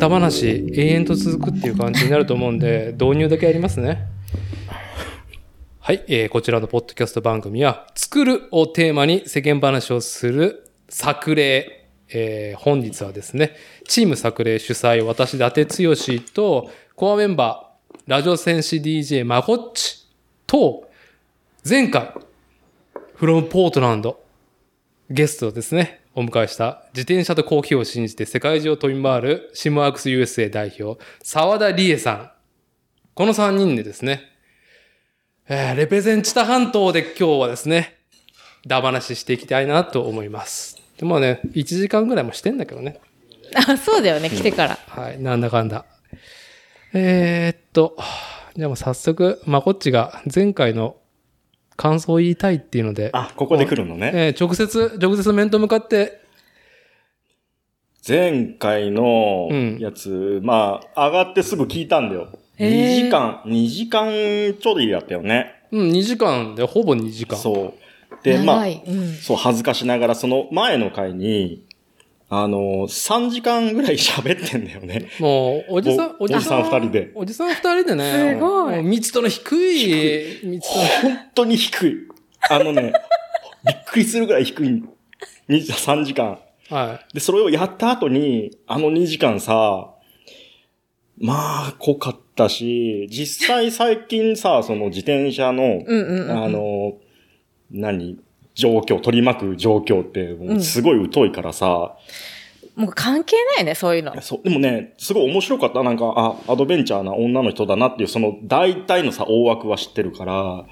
スーパーダ話永遠と続くっていう感じになると思うんで、導入だけやりますね。はい、えーこちらのポッドキャスト番組は、作るをテーマに世間話をする作例。えー本日はですね、チーム作例主催、私、伊達剛と、コアメンバー、ラジオ戦士 DJ まこっちと、前回、フロムポートランド、ゲストですね、お迎えした自転車とコーヒーを信じて世界中を飛び回るシムワークス USA 代表、沢田理恵さん。この3人でですね、えーレペゼンチタ半島で今日はですね、ダ話していきたいなと思います。でもね、1時間ぐらいもしてんだけどね。あ、そうだよね、来てから。はい、なんだかんだ。えー、っと、じゃあもう早速、まこっちが前回の感想を言いたいっていうので、あ、ここで来るのね。えー直接、直接面と向かって、前回のうんやつ、まあ、上がってすぐ聞いたんだよ。へー2時間、2時間ちょいやったよね。うん、2時間で、ほぼ2時間。そう。で、まあ。うん。そう、恥ずかしながら、その前の回に、あの、3時間ぐらい喋ってんだよね。もう、おじさん、おおじさん二人でおじさん二人でね。すごい密度の低い、密度の本当に低い。あのね、びっくりするぐらい低い。2 3時間。はで、それをやった後に、あの2時間さ、まあ、濃かったし、実際最近さ、その自転車の、うんうんうん。あの、何？状況、取り巻く状況って、もうすごい疎いからさ、もう関係ないね、そういうの。そう、でもね、すごい面白かった。なんか、あ、アドベンチャーな女の人だなっていう、その大体のさ、大枠は知ってるから、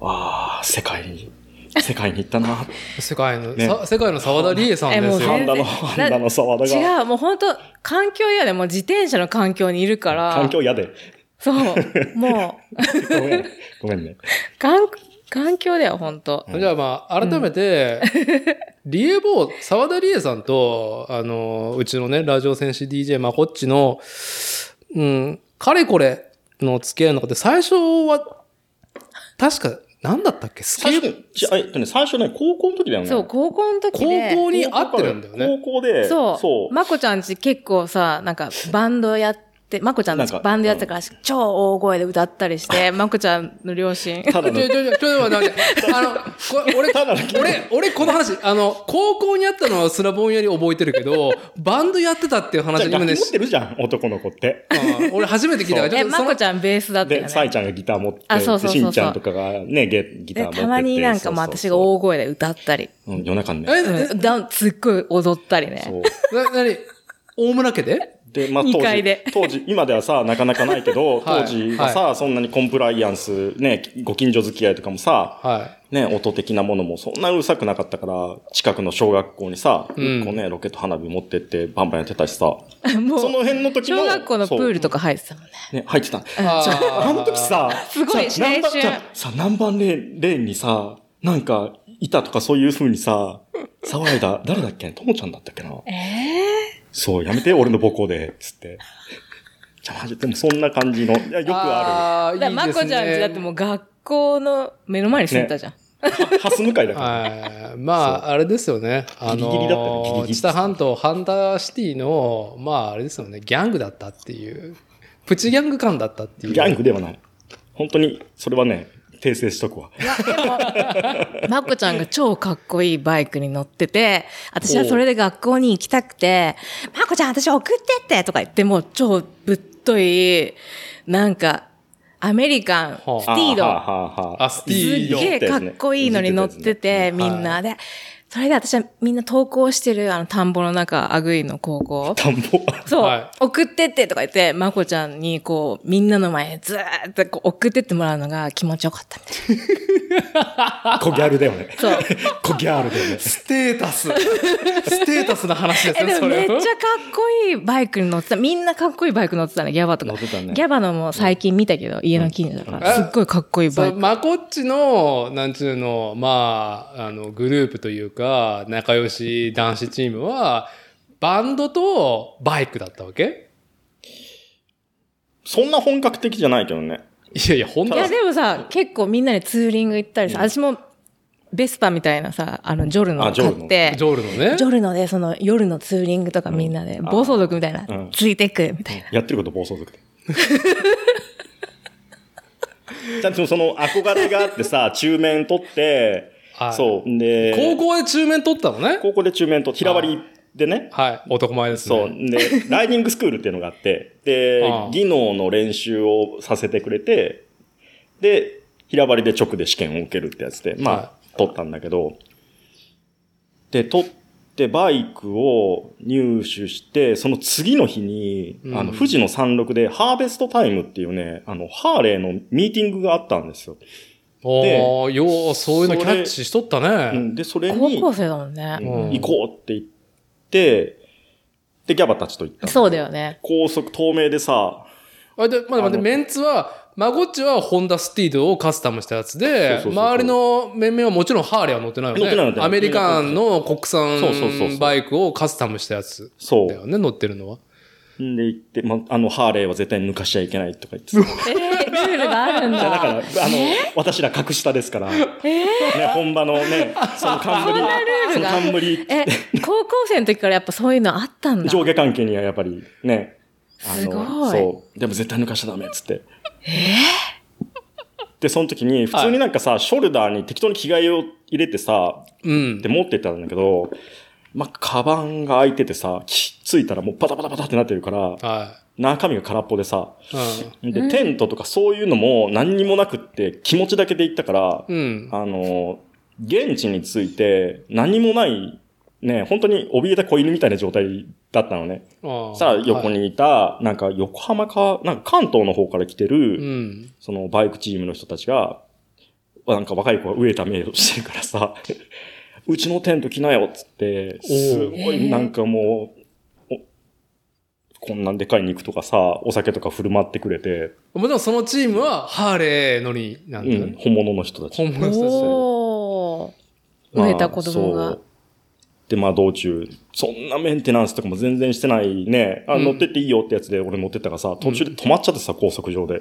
ああ、世界に、世界に行ったな。い。世界の、ねさ世界の沢田理恵さんですよ全。ハンダの、然ハンダの沢田が。違う、もう本当環境やで、もう自転車の環境にいるから。環境嫌で。そう。もう、ごめん。ごめんね。環、環境だよ、本当じゃあまあ、改めて、リエボー、沢田理恵さんと、あの、うちのね、ラジオ戦士 DJ まこっちの、うん、かれこれの付き合いの中で、最初は、確か、なんだったっけ？スケー最初ね、ちあえっとね、最初ね、高校の時だよね。そう、高校の時高で。校に会ってるんだよね。高校で、そう。そう。まこちゃんち結構さ、なんかバンドやって、まこちゃんバンドやってたから、超大声で歌ったりして、まこちゃんの両親。ただちょ、ちょ、の、ちょ、ちょ、待って待って。あの、こ 俺、ただの俺、俺、この話、あの、高校にあったのはすらぼんやり覚えてるけど、バンドやってたっていう話、今ね持ってるじゃん、男の子って。うん俺初めて聞いたから、ちえ、まこちゃんベースだったよで、ね。サイちゃんがギター持って、あそうそうそうそうでしんちゃんとかがね、ゲギター持ってたまになんかもう私が大声で歌ったり、そうん、夜中にね。え、うん、だすっごい踊ったりね。そう。な、なに、大村家で？で、まあ二当時当時、今ではさ、なかなかないけど、はい。当時はさ、そんなにコンプライアンス、ね、ご近所付き合いとかもさ、はね、音的なものもそんなうるさくなかったから、近くの小学校にさ、うん。こうね、ロケット花火持ってってバンバンやってたしさ、もそうの辺の時も、小学校のプールとか入ってたもんね。ね、入ってた。い。ああの時さ、すごい青春。さ、何番レーンにさ、なんか、いたとかそういう風にさ、騒いだ、誰だっけ？ともちゃんだったっけなええそう、やめて、俺の母校で、つって。じゃあマジでもそんな感じの、いや、よくああーだからまこちゃんちだってもう学校の目の前に住んでたじゃん。る。はハス向かいだから。はい。まあ、あれですよね。あギリギリだったよのギリギリ知多半島、ハンダーシティの、まあ、あれですよね。ギャングだったっていう。プチギャング感だったっていう。ギャングではない。本当に、それはね、訂正しとくわ。まこちゃんが超かっこいいバイクに乗ってて、私はそれで学校に行きたくて、まこちゃん私送ってってとか言って、もう超ぶっとい、なんか、アメリカン、ステはあィード。はあ、スティード。すっげえかっこいいのに乗ってて、みんなで。それで私はみんな登校してる、あの、田んぼの中、アグイの高校。田んぼ？そう、はい送ってってとか言って、まこちゃんにこう、みんなの前ずーっとこう送ってってもらうのが気持ちよかったみたい 小ギャルだよね。そう。小ギャルだよね。ステータス。ステータスな話ですえ、ね、でもめっちゃかっ。こいいバイクに乗ってた。みんなかっこいいバイク乗ってたね、ギャバとか。乗ってたねギャバのも最近見たけど、家の近所だから、すっごいかっこいいバイク。まこっちの、なんちゅうの、まあ、あの、グループというか、仲良し男子チームは、バンドとバイクだったわけ？そんな本格的じゃないけどね。いやいや、本当？いや、でもさ、結構みんなでツーリング行ったりさ、私もベスパみたいなさ、あの、ジョルノ買って、ジョルのね。ジョルノでその夜のツーリングとかみんなで、暴走族みたいなうん、ついてくみたいな。やってること暴走族で。ちゃんとその憧れがあってさ、中面取って、はいそう。で、高校で中面取ったのね。高校で中面と平割りでね、はい。男前ですね。そう。で、ライディングスクールっていうのがあって、で技能の練習をさせてくれて、で、平割りで直で試験を受けるってやつで、まあ、は取ったんだけど、で、取ってバイクを入手して、その次の日に、うんあの、富士の山麓でハーベストタイムっていうね、あの、ハーレーのミーティングがあったんですよ。おー、よう、そういうのキャッチしとったうね。ん、で、それに、高校生だもんね。うん行こうって言って、で、ギャバたちと行ったの。そうだよね。高速透明でさ、あで、まだ待って、あのメンツは、マゴッチはホンダスティードをカスタムしたやつで、そうそうそうそう周りの面々はもちろんハーレーは乗ってないよね。乗ってない乗ってないアメリカンの国産バイクをカスタムしたやつそうだ。よね、乗ってるのは。んで行って、ま、あの、ハーレーは絶対抜かしちゃいけないとか言ってさ。えー、ルールがあるんだから、だ。あの、私ら格下ですから、ね、本場のね、その冠、ルーそのルが冠、え、高校生の時からやっぱそういうのあったんだ。上下関係にはやっぱりね、あすごの、いそう。でも絶対抜かしちゃダメっつって。で、その時に、普通になんかさ、ショルダーに適当に着替えを入れてさ、うんって。持ってったんだけど、まあ、カバンが開いててさ、きついたらもうパタパタパタってなってるから、は中身が空っぽでさ、い。で、テントとかそういうのも何にもなくって気持ちだけで行ったから、うん。うん。あの、現地について何もない、ね、本当に怯えた子犬みたいな状態だったのね。さあ横はいにいた、なんか横浜か、なんか関東の方から来てうる、ん。そのバイクチームの人たちが、なんか若い子が飢えた目をしてるからさ、うちのテント来なよっつって、すごいなんかもう、おこんなんでかい肉とかさ、お酒とか振る舞ってくれて、もちろんそのチームはハーレー乗りなんだよね、。うん本物の人たち。本物の人たちおー。植えた子供が。で、まあ道中、そんなメンテナンスとかも全然してないね。あ、うん乗ってっていいよってやつで俺乗ってったからさ、途中で止まっちゃってさ、高速上で。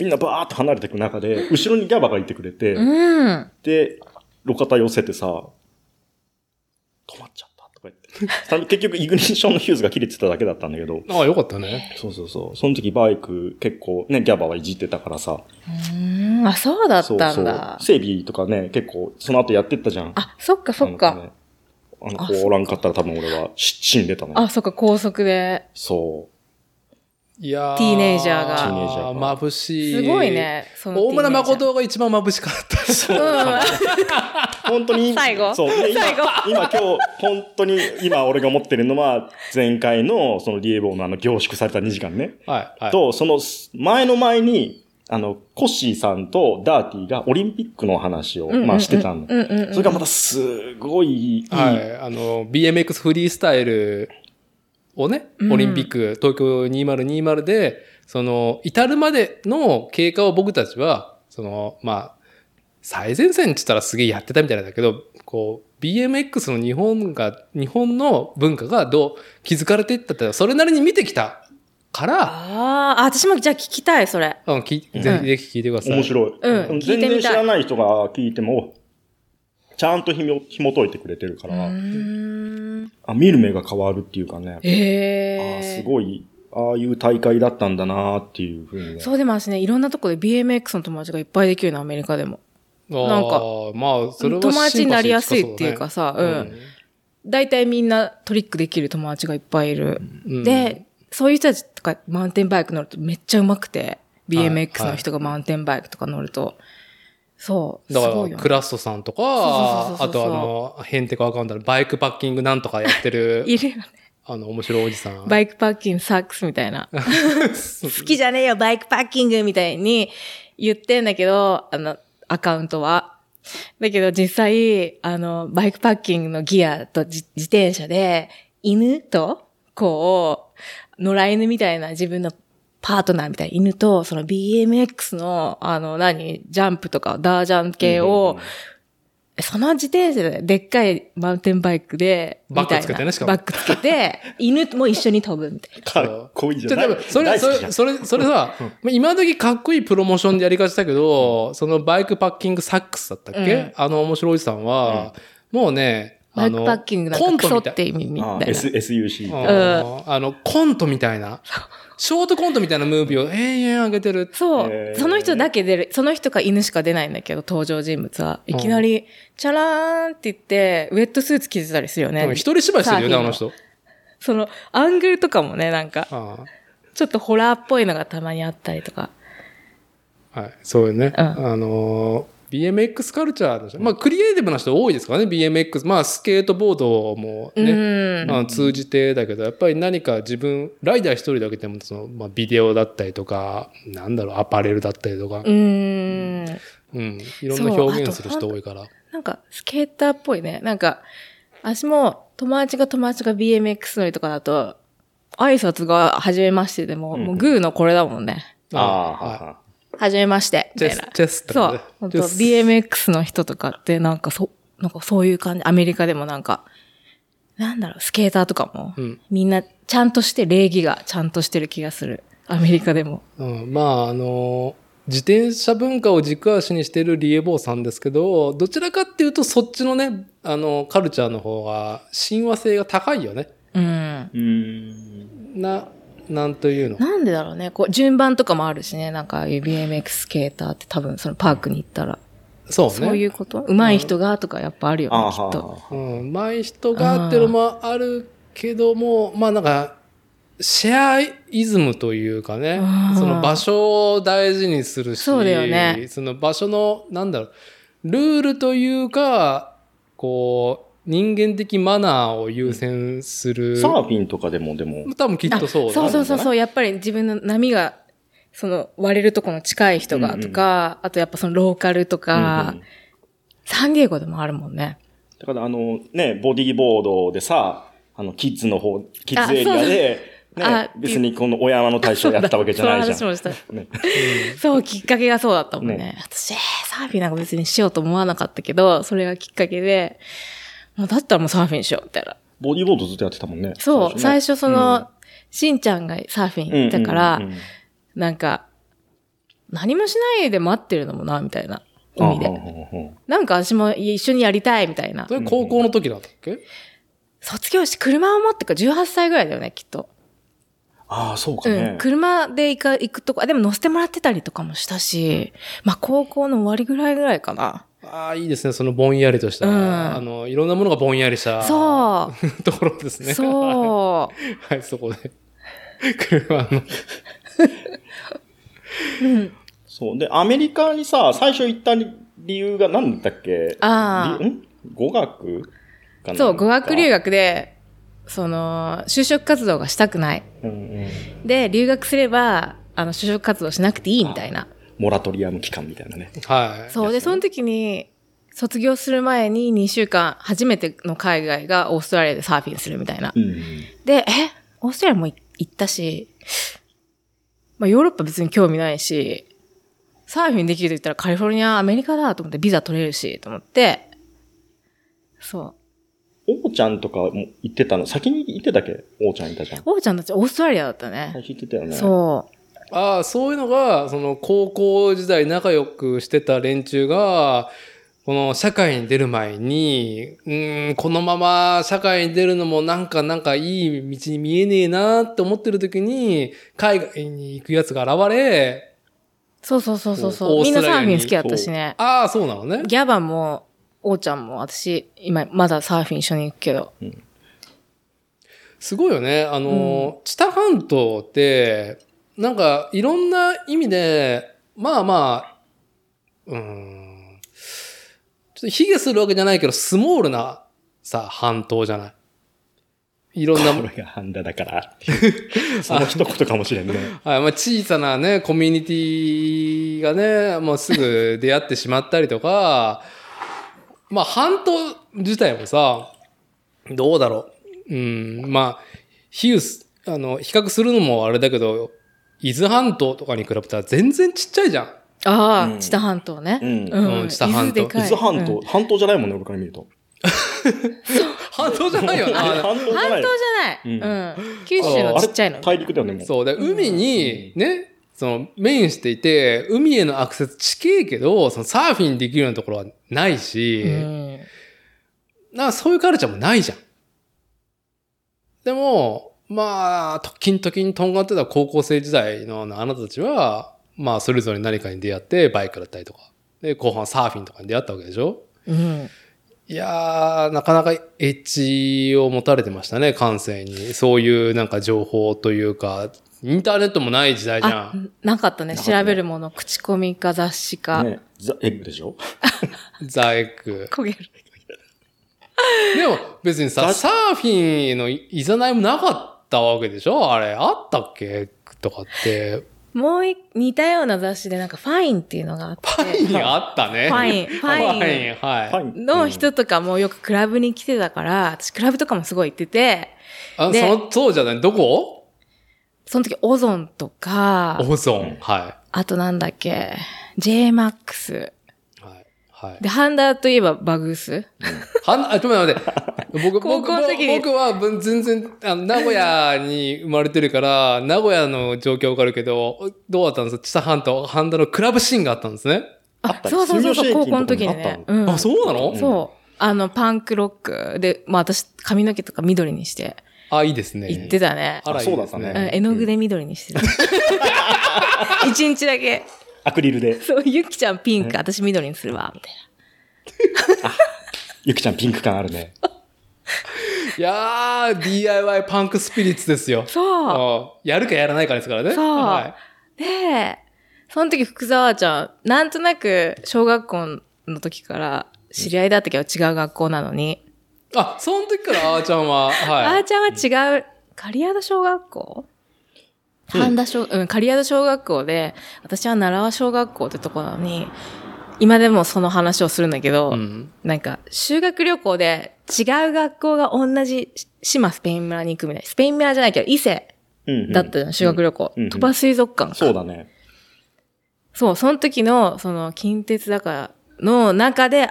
みんなバーって離れていく中で、後ろにギャバがいてくれて、うん。で、路肩寄せてさ、止まっちゃったとか言って。さ結局イグニッションのヒューズが切れてただけだったんだけど、ああ、よかったね。そうそうそう。その時バイク結構ね、ギャバはいじってたからさ、うん。あ、そうだったんだ。そうそう。整備とかね、結構その後やってったじゃん。あ、そっかそっか。あの子おらんかったら多分俺はし死んでたね。あ、そっか、高速で。そいやティーネイジャーがティーネイジャーが眩しい。すごい。ね。その大村誠が一番眩しかった。う。うん。本当に。最後そう。で今最後今今日、本当に今俺が思ってるのは、前回のそのリエボーのあの凝縮された2時間ね。はい。はい。と、その前の前に、あの、コッシーさんとダーティーがオリンピックの話を、まあしてたの。それがまたすごいいい。はい。あの、BMX フリースタイルをね、うんオリンピック、東京2020で、その、至るまでの経過を僕たちは、その、まあ、最前線って言ったらすげえやってたみたいなんだけど、こう、BMX の日本が、日本の文化がどう築かれていったって、それなりに見てきたから、あーあ、私もじゃあ聞きたい、それ。うん、きぜひぜひ聞いてください。面白い。うん聞いて全然知らない人が聞いても、ちゃんとひも紐解いてくれてるかうら。あ見る目が変わるっていうかね。えあえすごい、ああいう大会だったんだなっていうふうにね。そうでも私ね、いろんなとこで BMX の友達がいっぱいできるの、アメリカでも。なんかあー、まあ、それは友達になりやすいっていうかさ、うん。大体みんなトリックできる友達がいっぱいいる。うんで、そういう人たちとかマウンテンバイク乗るとめっちゃ上手くて、はい BMX の人がマウンテンバイクとか乗ると。そう。だから、クラストさんとか、あとあの、ヘンテかわかんない、バイクパッキングなんとかやってる、いるよね。あの、面白いおじさん。 Bikepacking Sucks みたいな。好きじゃねえよ、バイクパッキングみたいに言ってんだけど、あの、アカウントは。だけど実際、あの、バイクパッキングのギアと自自転車で、犬と、こう、野良犬みたいな自分のパートナーみたいな犬と、その BMX の、あの、何、ジャンプとか、ダージャン系を、3その自転車で、でっかいマウンテンバイクで、バッグみたいな。つけてねしかも。バッグつけて、犬も一緒に飛ぶみたいな。かっこいいじじゃあ、ゃん。でも、それ、それ、大好きじゃん。それ、それさ、まあ今時かっこいいプロモーションでやりがちだけど、そのバイクパッキングサックスだったっけ、うん。あの面白いおじさんは、もうね、あの、バイクパッキングなんコかクントみたい。ソって意味みたあいな。S、SUC。ああの、コントみたいな、ショートコントみたいなムービーを永遠上げてる。そう、その人だけ出る。その人か犬しか出ないんだけど、登場人物は。いきなり、チャラーンって言って、ウェットスーツ着てたりするよね。一人芝居してるよね、あの人。その、アングルとかもね、なんか、あちょっとホラーっぽいのがたまにあったりとか。あはい。そうよね。うんあのー BMX カルチャーの人、まあ、クリエイティブな人多いですからね、BMX。まあ、スケートボードもね、うんまあ、通じてだけど、やっぱり何か自分、ライダー一人だけでも、その、まあ、ビデオだったりとか、なんだろう、アパレルだったりとかう、ーん。うん、いろんな表現する人多いから。なんか、スケーターっぽいね。なんか、私も、友達が友達が BMX 乗りとかだと、挨拶が初めましてでも、うんもうグーのこれだもんね。ああ、はは初めまして、みたいな。チェスそう。本当 BMX の人とかって、なんかそ、なんかそういう感じ。アメリカでもなんか、なんだろう、スケーターとかも、うんみんなちゃんとして礼儀がちゃんとしてる気がする。アメリカでも。うん、まあ、あのー自転車文化を軸足にしているリエボーさんですけど、どちらかっていうと、そっちのね、あの、カルチャーの方が、親和性が高いよね。うん。うーん。な、なんというの？なんでだろうね。こう、順番とかもあるしね。なんか、BMX スケーターって多分そのパークに行ったら。そうね。そういうこと？上手い人がとかやっぱあるよね、ああ、きっと。はうん、上手い人がっていうのもあるけども、まあなんか、シェアイズムというかねう、んその場所を大事にするし、そうだよねその場所の、なんだろう、ルールというか、こう、人間的マナーを優先する。サーフィンとかでも、でも、多分きっとそうだそうそうそううそう。やっぱり自分の波が、その割れるとこの近い人がとか、あとやっぱそのローカルとか、うんうんサンディエゴでもあるもんね。だからあの、ね、ボディーボードでさ、あの、キッズの方、キッズエリアで、あね、別にこのお山の対象やったわけじゃないじゃん。そうした。ねそう、きっかけがそうだったもんね。ね私、えーサーフィンなんか別にしようと思わなかったけど、それがきっかけで、だったらもうサーフィンしよう、みたいな。ボディーボードずっとやってたもんね。そう、最初その、うんしんちゃんがサーフィンうん行ったから、うんうんうんなんか、何もしないで待ってるのもな、みたいな。海で。なんか私も一緒にやりたいみたいなそ。れ高校の時だったっけ、卒業して車を持ってか18歳ぐらいだよね、きっと。ああ、そうかうん。ね。車で行か、行くとこ、あでも乗せてもらってたりとかもしたし、まあ高校の終わりぐらいぐらいかな。ああ、いいですね。そのぼんやりとした、うんあの、いろんなものがぼんやりした。そう。ところですね。そう。はい、そこで。車の。そう。で、アメリカにさ、最初行った理由が何だったっけ？あーりん？語学かなそう、語学留学で、その、就職活動がしたくない。うんうん。で、留学すれば、あの、就職活動しなくていいみたいな。モラトリアム期間みたいなね。はい。そう。で、その時に、卒業する前に2週間、初めての海外がオーストラリアでサーフィンするみたいな。うん。で、え？オーストラリアも行ったし、まあヨーロッパ別に興味ないし、サーフィンできると言ったらカリフォルニア、アメリカだと思ってビザ取れるし、と思って、そう。王ちゃんとかも行ってたの？先に行ってたっけ？王ちゃんいたじゃん。王ちゃんたちオーストラリアだった最ね。初行ってたよね。そう。ああ、そういうのが、その高校時代仲良くしてた連中が、この社会に出る前に、うーん、このまま社会に出るのもなんか、なんかいい道に見えねえなって思ってる時に、海外に行くやつが現れ、そうそうそうそうオそう。ーみんなサーフィン好きだったしね。ああ、そうなのね。ギャバンも、王ちゃんも、私、今、まだサーフィン一緒に行くけど。すごいよね。あの、知多半島って、なんかいろんな意味で、まあまあ、うーん、ちょっと卑下するわけじゃないけど、スモールなさ、半島じゃない？いろんな、これがハンダだから。その一言かもしれんね。はい、まあ小さなね、コミュニティがね、もうすぐ出会ってしまったりとか、まあ半島自体もさ、どうだろう？うん、まあ、比喩す、あの、比較するのもあれだけど、伊豆半島とかに比べたら全然ちっちゃいじゃん。ああ、うん知多半島ね。うんうん知多半島伊豆半島、うん半島じゃないもんね、俺から見ると。半島じゃないよな。半島じゃ半島じゃない。ない。うんうん。九州のちっちゃいの。大陸だよね。そう。で、海にね、そのメインしていて、海へのアクセス地形けど、そのサーフィンできるようなところはないし、うん。なんかそういうカルチャーもないじゃん。でも、まあ、時々にとんがってた高校生時代のあなたたちは、まあ、それぞれ何かに出会って、バイクだったりとか。で、後半サーフィンとかに出会ったわけでしょうん。いやー、なかなかエッジを持たれてましたね、感性に。そういうなんか情報というか、インターネットもない時代じゃあん。、なかったね。調べるもの、口コミか雑誌か。ね、ザ・エッグでしょ？ザエッグ。焦げる。でも別にさ、ザサーフィンのいざないもなかったわけでしょ？あれ、あったっけ？とかって。もうい似たような雑誌でなんか Fineっていうのがあって。パインあったね。ファインファインファイン、はい。はい。の人とかもよくクラブに来てたから、私クラブとかもすごい行ってて、あ、でその、そうじゃない、どこ？その時オゾンとか、オゾン。はあとなんだっけ、JMAX。い。はい。はい。で、半田といえばバグース？はん、あ、ちょっと待って。僕、高僕、校の時に僕はぶ全然、あの、名古屋に生まれてるから、名古屋の状況わかるけど、どうだったんですか？知多半島、半島のクラブシーンがあったんですね。あったそうそうそうそう、高校の時にねうん。あ、そうなの、んそう。あの、パンクロックで、まあ私、髪の毛とか緑にしてあ、いいですね。行ってたね。あら、そうだったね。ねうん絵の具で緑にしてた。一日だけ。アクリルで。そう、ゆきちゃんピンク、私緑にするわ、みたいゆきちゃんピンク感あるね。いやー、DIY パンクスピリッツですよ。な。そう。あやるかやらないかですからね。そうはで、その時福沢ちゃん、なんとなく小学校の時から知り合いだったけど違う学校なのに、い。あ、その時からあーちゃんは、あはい。ーちゃんは違う、刈谷小学校半田小、うん、刈谷小学校で、私は奈良和小学校ってとこなのに、今でもその話をするんだけど、うん。なんか、修学旅行で違う学校が同じ島スペイン村に行くみたいな。スペイン村じゃないけど、伊勢うんうんだったじゃん、修学旅行。うんうん鳥羽水族館か。そうだね。そう、その時の、その、近鉄だからの中で、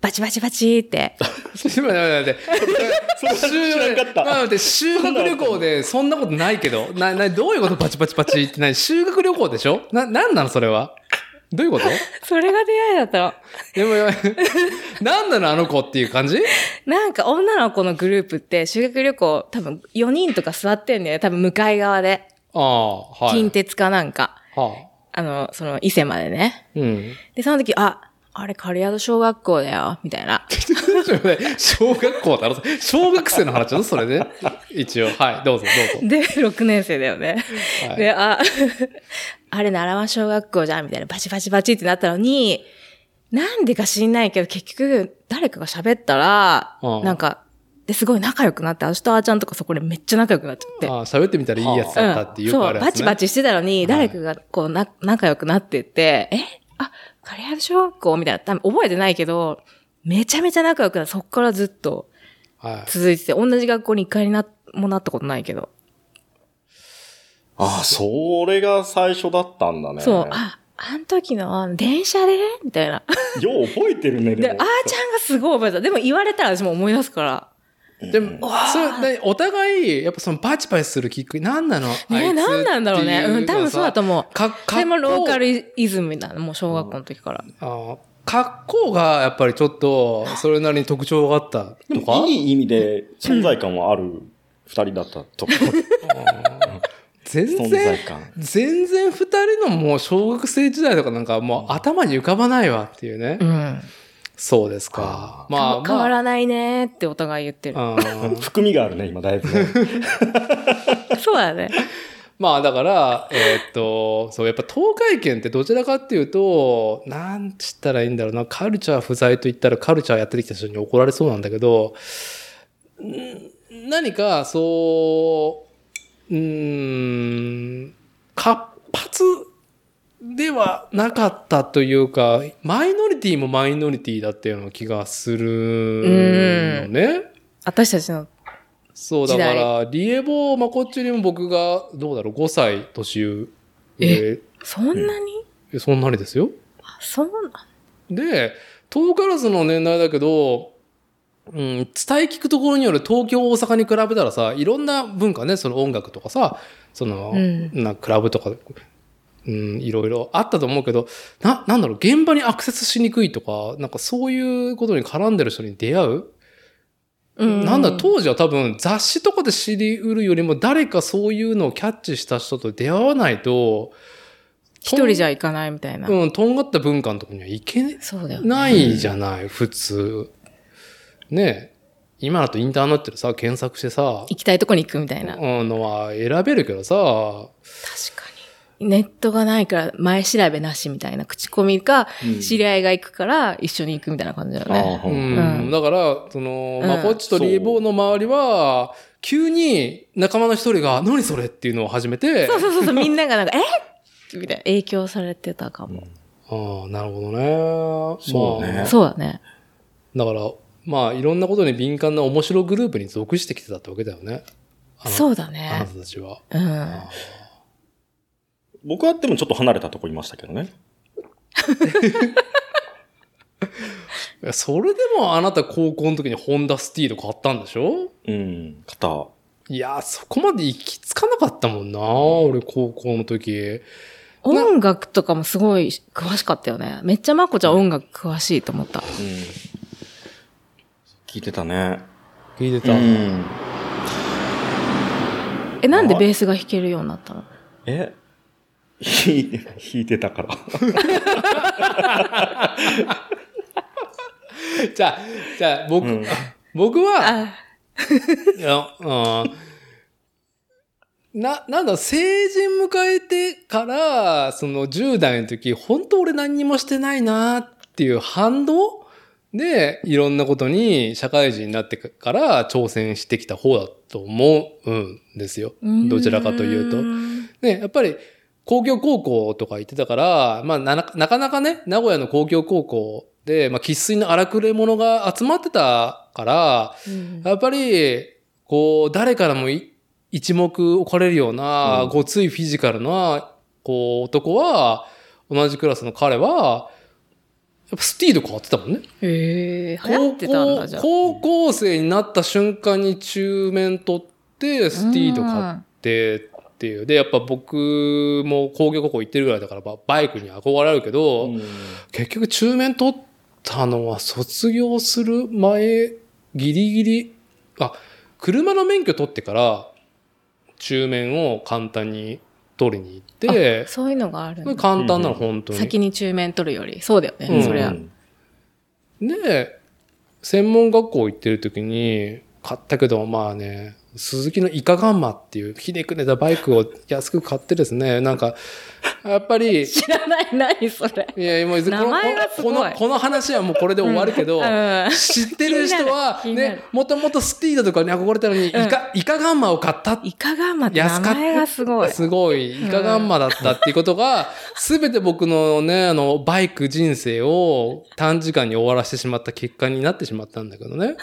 バチバチバチって、待って待って待って。それ知らなかった。待って、修学旅行でそんなことないけど、な、な、どういうことパチパチパチって何修学旅行でしょな、なんなのそれはどういうことそれが出会いだったの。でも、なんなのあの子っていう感じなんか女の子のグループって修学旅行多分4人とか座ってんだよね。多分向かい側で。ああ、はい。近鉄かなんか。はあ。あの、その伊勢までね。うん。で、その時、あ、あれ、カリアド小学校だよ、みたいな。小学校だろ？小学生の話だぞそれで？一応。はい、どうぞどうぞ。で、6年生だよね。はいで、あ、あれ、奈良和小学校じゃん、みたいな、バチバチバチってなったのに、なんでか知んないけど、結局、誰かが喋ったら、うんなんか、で、すごい仲良くなって、私とあーちゃんとかそこでめっちゃ仲良くなっちゃって。ああ、喋ってみたらいいやつだったっていうそう、かあるやつ、ねバチバチしてたのに、誰かがこう、な、仲良くなってって、え？あ、カリアド小学校みたいな、多分覚えてないけど、めちゃめちゃ仲良くなそっからずっとはい。続いてて、同じ学校に一回にな、もなったことないけど。ああ、それが最初だったんだね。そう、あ、あの時の電車で？みたいな。よう覚えてるね、で、あーでも。ちゃんがすごい覚えてた。でも言われたら私も思い出すから。でも、それ、ねお互い、やっぱそのバチバチするきっかけ、何なの？あいつね何なんだろうね。うん、多分そうだと思う。か、それもローカル。ルイズムだね。もう小学校の時から。あー格好がやっぱりちょっと、それなりに特徴があったとか？いい意味で存在感はある二人だったと思う。全存然在、感。全然二人のもう小学生時代とかなんかもう頭に浮かばないわっていうね。うん。そうですか。まあ、変わまあ。らないねってお互い言ってる。うん 含みがあるね、今だいぶね。そうだね。まあだから、えーっと、そう、やっぱ東海圏ってどちらかっていうと、なんつったらいいんだろうな、カルチャー不在と言ったらカルチャーやってきた人に怒られそうなんだけど、ん何かそう、うーん、活発ではなかったというか、マイノリティもマイノリティだったような気がするのね。私たちの、そう、だから、リエボーまこっちよりも僕が、どうだろう、5歳年上。えそんなに、そんなにですよ。あそうなで、遠からずの年代だけど、うん、伝え聞くところによる東京、大阪に比べたらさ、いろんな文化ね、その音楽とかさ、その、うんなクラブとか、うん、いろいろあったと思うけど、な、なんだろう、現場にアクセスしにくいとか、なんかそういうことに絡んでる人に出会う、うんなんだ、当時は多分雑誌とかで知りうるよりも誰かそういうのをキャッチした人と出会わないと、一人じゃ行かないみたいな。うん、とんがった文化のとこには行け。ないじゃない、普通。ねえ。今だとインターネットでさ、検索してさ、行きたいとこに行くみたいな。確うんのは選べるけどさ、かに。ネットがないから前調べなしみたいな口コミか、うん知り合いが行くから一緒に行くみたいな感じだよね。ああうん、うんだから、その、うんマコッチとリーボーの周りは、急に仲間の一人が、何それっていうのを始めて、そうそうそうそう、みんながなんか、えみたいな影響されてたかも。ああ、なるほどね。そうねまあそうだね。だから、まあ、いろんなことに敏感な面白グループに属してきてたってわけだよね。そうだあなねた。たちは。うん。僕はでもちょっと離れたとこいましたけどね。それでもあなた高校の時にホンダスティード買ったんでしょ？うん。肩。いや、そこまで行き着かなかったもんな、俺高校の時。音楽とかもすごい詳しかったよね。めっちゃまこちゃん音楽詳しいと思った。うん。聞いてたね。聞いてた。うん。え、なんでベースが弾けるようになったの？え弾いて、弾いてたから。じゃあ、じゃあ僕、うん僕は、あ、いや、うん。な、なんだ、成人迎えてから、その10代の時、本当俺何にもしてないなっていう反動で、いろんなことに社会人になってから挑戦してきた方だと思うんですよ。どちらかというと。んね、やっぱり工業高校とか行ってたから、まあな、なかなかね、名古屋の工業高校で、まあ、生粋の荒くれ者が集まってたから、うんやっぱり、こう、誰からもい一目置かれるような、うんごついフィジカルな、こう、男は、同じクラスの彼は、やっぱスティード変わってたもんね。へえ、流行ってたんだ、じゃあ。高校高校生になった瞬間に中面取って、スティード買ってっていう。で、やっぱ僕も工業高校行ってるぐらいだから、ばバイクに憧れるけど、うん結局中面取ったのは卒業する前、ギリギリ、あ、車の免許取ってから、中面を簡単に取りに行ってあ、そういうのがある簡単なの、本当に。先に中面取るより。そうだよね、うんそりゃ。で、専門学校行ってる時に、買ったけど、まあね、鈴木のイカガンマっていうひねくねたバイクを安く買ってですね、なんか、やっぱり、知らない、何それ。いや、もうこの名前がすごい。この、この話はもうこれで終わるけど、うん知ってる人は、ね、もともとスティードとかに憧れたのに、イカ、イカガンマを買ったイカガンマって名安かった。前がすごい。すごい、イカガンマだったっていうことが、すべて僕のね、あの、バイク人生を短時間に終わらせてしまった結果になってしまったんだけどね。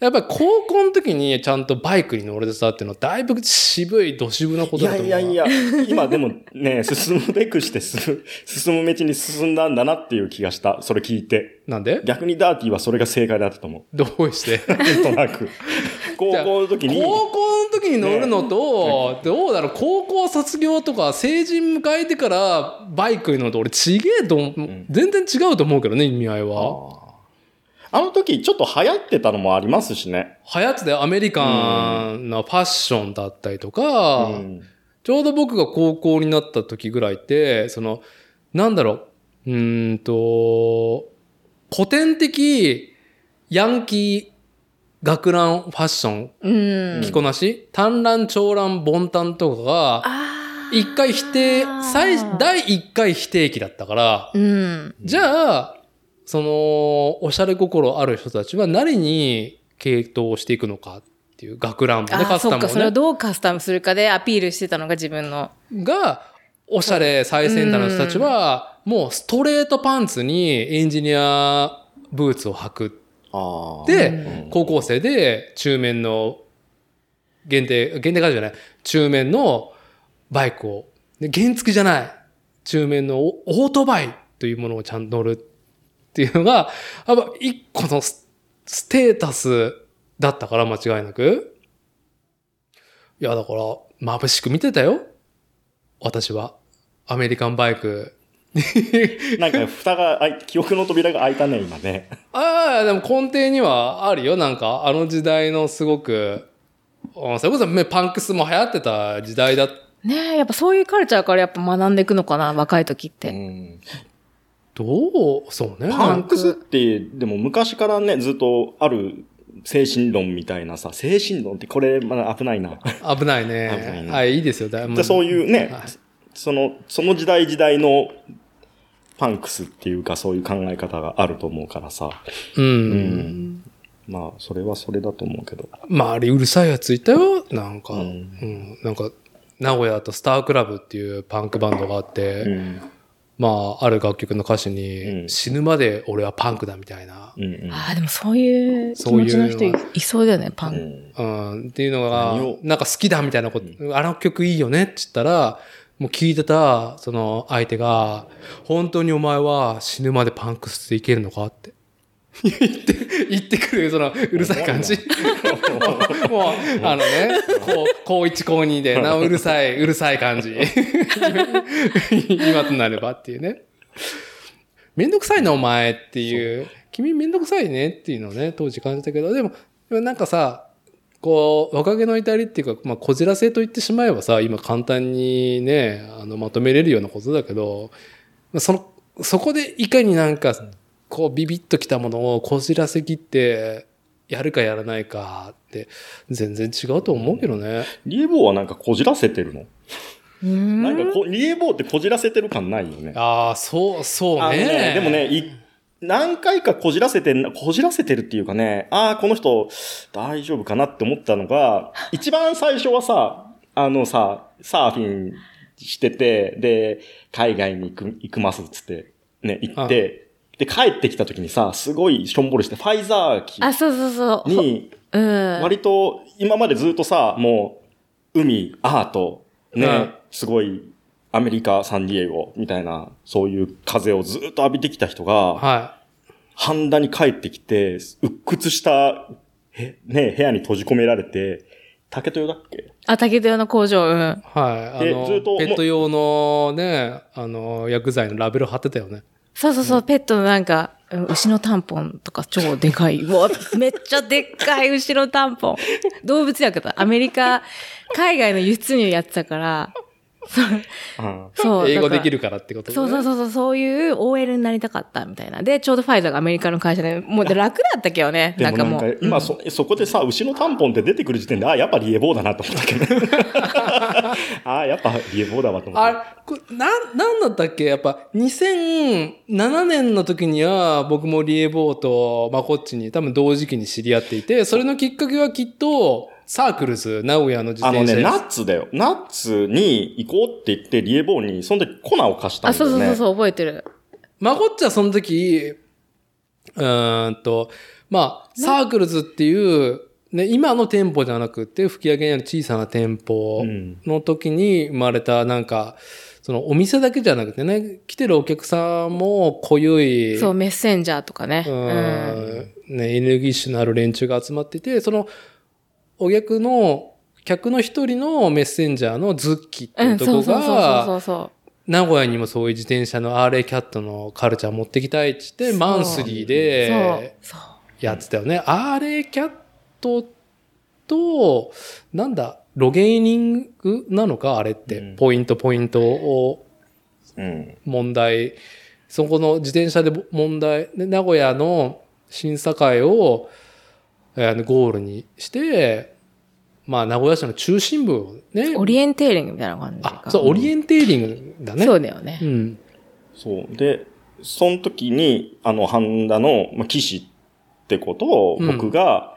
やっぱり高校の時にちゃんとバイクに乗れてたっていうのはだいぶ渋い、ど渋なこいとだと思う。やいやいや、今でもね、進むべくして進む、道に進んだんだなっていう気がした。それ聞いて。なんで？逆にダーティーはそれが正解だったと思どうして？う。なんとなく。高校の時に、高校の時に乗るのと、どうだろう、高校卒業とか成人迎えてからバイクに乗ると俺ちげえと思う、ん全然違うと思うけどね、意味合いは。あの時ちょっと流行ってたのもありますしね。流行ってたよアメリカンなファッションだったりとか、うんちょうど僕が高校になった時ぐらいって、その、なんだろう、うんと、古典的ヤンキー学ランファッション。着こなし、短乱長乱ボンタンとかが、一回否定、最、第一回否定期だったから、うん。じゃあ、その、おしゃれ心ある人たちは何に系統していくのかっていう学ランもね、カスタムそっか、それをどうカスタムするかでアピールしてたのが自分の。が、おしゃれ最先端の人たちは、もうストレートパンツにエンジニアブーツを履く。ああ。で、うん。高校生で中面の限定、限定からじゃない、中面のバイクを、で原付じゃない、中面のオオートバイというものをちゃんと乗るっていうのが、やっぱ一個のスステータスだったから間違いなく。いや、だから、眩しく見てたよ。私は。アメリカンバイク。なんか蓋が開い、記憶の扉が開いたね、今ね。ああ、でも根底にはあるよ。なんか、あの時代のすごく、あそれこそねパンクスも流行ってた時代だ。ねえ、やっぱそういうカルチャーからやっぱ学んでいくのかな、若い時っうて。んどう？そうね。パンクスって、でも昔からね、ずっとある精神論みたいなさ、精神論ってこれ、まだ危ないな。危ない危ないね。ねはい、いいですよ。だでそういうねはい、その、その時代時代のパンクスっていうかそういう考え方があると思うからさ。う。うんん。まあ、それはそれだと思うけど。周りうるさいやついたよ。なんか、ううんん、なんか、名古屋だとスタークラブっていうパンクバンドがあって、うん。まあ、ある楽曲の歌詞に、うん死ぬまで俺はパンクだみたいな、うんうん。ああ、でもそういう気そういう持ちの人いいそうだよね、パン。うんうん、っていうのがなんか好きだみたいなこと、あの曲いいよねって言ったら、もう聞いてた、その相手が、本当にお前は死ぬまでパンクスでいけるのかって。言って、言ってくる、その、うるさい感じ。もう、あのね、こう、高一高二で、なおうるさい、うるさい感じ。今となればっていうね。めんどくさいな、お前っていう。君めんどくさいねっていうのをね、当時感じたけど、でも、なんかさ、こう、若気の至りっていうか、まあ、こじらせと言ってしまえばさ、今簡単にね、あの、まとめれるようなことだけど、まあその、そこでいかになんか、こう、ビビッときたものをこじらせきって、やるかやらないかって、全然違うと思うけどね。リエボーはなんかこじらせてるの？うんなんかこ、リエボーってこじらせてる感ないよね。ああ、そう、そうあのね。でもね、い何回かこじらせてん、こじらせてるっていうかね、ああ、この人大丈夫かなって思ったのが、一番最初はさ、あのさ、サーフィンしてて、で、海外に行く、行くますっつって、ね、行って、で、帰ってきた時にさ、すごいしょんぼりして、ファイザー機あ、そうそうそう。に、うん。割と今までずっとさ、もう、海、アート、ね、うんすごい、アメリカ、サンディエゴ、みたいな、そういう風をずっと浴びてきた人が、は半田に帰ってきて、鬱屈した、へ、ね、部屋に閉じ込められて、竹豊だっけあ、竹豊の工場、うん。い。はい。でずっとペット用のね、あの、薬剤のラベル貼ってたよね。そうそうそう、ペットのなんか、うん牛のタンポンとか超でかい。う わ、めっちゃでっかい牛のタンポン。動物薬だ。アメリカ、海外の輸出入やってたから、うん。そう。英語できるからってことね。そうそうそうそう、そういう OL になりたかったみたいな。で、ちょうどファイザーがアメリカの会社で、もう楽だったけどね。でもなんかもう。今そ、そこでさ、牛のタンポンって出てくる時点で、あ、やっぱリエボーだなと思ったけど。あ、やっぱリエボーだわと思って。あれ、これなん、なんだったっけ？やっぱ、2007年の時には、僕もリエボーとマコッチに多分同時期に知り合っていて、それのきっかけはきっと、サークルズ、名古屋の自転車、あのね、ナッツだよ。ナッツに行こうって言って、リエボーに、その時粉を貸したあ、んだよね。そうそうそうそう、覚えてる。マコッチはその時、うーんと、まあ、サークルズっていう、ね、今の店舗じゃなくて、吹き上げにある小さな店舗うんの時に生まれた、なんか、そのお店だけじゃなくてね、来てるお客さんも濃ゆい、そう、メッセンジャーとかね。ううん。んね、エネルギッシュのある連中が集まってて、その、お客の、客の一人のメッセンジャーのズッキーってう、いうんとこそうそうそうが、そうそう。名古屋にもそういう自転車の RA キャットのカルチャー持ってきたいって言って、マンスリーで、そう。やってたよね。RA キャットと、なんだ、ロゲーニングなのかあれって、うんポイントポイントをうん。問題、そこの自転車で問題、で名古屋の審査会を、えーゴールにして、まあ、名古屋市の中心部をね、オリエンテーリングみたいな感じあ、そう、オリエンテーリングだね。そうだよねう。ん。そう。で、その時に、あの、ハンダの、まあ、騎士ってことを、うん僕が、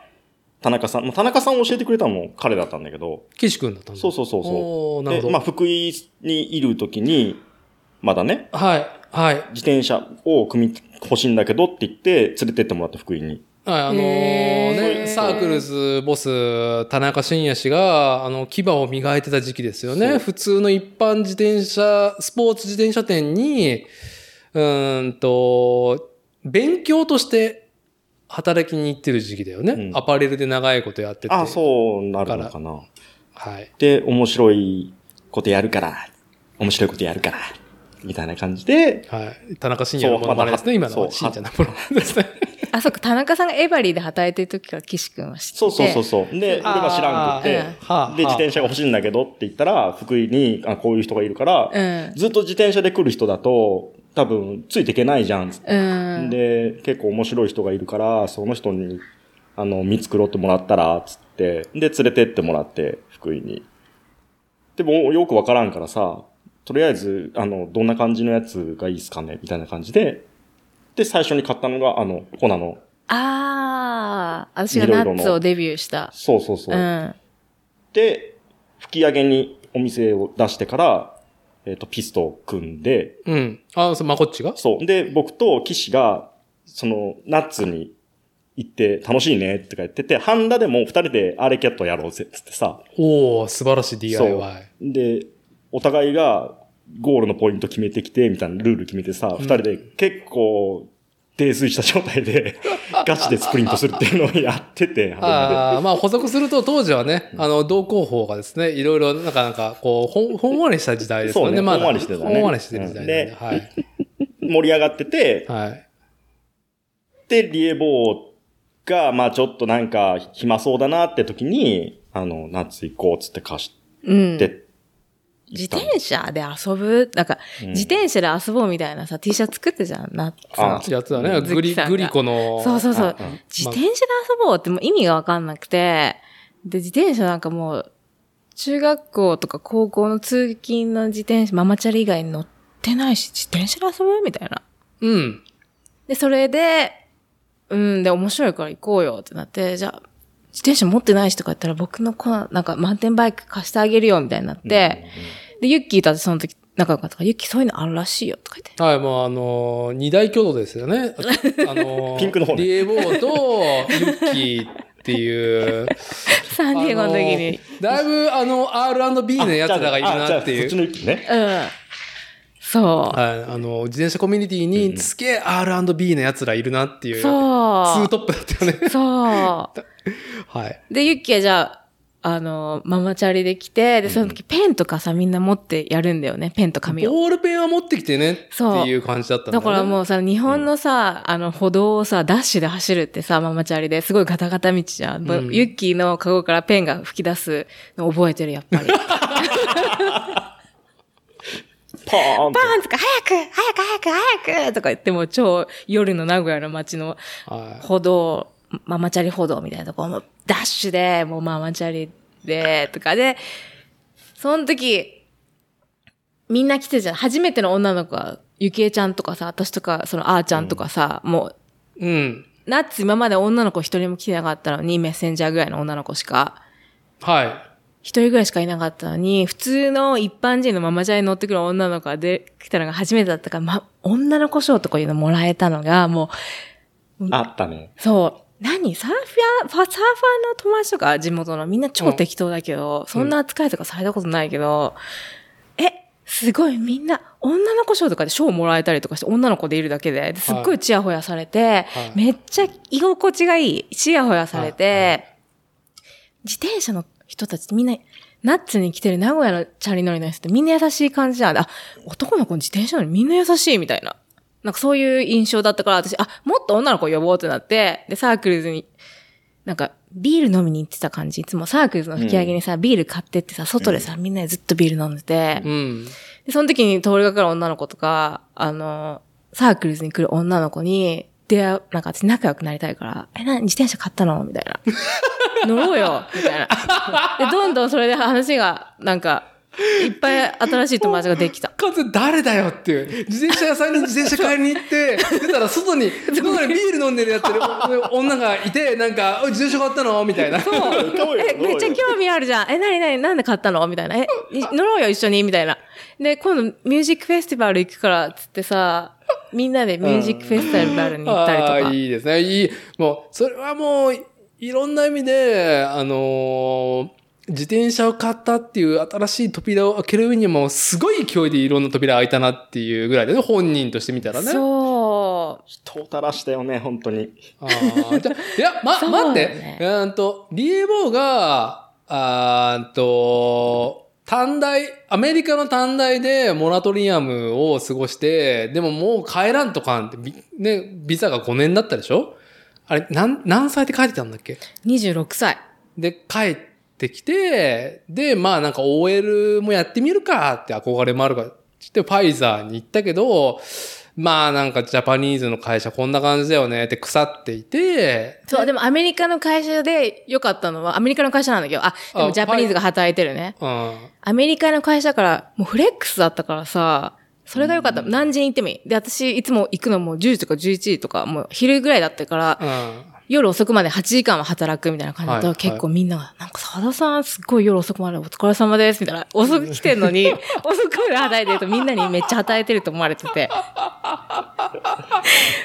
田中さん、まあ田中さんを教えてくれたのも彼だったんだけど、岸君だったんだ。そうそうそうそう。なるほど。まあ、福井にいる時に、まだね、はい、はい。自転車を組み、欲しいんだけどって言って、連れてってもらった福井に。はい、あのーね、サークルズボス、田中伸也氏が、あの、牙を磨いてた時期ですよね。普通の一般自転車、スポーツ自転車店に、うーんと、勉強として働きに行ってる時期だよね。うんアパレルで長いことやってて。あ、そうなるのかな。はい。で、面白いことやるから、面白いことやるから、みたいな感じで、はい。田中伸也のものまねですね、今のそうは。しんちゃんのものまねですね。あ、そっか、田中さんがエバリーで働いてる時から岸君は知ってて。そうそうそうそう。で、俺は知らんくうんて、で、自転車が欲しいんだけどって言ったら、福井にあこういう人がいるから、うん。ずっと自転車で来る人だと、多分、ついていけないじゃん。うん。で、結構面白い人がいるから、その人に、あの、見繕ってもらったら、つって、で、連れてってもらって、福井に。でも、よくわからんからさ、とりあえず、あの、どんな感じのやつがいいっすかね？みたいな感じで、で、最初に買ったのが、あの、コナの、ああ、私がナッツをデビューした。そうそうそうう。ん。で、吹き上げにお店を出してから、えっ、と、ピストを組んで、うん。あ、そう、まこっちが？そう。で、僕と岸が、その、ナッツに行って楽しいねってか言ってて、ハンダでも二人でアーレキャットやろうぜっつってさ。おー、素晴らしいそう DIY。。で、お互いがゴールのポイント決めてきて、みたいなルール決めてさ、二、人で結構、泥酔した状態で、ガチでスプリントするっていうのをやってて、ああ、まあ補足すると当時はね、あの、同行法がですね、いろいろ、なんかなんか、こう、ほん、ほんわりした時代ですよね。そうねまだ。ほんわりしてたねほんわりしてる時代で。うんはい。盛り上がってて、はい。で、リエボーが、まあちょっとなんか暇そうだなって時に、あの、夏行こうっつって貸しうん。て、自転車で遊ぶ？なんか、うん自転車で遊ぼうみたいなさ、T シャツ作ってじゃん、ナッツのあやつだね。ズグリ、グリコの。そうそうそうあうん。自転車で遊ぼうってもう意味がわかんなくて、で、自転車なんかもう、中学校とか高校の通勤の自転車、ママチャリ以外に乗ってないし、自転車で遊ぶ？みたいな。うん。で、それで、うん、で、面白いから行こうよってなって、じゃあ、自転車持ってないしとか言ったら僕のこの、なんか、マウンテンバイク貸してあげるよみたいになって、で、ユッキーと私その時仲良かったから、ユッキーそういうのあるらしいよとか言って。はい、もうあのー二大巨頭ですよね。あのーピンクの方ねリエボーとユッキーっていう。サンディエゴの時に。あのーだいぶあの R&B のやつらがいるなってあじゃあそっちいう。の一気ね。うん。そう。はい、あの、自転車コミュニティにすげえ R&B のやつらいるなっていう。ツそうー。トップだったよね。そう。はい。で、ユッキーはじゃあ、あの、ママチャリで来て、で、その時ペンとかさ、みんな持ってやるんだよね。ペンと紙を。ボールペンは持ってきてねっていう感じだったんだよだね。からもうさ、日本のさ、あの、歩道をさ、ダッシュで走るってさ、ママチャリですごいガタガタ道じゃん。うんユッキーのカゴからペンが吹き出すの覚えてる、やっぱり。パーンパンとか、早く早く早く早くとか言っても超夜の名古屋の街のはい。歩道、ママチャリ歩道みたいなところもダッシュで、もうママチャリで、とかで、その時、みんな来てじゃん。初めての女の子は、ゆきえちゃんとかさ、私とか、そのあーちゃんとかさ、もう、うん。ナッツ今まで女の子一人も来てなかったのに、メッセンジャーぐらいの女の子しか、はい。一人ぐらいしかいなかったのに、普通の一般人のママチャリに乗ってくる女の子がで来たのが初めてだったから、ま、女の子賞とかいうのもらえたのが、もう、あったね。そう。何？サーファー、ファサーファーの友達とか地元のみんな超適当だけど、そんな扱いとかされたことないけど、え、すごいみんな、女の子賞とかで賞もらえたりとかして、女の子でいるだけで、ですっごいチヤホヤされて、はいめっちゃ居心地がいい。チヤホヤされて、はいは自転車の人たちみんな、ナッツに来てる名古屋のチャリ乗りの人ってみんな優しい感じなんだ。あ、男の子自転車乗りみんな優しいみたいな。なんかそういう印象だったから、私、あ、もっと女の子呼ぼうってなって、で、サークルズに、なんか、ビール飲みに行ってた感じ。いつもサークルズの引き上げにさ、ビール買ってってさ、外でさ、みんなでずっとビール飲んでて、うん。で、その時に通りがかる女の子とか、あの、サークルズに来る女の子に、出会う、なんか私仲良くなりたいから、え、な、自転車買ったの？みたいな。乗ろうよみたいな。で、どんどんそれで話が、なんか、いっぱい新しい友達ができた。完全に誰だよっていう。自転車屋さんに 自転車買いに行って、出たら外に、外にビール飲んでるやってる女がいて、なんか、自転車買ったのみたいな。そう。え、めっちゃ興味あるじゃん。え、なになになんで買ったのみたいな。え、い乗ろうよ、一緒にみたいな。で、今度ミュージックフェスティバル行くから、つってさ、みんなでミュージックフェスティバルに行ったりとか。ああ、いいですね。いい。もう、それはもう、いろんな意味で、あのー自転車を買ったっていう新しい扉を開ける上にもすごい勢いでいろんな扉開いたなっていうぐらいでね、本人として見たらね。そう。人を垂らしたよね、本当に。あーじゃいや、ま、そう待って。ねうーんと、リエボーが、あーんと、短大、アメリカの短大でモラトリアムを過ごして、でももう帰らんとかんって、びね、ビザが5年だったでしょ？あれ、なん、何歳で帰ってたんだっけ？26歳。で、帰ってきて、で、まあなんか OL もやってみるかって憧れもあるから、つってファイザーに行ったけど、まあなんかジャパニーズの会社こんな感じだよねって腐っていて、そう、でもアメリカの会社で良かったのは、アメリカの会社なんだけど、あ、であもジャパニーズが働いてるね。うん。アメリカの会社だから、もうフレックスだったからさ、それが良かった。何時に行ってもいい。で、私いつも行くのも10時とか11時とか、もう昼ぐらいだったから、うん。夜遅くまで8時間は働くみたいな感じだと、はい結構みんなが、なんか沢田さんすっごい夜遅くまでお疲れ様です、みたいな。遅く来てんのに、遅くまで働いてるとみんなにめっちゃ働いてると思われてて。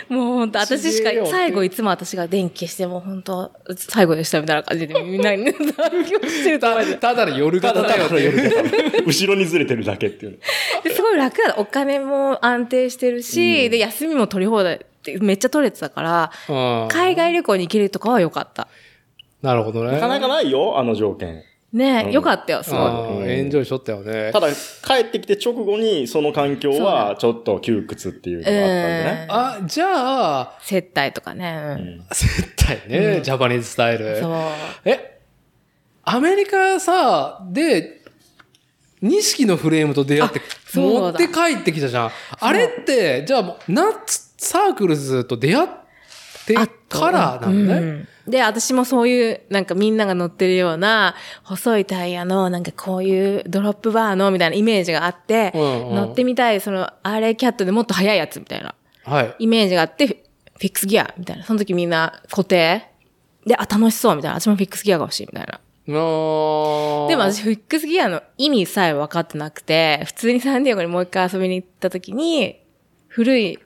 もう本当私しか最後いつも私が電気消しても本当最後でしたみたいな感じでみんなに残業してると思われて。ただの夜型だよっ。後ろにずれてるだけっていう。ですごい楽だ。お金も安定してるし、で、休みも取り放題ってめっちゃ取れてたから、うん海外旅行に行けるとかは良かった。なるほどね。なかなかないよ、あの条件。ねうん良かったよ、すごい。エンジョイしとったよねた。だ、帰ってきて直後にその環境はちょっと窮屈っていうのがあったんでね。あ、じゃあ、接待とかね。うんうん絶対ね、ジャパニーズスタイル。そう。え、アメリカさ、で、錦のフレームと出会って持って帰ってきたじゃん。あれって、じゃあ、ナッツサークルズと出会ってからなのね。うんで、私もそういう、なんかみんなが乗ってるような、細いタイヤの、なんかこういうドロップバーの、みたいなイメージがあって、うんうん乗ってみたい、その、あれキャットでもっと速いやつみたいな、はい。イメージがあって、フィックスギアみたいな。その時みんな固定で、あ、楽しそうみたいな。私もフィックスギアが欲しいみたいな。のでも私、フィックスギアの意味さえ分かってなくて、普通にサンディエゴにもう一回遊びに行った時に、古い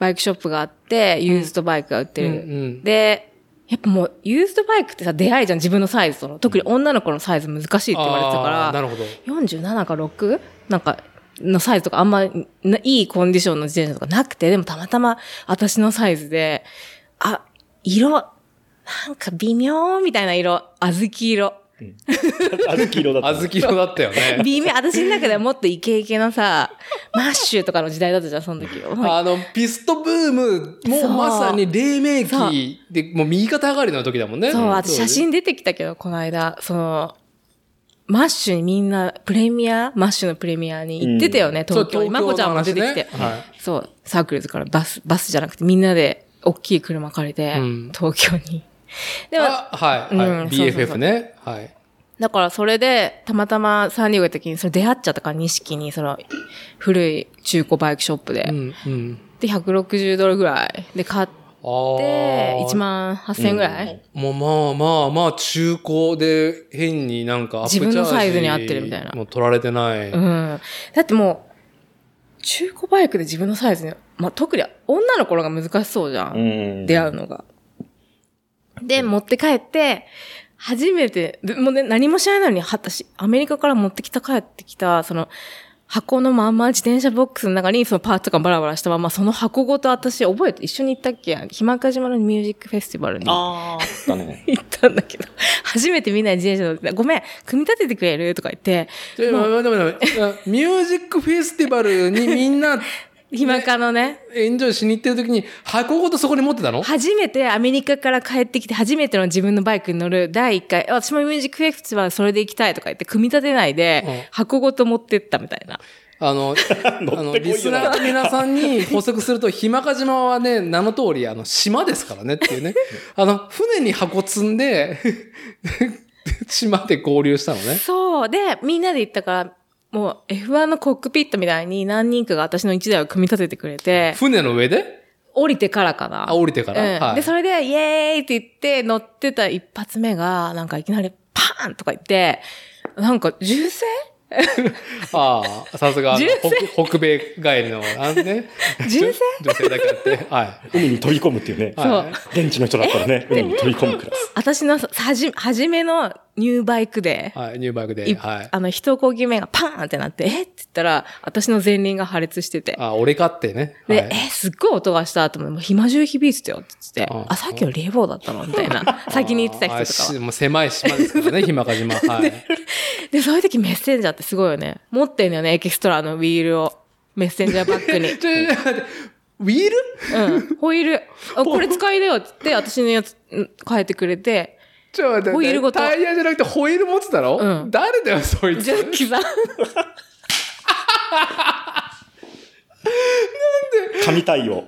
バイクショップがあって、ユーズドバイクが売ってる。うんうんで、やっぱもう、ユーズドバイクってさ、出会いじゃん、自分のサイズとの。特に女の子のサイズ難しいって言われてたから、なるほど。47か 6? なんか、のサイズとかあんまないいコンディションの自転車とかなくて、でもたまたま私のサイズで、あ、色、なんか微妙みたいな色、小豆色。あずき色だった。小豆色だったよね。微妙、私の中ではもっとイケイケのさ、マッシュとかの時代だったじゃん、その時。あの、ピストブーム、もまさに黎明期で、もう右肩上がりの時だもんね。そう、ん私写真出てきたけど、この間、その、 MASH にみんな、プレミア MASH のプレミアに行ってたよね、そう東京に。まこちゃんも出てきて。はいそう、サークルズからバス、バスじゃなくてみんなで大きい車借りて、うん東京に。でも、あ、はい、はい。うんそうそうそう BFF ね。はい。だからそれで、たまたまサンディエゴ行った時に、それ出会っちゃったから、錦に、その、古い中古バイクショップで。うん、うん。で、160ドルぐらいで買っ。て、1万8000円ぐらい、もうまあまあまあ中古で変になんかアップチャージ自分のサイズに合ってるみたいなもう取られてない。うん。だってもう、中古バイクで自分のサイズに、まあ、特に女の頃が難しそうじゃん。うん。出会うのが。で、持って帰って、初めて、でもうね、何も知らないのに、私、アメリカから持ってきた、帰ってきた、その、箱のまんま自転車ボックスの中にそのパーツとかバラバラしたまま、その箱ごと私覚えて一緒に行ったっけひまか島のミュージックフェスティバルに行あー、あったね。ったんだけど、初めてみんなで自転車乗って、ごめん、組み立ててくれる？とか言って、ミュージックフェスティバルにみんなひまかのね、エンジョイしに行ってる時に箱ごとそこに持ってたの？初めてアメリカから帰ってきて初めての自分のバイクに乗る第一回、私もミュージックフェスティバルそれで行きたいとか言って組み立てないで、うん箱ごと持ってったみたいな。あの、あの、リスナーの皆さんに補足すると、ひまか島はね、名の通り、あの、島ですからねっていうね。あの、船に箱積んで、島で合流したのね。そう。で、みんなで行ったから、もう F1 のコックピットみたいに何人かが私の一台を組み立ててくれて、船の上で？降りてからかな。あ、降りてから。うんはい。で、それで、イエーイって言って、乗ってた一発目が、なんかいきなりパーンとか言って、なんか銃声？ああ、さすが、北北米帰りの、あのね。女性だけあって。は海に飛び込むっていうね。い。はい現地の人だったらね、海に飛び込むクラス。私のはじ、初めのニューバイクで、はい、ニューバイクで。いはい。あの、一呼吸目がパーンってなって、え？って言ったら、私の前輪が破裂してて。あ、俺かってね。で、はいえ、すっごい音がしたと思って、もう暇中響いてたよって言ってうんあ、さっきの冷房だったのみたいな。先に言ってた人とかもう狭い島ですからね、ひまか島。はい。で、そういう時メッセンジャーってすごいよね。持ってんのよね、エキストラのウィールを。メッセンジャーバッグに。ちょ、ちょ、待ってウィール？うん。ホイール。あ、これ使いだよって言って、私のやつ、うん変えてくれて、ちょ、待ってホイールごとタイヤじゃなくてホイール持ってたろ？うん誰だよ、そいつ？ジャッキさん。神対応。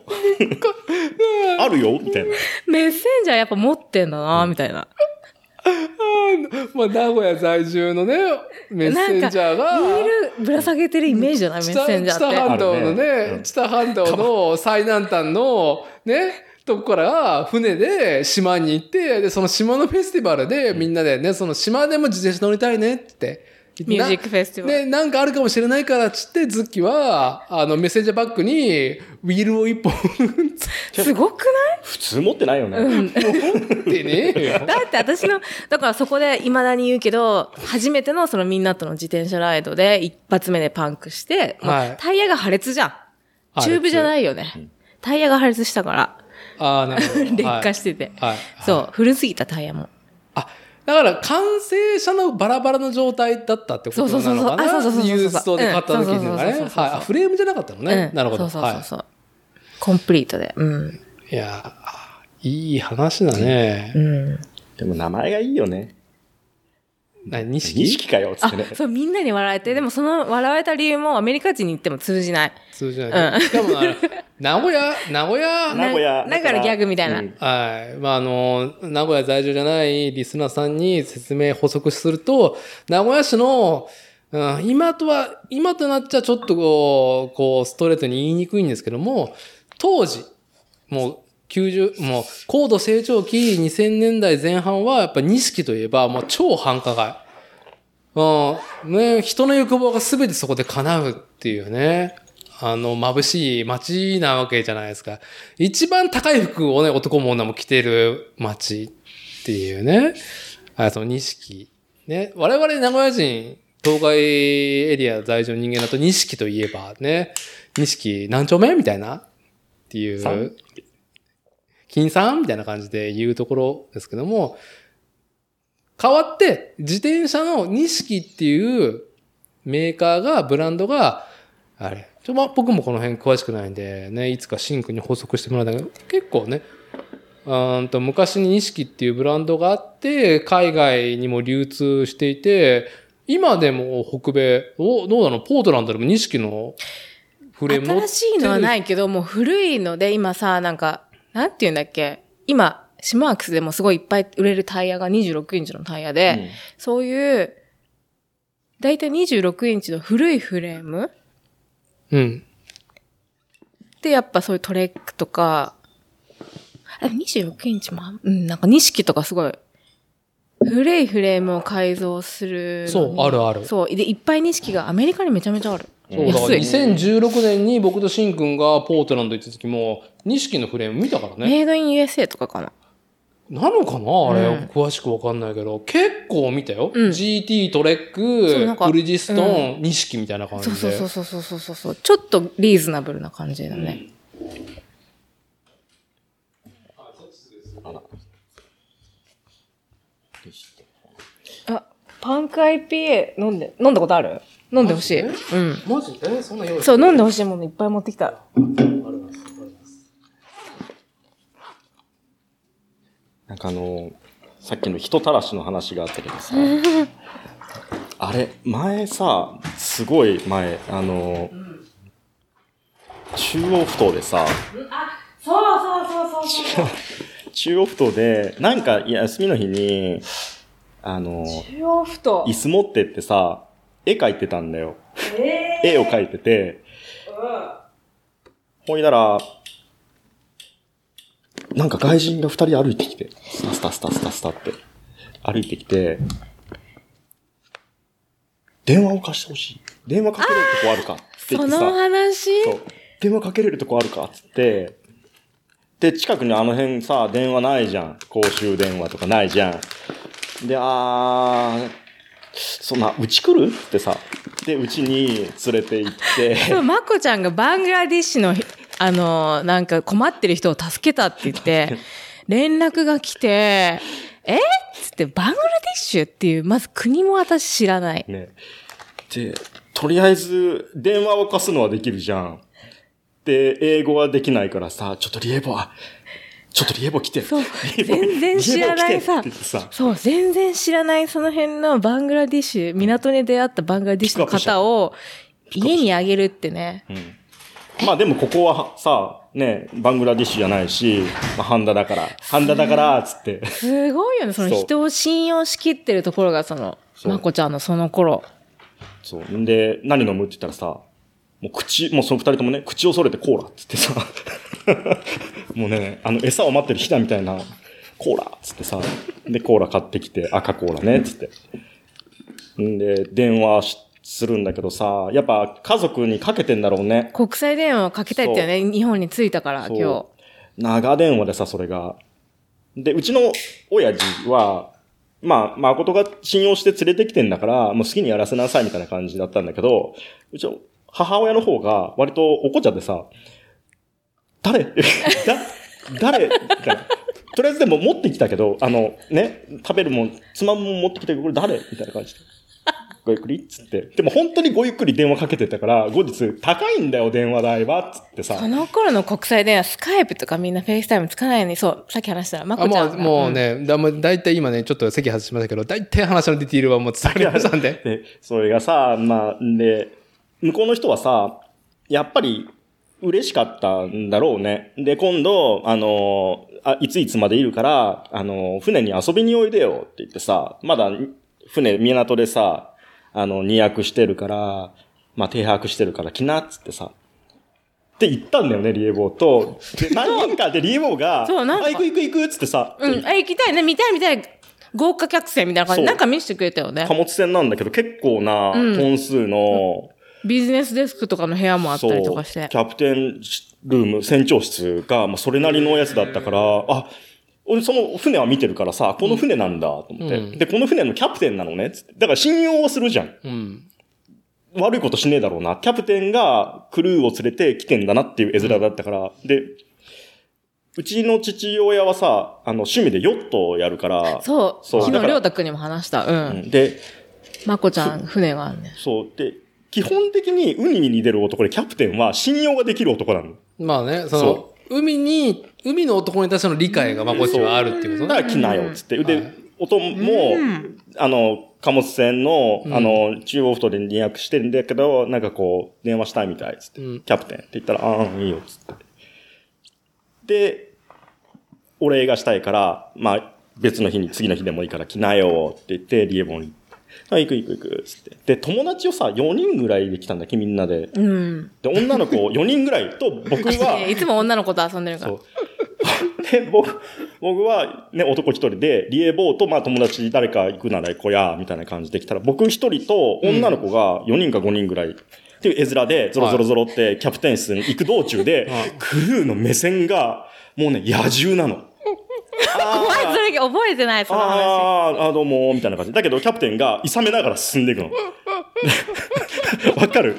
あるよみたいな。メッセンジャーやっぱ持ってんだな、みたいな。まあ、名古屋在住のね、メッセンジャーが、ウィールぶら下げてるイメージじゃない、メッ北センジャーって。北半島のねねう、ん北半島の最南端のね、とこから船で島に行って、で、その島のフェスティバルでみんなでね、その島でも自転車乗りたいねって。ミュージックフェスティバルで、なんかあるかもしれないからっつって、ズッキは、あの、メッセンジャーバッグに、ウィールを一本 すごくない？普通持ってないよね。ってねえよ。だって私の、だからそこで未だに言うけど、初めてのそのみんなとの自転車ライドで一発目でパンクして、はいタイヤが破裂じゃん。チューブじゃないよね。タイヤが破裂したから、ああ、なるほど。劣化してて。はい。はい。そう、古すぎたタイヤも。あ、だから完成車のバラバラの状態だったってことなのかな？そうそうそうそうユーストで買った時にはね。はい。フレームじゃなかったのね。うんなるほど。そうそうそうはそう。コンプリートで。うん。い。いやー、いい話だねう。ん。でも名前がいいよね。何錦錦かよ、つっあてね。、そう、みんなに笑われて、でもその笑われた理由もアメリカ人に言っても通じない。通じない。しかも名古屋、名古屋、名古屋。なだからギャグみたいなうんはい。まあ、あの、名古屋在住じゃないリスナーさんに説明補足すると、名古屋市の、うん、今とは、今となっちゃちょっとこう、こう、ストレートに言いにくいんですけども、当時、もう、90、もう、高度成長期2000年代前半は、やっぱ錦といえば、もう超繁華街。うん、ね、人の欲望が全てそこで叶うっていうね。あの、眩しい街なわけじゃないですか。一番高い服をね、男も女も着てる街っていうね。あその錦。ね。我々名古屋人、東海エリア在住人間だと錦といえばね、錦何丁目みたいなっていう、金さんみたいな感じで言うところですけども、変わって、自転車の錦っていうメーカーが、ブランドが、あれ、ちょ、ま、僕もこの辺詳しくないんで、ね、いつかシンクに補足してもらうんだけど、結構ね、うんと、昔に錦っていうブランドがあって、海外にも流通していて、今でも北米、おどうなのポートランドでも錦のフレーム新しいのはないけど、もう古いので、今さ、なんか、なんて言うんだっけ？今、シマークスでもすごいいっぱい売れるタイヤが26インチのタイヤで、うんそういう、だいたい26インチの古いフレーム？うん。で、やっぱそういうトレックとか、あ26インチもうん、なんか錦とかすごい、古いフレームを改造する。そうあるあるそう。で、いっぱい錦がアメリカにめちゃめちゃある。そう、だから安い。2016年に僕とシンくんがポートランド行った時も、錦のフレーム見たからね。メイドイン USA とかかな。なのかな？あれ、うん詳しくわかんないけど、結構見たよ。うん GT トレック、かブリヂストン、 Nishiki みたいな感じで。そうそうそうそうそうそうそう。ちょっとリーズナブルな感じだね。あ、パンク IPA 飲んで、飲んだことある？飲んでほしい。うん。マジえそんな用意そう、飲んでほしいものいっぱい持ってきた。なんかあの、さっきの人たらしの話があったけどさ、あれ、前さ、すごい前、あの、中央ふ頭でさ、そうそうそうそう。中央ふ頭で、なんか休みの日に、あの、中央ふと椅。子持ってってさ、絵描いてたんだよ。絵を描いてて、ほいだら、なんか外人が二人歩いてきて、スタスタスタスタスタって、歩いてきて、電話を貸してほしい。電話かけれるとこあるかって言そってさ。の話？そう。電話かけれるとこあるかっつって。で、近くにあの辺さ、電話ないじゃん。公衆電話とかないじゃん。で、あー、そんな、うち来る？ってさ。で、うちに連れて行って。まこちゃんがバングラディッシュの、あの、なんか困ってる人を助けたって言って、連絡が来て、え？っつって、バングラディッシュっていう、まず国も私知らない。ね。で、とりあえず、電話を貸すのはできるじゃん。で、英語はできないからさ、ちょっとリエボは、ちょっとリエボ来て。そう全然知らないさ。そう、全然知らないその辺のバングラディッシュ、港に出会ったバングラディッシュの方を家にあげるってね。まあでもここはさ、ね、バングラディッシュじゃないし、まあ、ハンダだから、ハンダだから、つって。すごいよね。そのそう人を信用しきってるところが、その、そうまこちゃんのその頃。そう。んで、何飲むって言ったらさ、もう口、もうその二人ともね、口を揃えてコーラっつってさ、もうね、あの、餌を待ってるヒダみたいな、コーラっつってさ、で、コーラ買ってきて、赤コーラね、つって。んで、電話しするんだけどさ、やっぱ家族にかけてんだろうね。国際電話をかけたいってよね。日本に着いたから、今長電話でさ、それが。で、うちの親父は、まあ、誠が信用して連れてきてんだから、もう好きにやらせなさいみたいな感じだったんだけど、うちの母親の方が割とおこちゃでさ、誰？だ、誰？みたいな。とりあえずでも持ってきたけど、あの、ね、食べるもん、つまむもん持ってきたけど、これ誰？みたいな感じで。ごゆっくり？っつって。でも本当にごゆっくり電話かけてたから、後日、高いんだよ、電話代は、つってさ日。そ。の頃の国際電話、スカイプとかみんなフェイスタイムつかないのに、そう、さっき話したら、まあもうこちゃんが。もうね、だまだいたい今ね、ちょっと席外しましたけど、だいたい話のディティールはもう伝わりましたんで。で、それがさ、まあ、で、向こうの人はさ、やっぱり嬉しかったんだろうね。で、今度、あの、あいついつまでいるから、あの、船に遊びにおいでよって言ってさ、まだ船、港でさ、あの、荷役してるから、まあ、停泊してるから来なっつってさ。って言ったんだよね、リエボーと。で、何人かでリエボーが、そうなんかあ、行く行く行くっつってさ、うん、あ、行きたいね、見たい見たい。豪華客船みたいな感じなんか見せてくれたよね貨。物船なんだけど、結構なうん本数の、ビジネスデスクとかの部屋もあったりとかしてキ。ャプテンルーム、船長室が、まあ、それなりのやつだったから、あ、俺その船は見てるからさ、この船なんだと思って、うんで、この船のキャプテンなのねつって。だから信用をするじゃん。うん。悪いことしねえだろうな。キャプテンがクルーを連れて来てんだなっていう絵面だったから、で、うちの父親はさ、あの、趣味でヨットをやるから、そう。そう昨日、りょうたくんにも話した。う。うんんで、まこちゃん、船があるね。そう。で、基本的に海に出る男でキャプテンは信用ができる男なの。まあね、そのそ、海に、海の男に対しての理解がまこっちはあるっていうことね。だから来なよ、つって。で、はい音も、うんあの、貨物船の、うんあの、中央埠頭で2役してるんだけど、なんかこう、電話したいみたい、つって。うんキャプテンって言ったら、ああ、いいよ、つって。で、お礼がしたいから、まあ、別の日に、次の日でもいいから来なよ、って言って、リエボンに。あ、行く行く行く、つって。で、友達をさ、4人ぐらいで来たんだっけ、みんなで。うん。で、女の子4人ぐらいと、僕は、いつも女の子と遊んでるからそう。で、僕、僕はね、男一人で、リエボーと、まあ友達誰か行くなら行こうや、みたいな感じで来たら、僕一人と女の子が4人か5人ぐらい、っていう絵面で、ゾロゾロゾロってキャプテン室に行く道中で、はいクルーの目線が、もうね、野獣なの。あ怖い、それ覚えてない、その話。あーあー、どうも、みたいな感じ。だけど、キャプテンが、勇めながら進んでいくの。わかる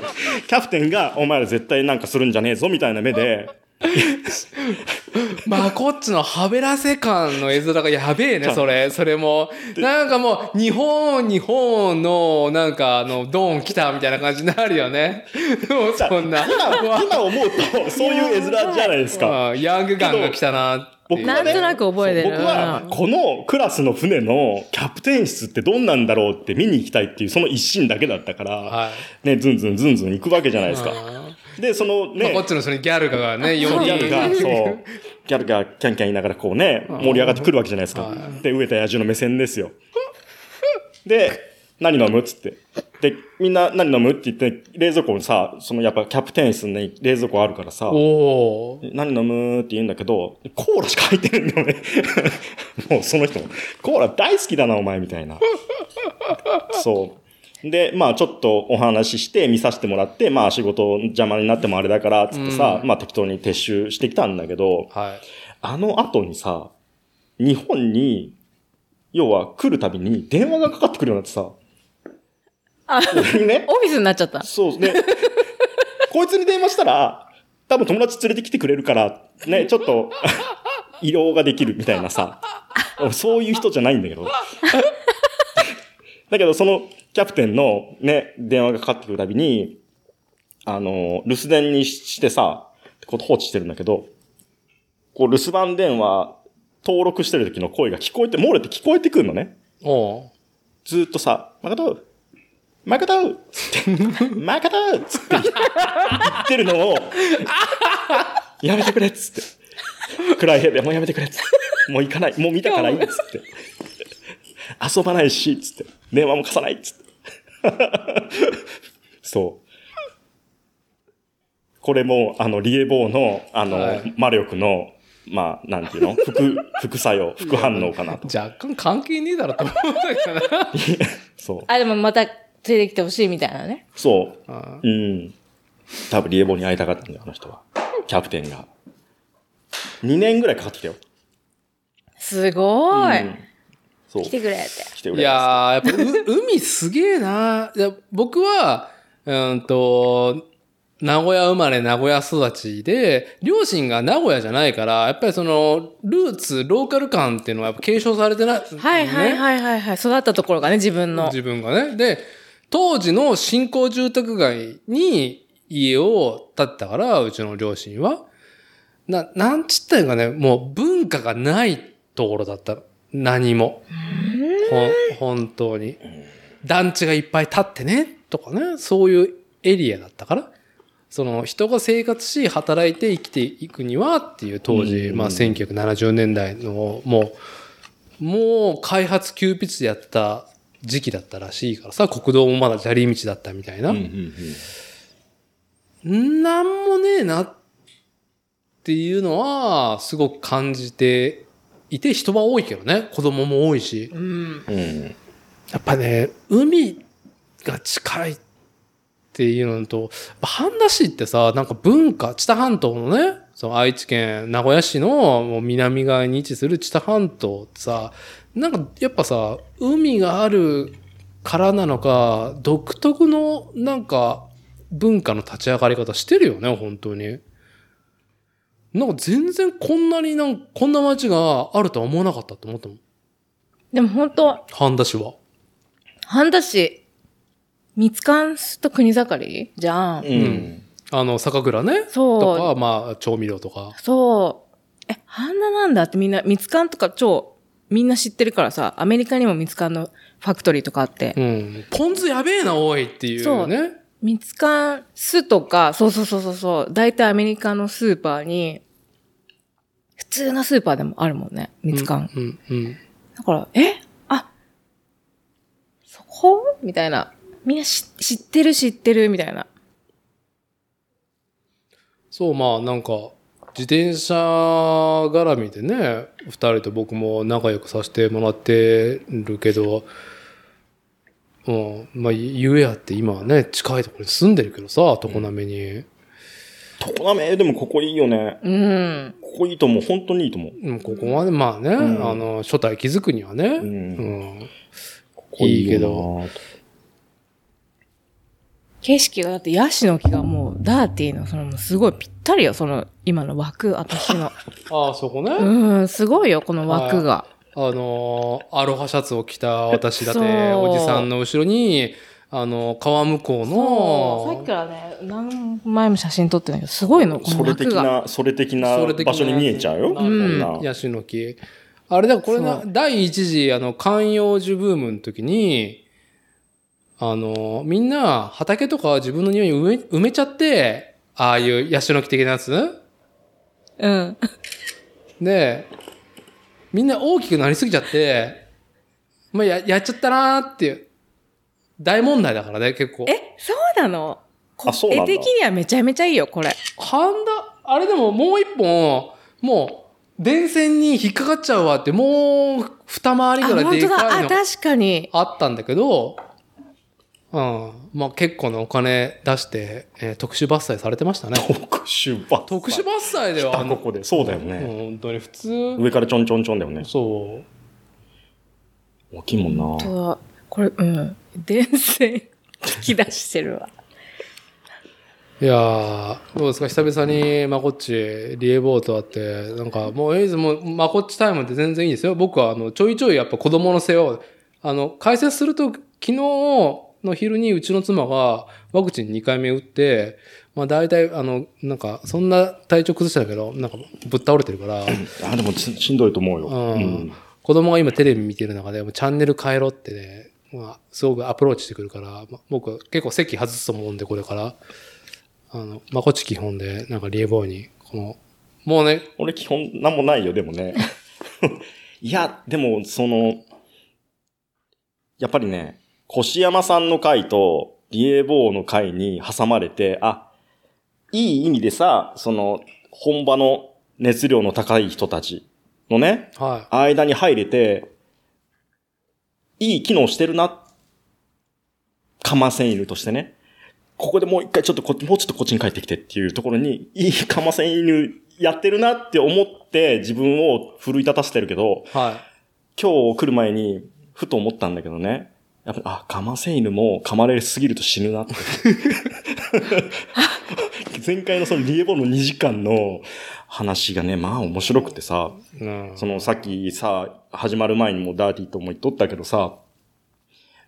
キャプテンが、お前ら絶対なんかするんじゃねえぞ、みたいな目で、まあ、こっちのはべらせ感の絵面がやべえね、それ。それも。なんかもう、日本、日本の、なんか、あの、ドーン来たみたいな感じになるよね。そんな。今、今思うと、そういう絵面じゃないですか。うんヤングガンが来たな。僕はねなんとなく覚えてる僕は、このクラスの船のキャプテン室ってどんなんだろうって見に行きたいっていう、その一心だけだったから、はい。ね、ずんずんずんずん行くわけじゃないですか。うんで、そのまあ、ねこっ、ちのそのギャルがね、ギ4ャルが、人。そう、ギャルがキャンキャン言いながらこうね、盛り上がってくるわけじゃないですか。で、植えた野獣の目線ですよ。で、何飲む？っつって。で、みんな何飲む？って言って、冷蔵庫にさ、そのやっぱキャプテン室に冷蔵庫あるからさ。何飲む？って言うんだけど、コーラしか入ってるんだよね。もうその人も、コーラ大好きだな、お前、みたいな。そう。で、まあちょっとお話しして見させてもらって、まあ仕事邪魔になってもあれだから、つってさ、うんまあ適当に撤収してきたんだけど、はい。あの後にさ、日本に、要は来るたびに電話がかかってくるようになってさ、あ、俺 にね、オフィスになっちゃった。そうね。こいつに電話したら、多分友達連れてきてくれるから、ね、ちょっと、移動ができるみたいなさ、そういう人じゃないんだけど。だけど、そのキャプテンのね、電話がかかってくるたびに、あの、留守電にしてさ、こう放置してるんだけど、こう留守番電話登録してる時の声が聞こえて、漏れて聞こえてくるのね。ずーっとさ、マカトウマカトウつって、マカトウつって言ってるのを、やめてくれっつって。暗い部屋でもうやめてくれっつって。もう行かない。もう見たからいいっつって。遊ばないし、つって。電話も貸さないっつって。そう。これも、あの、リエボーの、あの、はい魔力の、まあ、なんていうの？副、副作用、副反応かなと。若干関係ねえだろと思うんだけどな。そう。あ、でもまた連れてきてほしいみたいなね。そう。あうん。多分リエボーに会いたかったんだよ、あの人は。キャプテンが。2年ぐらいかかってきたよ。すごい。うんそう。来てくれって。来てくれ。いやー、やっぱう海すげえな。いや僕は、うんと、名古屋生まれ、名古屋育ちで、両親が名古屋じゃないから、やっぱりその、ルーツ、ローカル感っていうのはやっぱ継承されてない。はいはいねはいはいはい。育ったところがね、自分の。自分がね。で、当時の新興住宅街に家を建てたから、うちの両親は。な、なんちったんかね、もう文化がないところだった。何も。ほん、本当に。団地がいっぱい建ってね、とかね、そういうエリアだったから。その人が生活し、働いて生きていくにはっていう当時、うんまあ1970年代のもう、もう開発急ピッチでやった時期だったらしいからさ、国道もまだ砂利道だったみたいな。うんうんなんもねえなっていうのは、すごく感じていて、人は多いけどね。子供も多いし。うん。やっぱね、海が近いっていうのと、半田市ってさ、なんか文化、知多半島のね、その愛知県名古屋市のもう南側に位置する知多半島ってさ、なんかやっぱさ、海があるからなのか、独特のなんか文化の立ち上がり方してるよね、本当に。なんか全然こんなになんか、こんな街があるとは思わなかったと思ったもん。でも本当半田市は。半田市、三つ関と国盛りじゃん。うん。あの、酒蔵ね？そうとか、まあ、調味料とか。そう。え、半田なんだってみんな、三つ関とか超、みんな知ってるからさ、アメリカにも三つ関のファクトリーとかあって、うん。ポン酢やべえな、おいっていうそうね。三つ関酢とか、そうそうそうそうそう、大体アメリカのスーパーに、普通のスーパーでもあるもんね、三つ関。うん、うん。だから、え？あ、そこ？みたいな。みんな知知ってる知ってるみたいな。そう、まあ、なんか、自転車絡みでね、二人と僕も仲良くさせてもらってるけど、うん、まあ、ゆえやって今はね、近いところに住んでるけどさ、常滑に。常滑？でもここいいよね。うん。ここいいと思う。本当にいいと思う。うん、ここまで、まあね、んあの、初代気づくにはね、う。うんん。ここいいけいいけどど。景色が、だってヤシの木がもう、ダーティーの、その、すごいぴったりよ、その、今の枠、私の。ああ、そこね？うん、すごいよ、この枠が。あのーアロハシャツを着た私だって、おじさんの後ろに、あの、川向こうそう。さっきの、からね、何枚も写真撮ってないけど、すごいの、このそれ的枠が。な、それ的なそれ的な場所に見えちゃう？よ。うんこんなヤシの木。あれだからこれなそ、第一次、あの、観葉樹ブームの時に、あの、みんな畑とか自分の庭に埋め埋めちゃって、ああいうヤシの木的なやつ？うん。で、みんな大きくなりすぎちゃって、まあ、や、やっちゃったなーっていう、大問題だからね、結構。え、そうなの？こあそうなんだ絵的にはめちゃめちゃいいよ、これ。ハンダ、あれでももう一本、もう、電線に引っかかっちゃうわって、もう、二回りあ、ぐらいでかいの確かに。あったんだけど、あうん。まあ結構なお金出して、えー特殊伐採されてましたね。特殊伐採。特殊伐採では、ここで。そうだようんね。本当に普通。上からちょんちょんちょんだよね。そう。大きいもんな。とは、これ、うん。電線、引き出してるわ。いやー、どうですか？久々にまこっち、リエボーと会って、なんかもうエイズもまこっちタイムって全然いいですよ。僕はあの、ちょいちょいやっぱ子供の世話を、あの、解説すると、昨日の昼にうちの妻がワクチン2回目打って、まあ大体、あの、なんか、そんな体調崩したけど、なんかぶっ倒れてるから、あ、でもししんどいと思うよ。うんうん。子供が今テレビ見てる中で、もうチャンネル変えろってね、まあ、すごくアプローチしてくるから、まあ、僕は結構席外すと思うんで、これから。あの、まこっち基本で、なんかリエボーに、この、もうね、俺基本なんもないよ、でもね。いや、でも、その、やっぱりね、越山さんの回と、リエボーの回に挟まれて、あ、いい意味でさ、その、本場の熱量の高い人たちのね、は間に入れて、いい機能してるな。かませ犬としてね。ここでもう一回ちょっとこ、もうちょっとこっちに帰ってきてっていうところに、いいかませ犬やってるなって思って自分を奮い立たせてるけど、い。は今日来る前にふと思ったんだけどね。やっぱり、あ、かませ犬も噛まれすぎると死ぬなって。前回のそのリエボの2時間の話がね、まあ面白くてさ、い。うん。そのさっきさ、始まる前にもダーティーとも言っとったけどさ、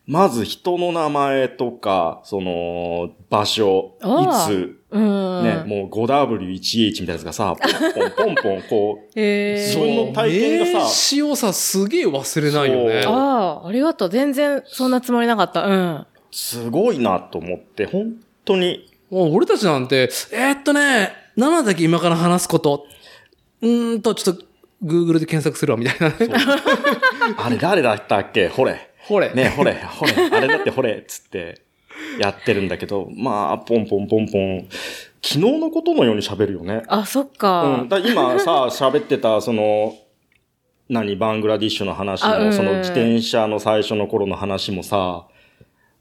まず人の名前とか、その、場所、いつ、うん。ね、もう 5W1H みたいなやつがさ、ポンポンポンポン、こう、へ自分の体験がさ名詞をさ、すげえ忘れないよね。ああ、ありがとう。全然そんなつもりなかった。うん。すごいなと思って、本当に、もう俺たちなんて、えーっとね、7だけ今から話すこと。うーんと、ちょっと、Google で検索するわ、みたいなね。あれ誰だったっけ？ほれ。ほれ。ね、ほれ、ほれ、あれだってほれ、つって、やってるんだけど、まあ、ポンポンポンポン、昨日のことのように喋るよね。あ、そっうかん。。だ今さ、喋ってた、その、何、バングラディッシュの話も、あうんその自転車の最初の頃の話もさ、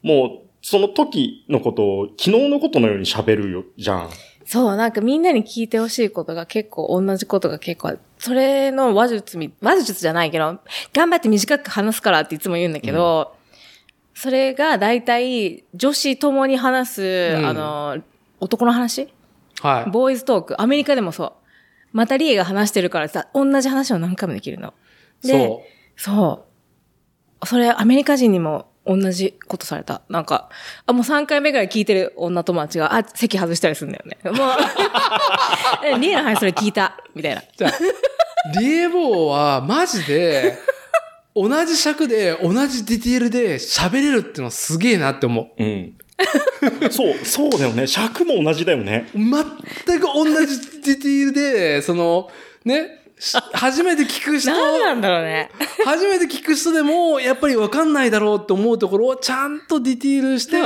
もう、その時のことを、昨日のことのように喋るよ、じゃん。そう、なんかみんなに聞いてほしいことが結構同じことが結構。それの話術み、話術じゃないけど、頑張って短く話すからっていつも言うんだけど、それが大体女子ともに話す、うんあの、男の話？はい。ボーイズトーク？アメリカでもそう。またリエが話してるからさ、同じ話を何回もできるの。でそそう。それアメリカ人にも同じことされた。なんか、あ、もう3回目ぐらい聞いてる女友達が、あ、席外したりするんだよね。もう、えリエの話それ聞いた。みたいな。う。じゃあ、リエボーは、マジで、同じ尺で、同じディティールで喋れるっていうのはすげえなって思う。うん。そう、そうだよね。尺も同じだよね。全く同じディティールで、その、ね、し初めて聞く人、何なんだろうね。初めて聞く人でも、やっぱり分かんないだろうって思うところをちゃんとディティールして、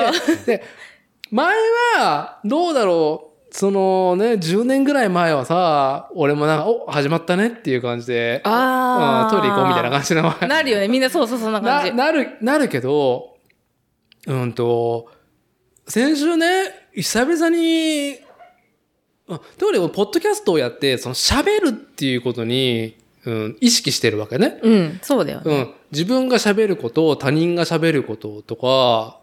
で、前は、どうだろう、そのね、10年ぐらい前はさ、俺もなんか、お、始まったねっていう感じで、あーうんトイレ行こうみたいな感じの。なるよね。みんなそうそうそんな感じ。ななる、なるけど、うんと、先週ね、久々に、あ特にポッドキャストをやって、その喋るっていうことに、うん、意識してるわけね。うん、そうだよね。うん。自分が喋ること、他人が喋ることとか、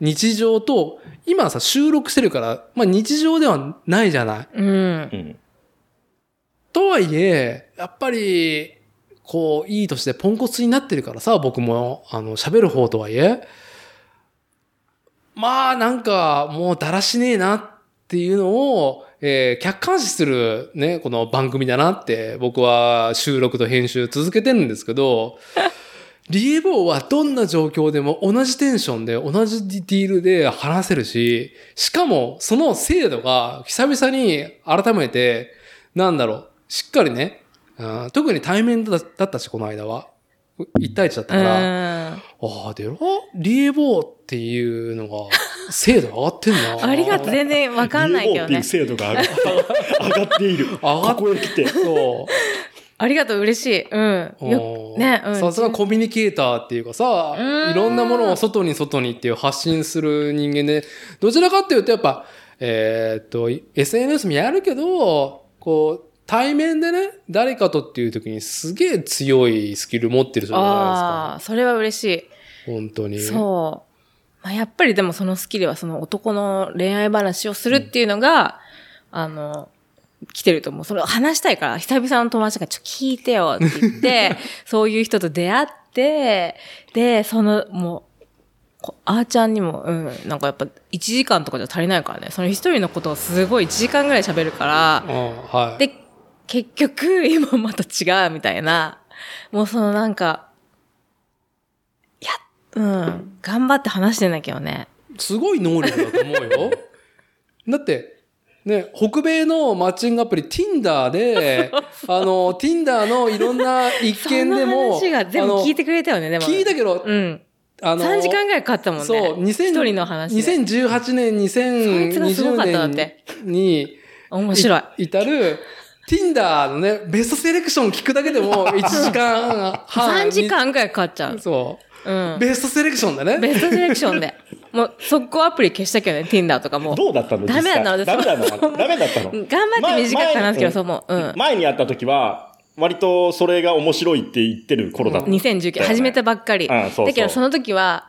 日常と、今さ、収録してるから、まあ日常ではないじゃない。うんう。ん。とはいえ、やっぱり、こう、いい年でポンコツになってるからさ、僕も、あの、喋る方とはいえ。まあ、なんか、もうだらしねえなっていうのを、えー客観視するね、この番組だなって、僕は収録と編集続けてるんですけど、リエボーはどんな状況でも同じテンションで同じディティールで話せるし、しかもその精度が久々に改めて、なんだろう、しっかりね、うん特に対面だだったし、この間は。一対一だったから、ああ、でろリエボーっていうのが、精度上がってんな。ありがとう。全然わかんないけどねリエボーっていう。精度が上が上がっている。上がっここへ来て。そう。ありがとう、嬉しい。うん。ね、うん。さすがコミュニケーターっていうかさ、いろんなものを外に外にっていう発信する人間で、どちらかっていうとやっぱ、えーっと、SNS もやるけど、こう、対面でね、誰かとっていう時にすげえ強いスキル持ってる人じゃああ、それは嬉しい。ないですか。本当に。そう。まあ、やっぱりでもそのスキルはその男の恋愛話をするっていうのが、あの、来てると思う。それを話したいから、久々の友達がちょっと聞いてよって言って、そういう人と出会って、で、その、もう、こあーちゃんにも、うん、なんかやっぱ1時間とかじゃ足りないからね。その一人のことをすごい1時間ぐらい喋るから、うん、はい。で、結局、今また違うみたいな、もうそのなんか、いや、うん、頑張って話してんだけどね。すごい能力だと思うよ。だって、ね、北米のマッチングアプリ Tinder で、あの、Tinder のいろんな一件でも、話が全部聞いてくれたよね、でも。聞いたけど、うん。あの、3時間ぐらいかかったもんね。そう、2000一人の話で。2018年、そいつがすごかっただっ2020て年に面白い。至る、Tinder のね、ベストセレクション聞くだけでも 1時間半。3時間ぐらいかかっちゃう。そうう。ん。ベストセレクションだね。ベストセレクションで。もう、速攻アプリ消したけどね、Tinder とかも。どうだったのダメだったのダメだったのダメだったの？うん頑張って短く話すけど、そうもう。うん。前に会った時は、割とそれが面白いって言ってる頃だった。2019、始めたばっかり。うんそうそうだけど、その時は、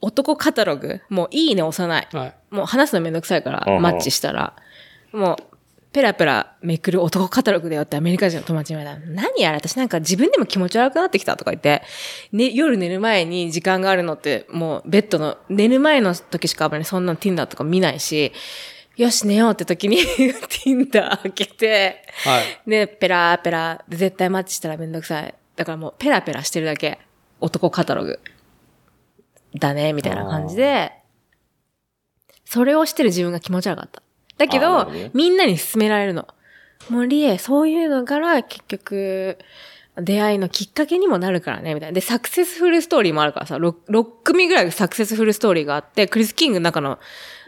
男カタログ、もういいね押さない。はい。もう話すのめんどくさいから、んマッチしたら。もう、ペラペラめくる男カタログだよってアメリカ人の友達に言われた。何やれ私なんか自分でも気持ち悪くなってきたとか言って、ね、夜寝る前に時間があるのって、もうベッドの、寝る前の時しかあまりそんな Tinder とか見ないし、よし寝ようって時に Tinder 開けて、はい。で、ペラペラ、で絶対マッチしたらめんどくさい。だからもうペラペラしてるだけ。男カタログ。だね、みたいな感じで、それをしてる自分が気持ち悪かった。だけど、ねみんなに勧められるの。森へ、そういうのから結局、出会いのきっかけにもなるからね、みたいな。で、サクセスフルストーリーもあるからさ、6, 6組ぐらいサクセスフルストーリーがあって、クリス・キングの中の、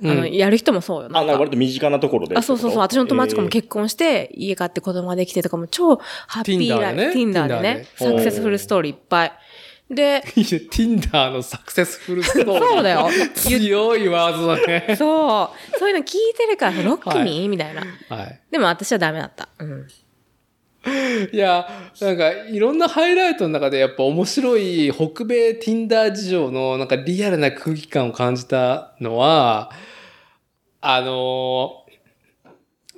あの、うんやる人もそうよ。あ、なんか割と身近なところで。あ、そうそうそう。私の友達とかも結婚して、家買って子供ができてとかも超ハッピーライフ。Tinder でねね。サクセスフルストーリーいっぱい。で、いや Tinder のサクセスフルストーリー。そうだよ。強いワードだね。そう。そういうの聞いてるから、6組、はいみたいな。はい。でも私はダメだった。うん。いや、なんか、いろんなハイライトの中でやっぱ面白い北米 Tinder 事情のなんかリアルな空気感を感じたのは、あのー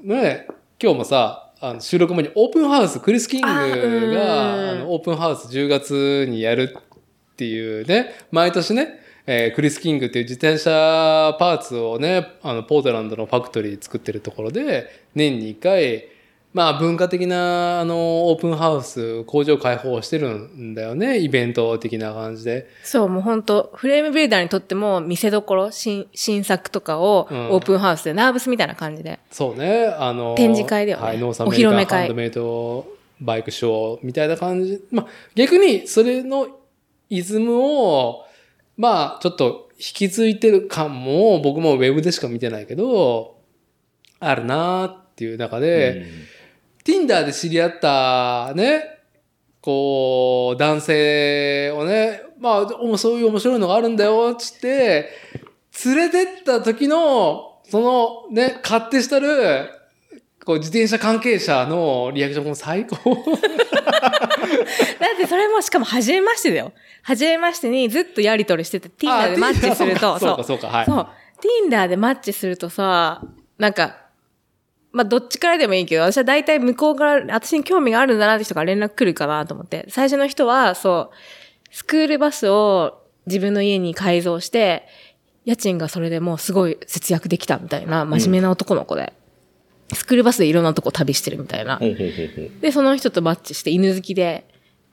ね、今日もさ、あの収録前にオープンハウス、クリス・キングがあのオープンハウス10月にやるっていうね、毎年ね、えークリス・キングっていう自転車パーツをね、あの、ポートランドのファクトリー作ってるところで、年に1回、まあ文化的なあのオープンハウス工場開放してるんだよねイベント的な感じで。そう、もう本当フレームビルダーにとっても見せどころ、新、新作とかをうん。オープンハウスで、ナーブスみたいな感じで。そうねあの展示会だよね。はい、ノースアおメリカ披露目会。ハンドメイドバイクショーみたいな感じ。まあ逆にそれのイズムをまあちょっと引き継いでる感も僕もウェブでしか見てないけどあるなーっていう中で、Tinder で知り合ったね、こう、男性をね、まあ、そういう面白いのがあるんだよ、つって、連れてった時の、そのね、勝手したる、こう、自転車関係者のリアクションも最高。だってそれもしかも初めましてだよ。初めましてにずっとやりとりしてて、Tinder でマッチすると、そうか、そうか、はい。そう。Tinder でマッチするとさ、なんか、まあ、どっちからでもいいけど、私は大体向こうから、私に興味があるんだなって人から連絡来るかなと思って。最初の人は、そう、スクールバスを自分の家に改造して、家賃がそれでもうすごい節約できたみたいな、真面目な男の子で。スクールバスでいろんなとこ旅してるみたいな。で、その人とマッチして犬好きで、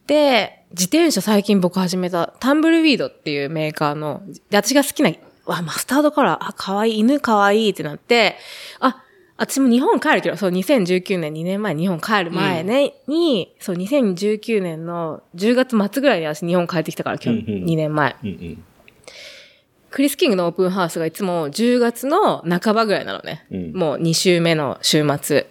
で、自転車最近僕始めた、タンブルウィードっていうメーカーの、で、私が好きな、わ、マスタードカラー、あ、かわいい、犬かわいいってなって、あ、私も日本帰るけど、そう、2019年、2年前、日本帰る前ね、に、そう、2019年の10月末ぐらいに私日本帰ってきたから、今日、うんうん2年前。うんうんクリス・キングのオープンハウスがいつも10月の半ばぐらいなのね。うんもう2週目の週末。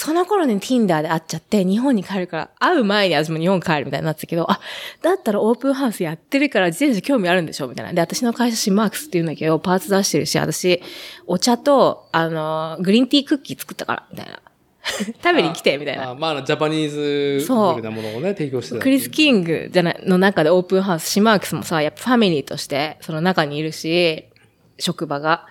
その頃に Tinder で会っちゃって、日本に帰るから、会う前に私も日本帰るみたいになってたけど、あ、だったらオープンハウスやってるから自転車興味あるんでしょみたいな。で、私の会社シマークスって言うんだけど、パーツ出してるし、私、お茶と、あの、グリーンティークッキー作ったから、みたいな。食べに来て、みたいな。あまあジャパニーズそう風なものをね、提供してた。クリス・キングじゃない、の中でオープンハウス、シマークスもさ、やっぱファミリーとして、その中にいるし、職場が。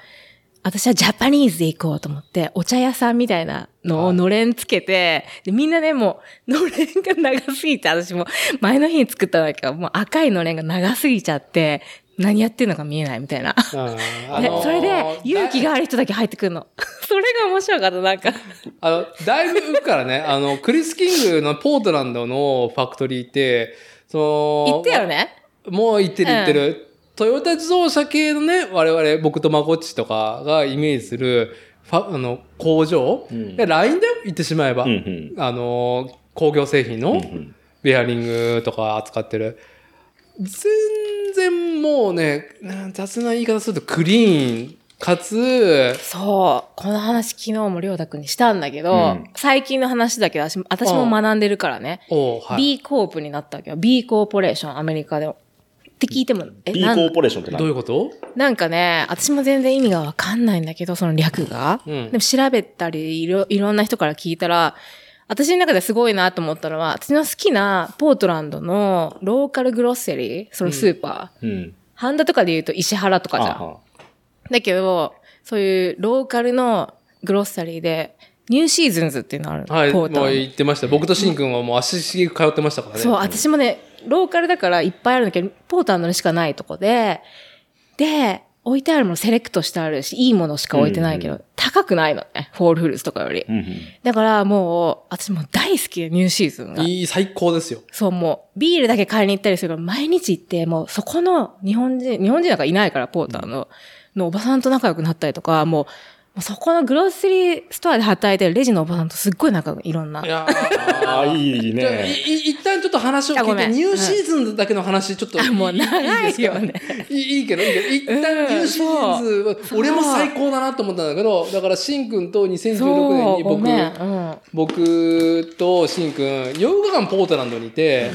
私はジャパニーズで行こうと思って、お茶屋さんみたいなのをのれんつけて、でみんなね、もう、のれんが長すぎて、私も前の日に作ったんだけど、もう赤いのれんが長すぎちゃって、何やってんのか見えないみたいな。あのーでそれで、勇気がある人だけ入ってくるの。それが面白かった、なんか。あの、だいぶ浮くからね、あの、クリス・キングのポートランドのファクトリーって、その、言ってよね。もう行ってる行ってる。トヨタ自動車系のね、我々、僕とまこっちとかがイメージする、ファ、あの、工場、うんで、ラインだよ、言ってしまえば。うんうんあの、工業製品の、ベアリングとか扱ってる。全然もうね、雑な言い方するとクリーン、かつ、そう。この話昨日もりょうたくんにしたんだけど、うん最近の話だけど、私私も学んでるからね。はい。B コープになったわけよ。B コーポレーション、アメリカで。って聞いても、え、B コなんーポレーションって何どういうこと？なんかね、私も全然意味がわかんないんだけど、その略が。うんでも調べたりいろ、いろんな人から聞いたら、私の中ですごいなと思ったのは、私の好きなポートランドのローカル grocery、そのスーパー。うん。半田とかで言うと石原とかじゃん。だけど、そういうローカルの grocery で、ニューシーズンズっていうのあるの。はい、もうポートランド言ってました。僕とシンくんはもう足しげく通ってましたからね。そう、私もね、ローカルだからいっぱいあるんだけど、ポートランドにしかないとこで、で、置いてあるものセレクトしてあるし、いいものしか置いてないけど、高くないのね。フォールフルーツとかより。うんうんだからもう、私もう大好きで、ニューシーズンが。いい、最高ですよ。そう、もう、ビールだけ買いに行ったりするから、毎日行って、もう、そこの日本人、日本人なんかいないから、ポーターの、のおばさんと仲良くなったりとか、もうそこのグロッセリーストアで働いてるレジのおばさんとすっごい仲いろんな。いやああ、いいね。い一旦ちょっと話を聞いて、ニューシーズンだけの話、ちょっと。あもう長いですか？よねいいいいけど、いいけど、一旦ニューシーズン俺も最高だなと思ったんだけど、だから、シンくんと2016年に僕。うん。僕とシンくん、8日間ポートランドにいて、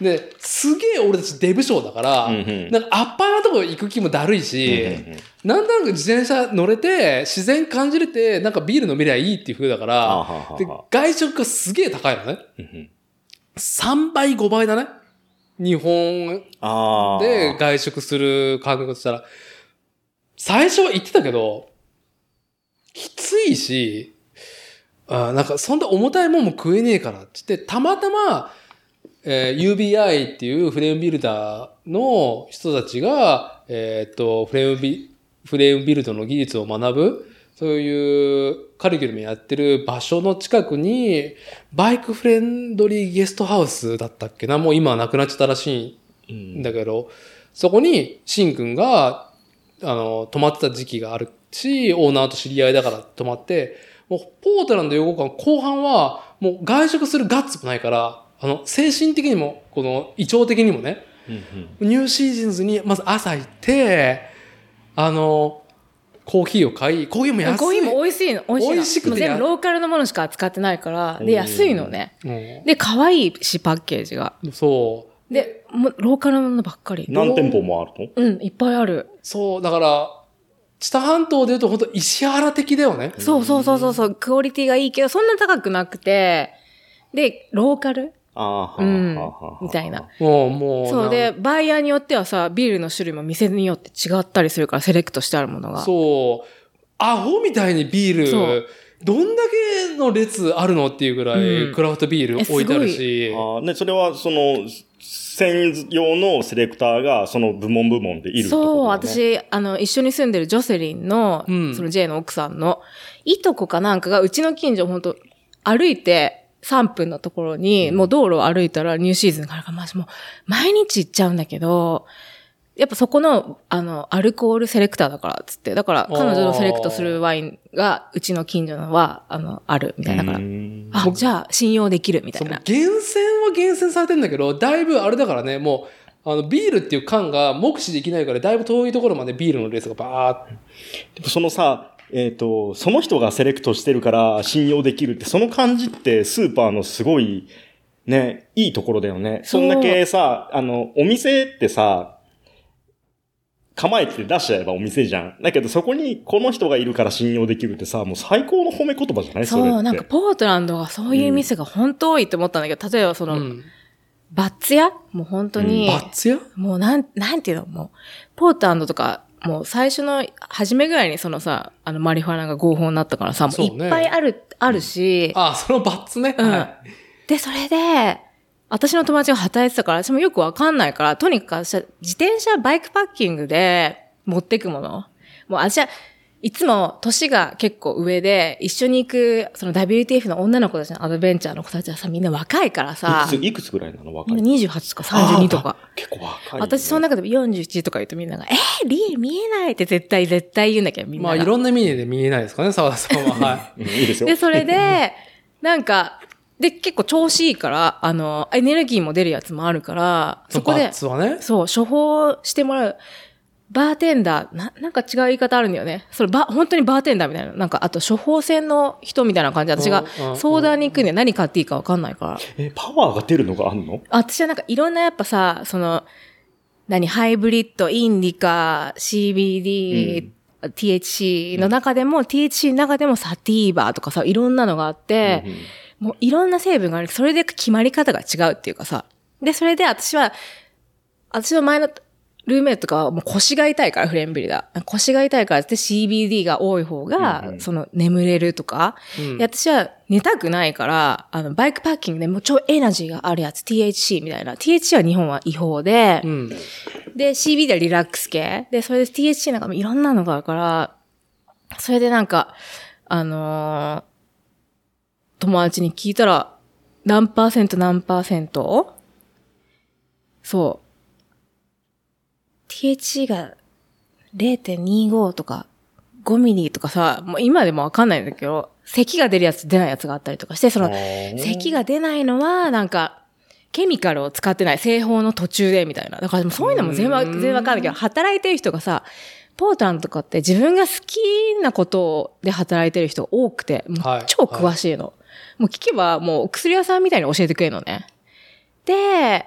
で、すげえ俺たちデブ賞だから、うんうんなんかアッパーなとこ行く気もだるいし、うんうんうんなんとなく自転車乗れて、自然感じれて、なんかビール飲めりゃいいっていう風だかあらで外食がすげえ高いのね。うんうん3倍、5倍だね。日本。で外食する感覚としたら、最初は言ってたけど、きついし、あーなんかそんな重たいもんも食えねえからって言って、たまたま、えー UBI っていうフレームビルダーの人たちが、えーっと、フレームビ、フレームビルドの技術を学ぶ、そういうカリキュラムやってる場所の近くに、バイクフレンドリーゲストハウスだったっけな。もう今はなくなっちゃったらしいんだけど、そこに、シンくんが、あの、泊まってた時期があるし、オーナーと知り合いだから泊まって、もう、ポートランド横間後半は、もう外食するガッツもないから、あの、精神的にも、この、胃腸的にもね、うんうん。ニューシーズンズに、まず朝行って、あの、コーヒーを買い、コーヒーも安い。コーヒーも美味しいの。美味しいの。美味しくて全部ローカルのものしか扱ってないから、で、うん安いのね。うで、可愛いし、パッケージが。ん。そう。で、もうローカルのものばっかり。何店舗もあるの？うん、いっぱいある。そう、だから、知多半島で言うと本当石原的だよね。そうそうそうそうそう、クオリティがいいけど、そんな高くなくて、で、ローカルああ、はあうんはあはあみたいな。もう、もう。そうで、バイヤーによってはさ、ビールの種類も店によって違ったりするから、セレクトしてあるものが。そう。アホみたいにビーそうル、どんだけの列あるのっていうぐらい、うんクラフトビール置いてあるし。ああ、ね、それは、その、専用のセレクターが、その部門部門でいるってことだそう。私、あの、一緒に住んでるジョセリンの、うんその J の奥さんの、いとこかなんかが、うちの近所、本当歩いて3分のところに、もう道路を歩いたらニューシーズンから、まあ、もう、毎日行っちゃうんだけど、やっぱそこの、あの、アルコールセレクターだから、つって。だから、彼女のセレクトするワインが、うちの近所のは、あの、ある、みたいな。だからう、んあ、じゃあ、信用できる、みたそいうな。厳選は厳選されてんだけど、だいぶあれだからね、もう、あの、ビールっていう缶が目視できないから、だいぶ遠いところまでビールのレースがバーって。でもそのさ、えっ、と、その人がセレクトしてるから信用できるって、その感じってスーパーのすごい、ね、いいところだよね。そんだけさ、あの、お店ってさ、構えて出しちゃえばお店じゃん。だけどそこにこの人がいるから信用できるってさ、もう最高の褒め言葉じゃない？そう、なんかポートランドがそういう店が本当多いって思ったんだけど、例えばその、うん。バッツ屋？もう本当に、バッツ屋？もうなん、なんていうの？もう、ポートランドとか、もう最初の、初めぐらいにそのさ、あのマリファナが合法になったからさ、もうそうねいっぱいある、あるし、あ、そのバッツね。うん。はい。で、それで、私の友達が働いてたから、私もよくわかんないから、とにかくさ自転車、バイクパッキングで持ってくもの。もう私はいつも年が結構上で、一緒に行く、その WTF の女の子たちのアドベンチャーの子たちはさ、みんな若いからさいく、つ、いくつぐらいなの？若いみんな28とか32とか。結構若い、ね。私その中でも41とか言うとみんなが、えー、リエル見えないって絶対絶対言うんだけど、みんなまあ、が。いろんな意味で見えないですかね、沢田さんは。は うんいいですよ。で、それで、なんか、で、結構調子いいから、あの、エネルギーも出るやつもあるから、い。そこでね。そう、処方してもらう、バーテンダー、な、なんか違う言い方あるんだよね。それ、ば、本当にバーテンダーみたいな。なんか、あと処方箋の人みたいな感じで、私がうんうんうん相談に行くんで何買っていいかわかんないから。え、パワーが出るのがあんの？あ私はなんかいろんなやっぱさ、その、何、ハイブリッド、インディカ、CBD、THC の中でも、THC の中でもサティーバーとかさ、いろんなのがあって、うんうんもういろんな成分がある。それで決まり方が違うっていうかさ。で、それで私は、私の前のルーメイトとかはもう腰が痛いから、フレンビリだ。腰が痛いからって CBD が多い方が、うんうんその眠れるとか、うんで私は寝たくないから、あの、バイクパッキングでもう超エナジーがあるやつ、THC みたいな。THC は日本は違法で、うん。で、CBD はリラックス系。で、それで THC なんかもいろんなのがあるから、それでなんか、あのー友達に聞いたら、何パーセント何パーセント？そう。THC が0.25とか5ミリとかさ、もう今でもわかんないんだけど、咳が出るやつ出ないやつがあったりとかして、その、咳が出ないのは、なんか、ケミカルを使ってない製法の途中でみたいな。だからそういうのも全然全然わかんないけど、働いてる人がさ、ポートランドとかって自分が好きなことで働いてる人が多くて、もうはい超詳しいの。もう聞けばもう薬屋さんみたいに教えてくれるのね。で、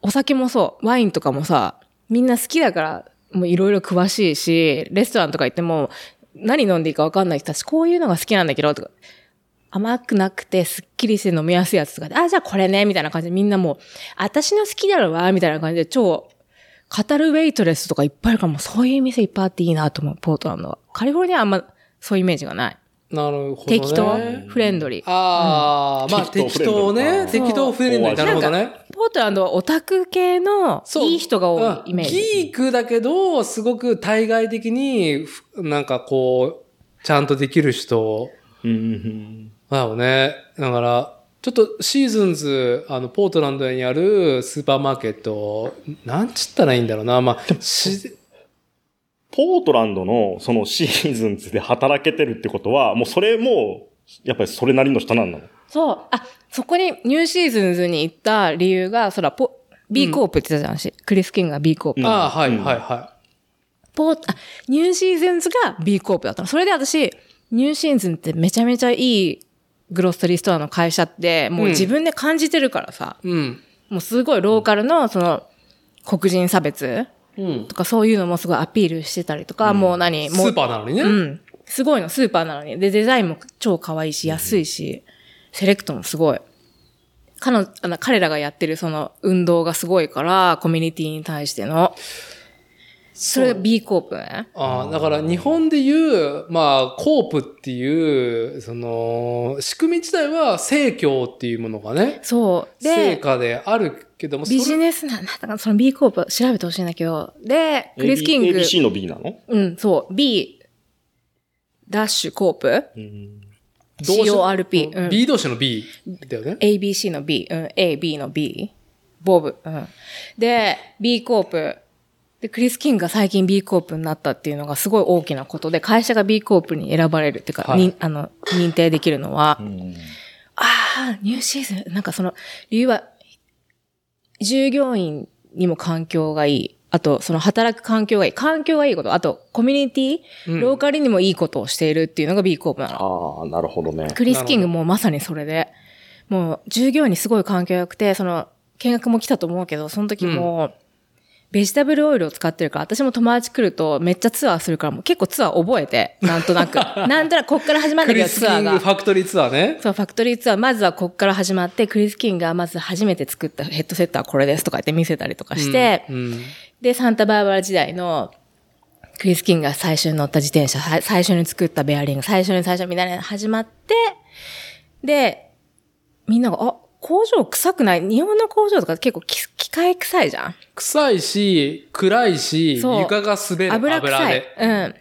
お酒もそう、ワインとかもさ、みんな好きだから、もういろいろ詳しいし、レストランとか行っても、何飲んでいいかわかんない人たち、こういうのが好きなんだけど、とか、甘くなくて、すっきりして飲みやすいやつとかで、あ、じゃあこれね、みたいな感じでみんなもう、私の好きだろうわ、みたいな感じで超、語るウェイトレスとかいっぱいあるから、もうそういう店いっぱいあっていいなと思う、ポートランドは。カリフォルニアはあんまそういうイメージがない。なるほど、ね。適当、フレンドリー。ああ、まあ適適当当ね。フ適当フレンドリー。なるほどね。ポートランドはオタク系のいい人が多いイメージ。ギークだけど、すごく対外的に、ふなんかこう、ちゃんとできる人うんうんだよね。だから、ちょっとシーズンズ、あの、ポートランドにあるスーパーマーケット、なんちったらいいんだろうな。まあ、しポートランドのそのシーズンズで働けてるってことは、もうそれも、やっぱりそれなりの下なんだの？そう。あ、そこにニューシーズンズに行った理由が、そら、ポ、B コープって言ってたじゃんし、クリス・キングが B コープ。うんああ、はい、うんはい、はポー、あ、ニューシーズンズが B コープだったの。それで私、ニューシーズンってめちゃめちゃいい grocery store の会社って、もう自分で感じてるからさ、い。うん。もうすごいローカルの、その、黒人差別うん。とかそういうのもすごいアピールしてたりとか、もう何、もうスーパーなのにね。うん。すごいの、スーパーなのに。で、デザインも超可愛いし、安いし、セレクトもすごい。彼の、あの彼らがやってるその運動がすごいから、コミュニティに対しての。それが B コープ？ね。ああ、だから日本でいう、まあ、コープっていう、その、仕組み自体は正教っていうものがね、そう。で、成果であるけども、ビジネスな、なんだかなその B コープ調べてほしいんだけど、で、クリス・キング、ABC の B なの？うん、そう、B、ダッシュコープ、うん。CORP うんうん B 同士の B だよね。ABC の B、うん、A、B の B、ボブ、うん。で、B コープ。で、クリス・キングが最近 B コープになったっていうのがすごい大きなことで、会社が B コープに選ばれるっていうか、はいにあの、認定できるのは、うんああ、ニューシーズン、なんかその、理由は、従業員にも環境がいい。あと、その働く環境がいい。環境がいいこと。あと、コミュニティ、うんローカルにもいいことをしているっていうのが B コープなの。ああ、なるほどね。クリス・キングもまさにそれで、もう従業員にすごい環境が良くて、その、見学も来たと思うけど、その時も、ベジタブルオイルを使ってるから、私も友達来るとめっちゃツアーするから、もう結構ツアー覚えて、なんとなく。なんとなくこっから始まるんだけど、クリス・キングツアーが。ファクトリーツアーね。そう、ファクトリーツアー、まずはこっから始まって、クリス・キングがまず初めて作ったヘッドセットはこれですとか言って見せたりとかして、うんうんで、サンタバーバラ時代の、クリス・キングが最初に乗った自転車、さ最初に作ったベアリング、最初に最初みたいなのが始まって、で、みんなが、あ、工場臭くない？日本の工場とか結構き機械臭いじゃん？臭いし、暗いし、床が滑る油臭い。で。うん。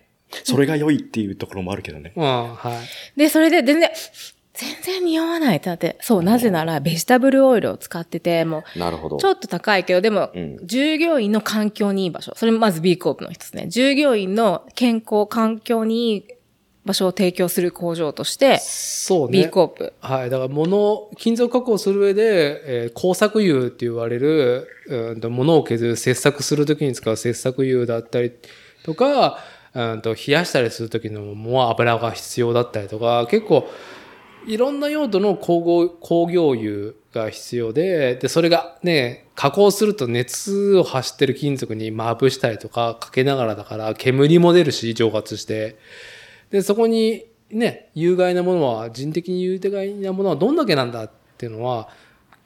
それが良いっていうところもあるけどね。うん、はい。で、それで全然、全然匂わないってなって、そう、なぜならベジタブルオイルを使ってて、もう、なるほど。ちょっと高いけど、でも、うん従業員の環境にいい場所。それまず B コープの一つね。従業員の健康、環境にいい場所を提供する工場として、そうね。B コープ。はい。だから物、金属加工する上で、えー工作油って言われる、うんと物を削る、切削するときに使う切削油だったりとか、うんと冷やしたりするときのもう油が必要だったりとか、結構、いろんな用途の工業工業油が必要で、で、それがね、加工すると熱を発してる金属にまぶしたりとかかけながらだから、煙も出るし、蒸発して。で、そこにね、有害なものは、人的に有害なものはどんだけなんだっていうのは、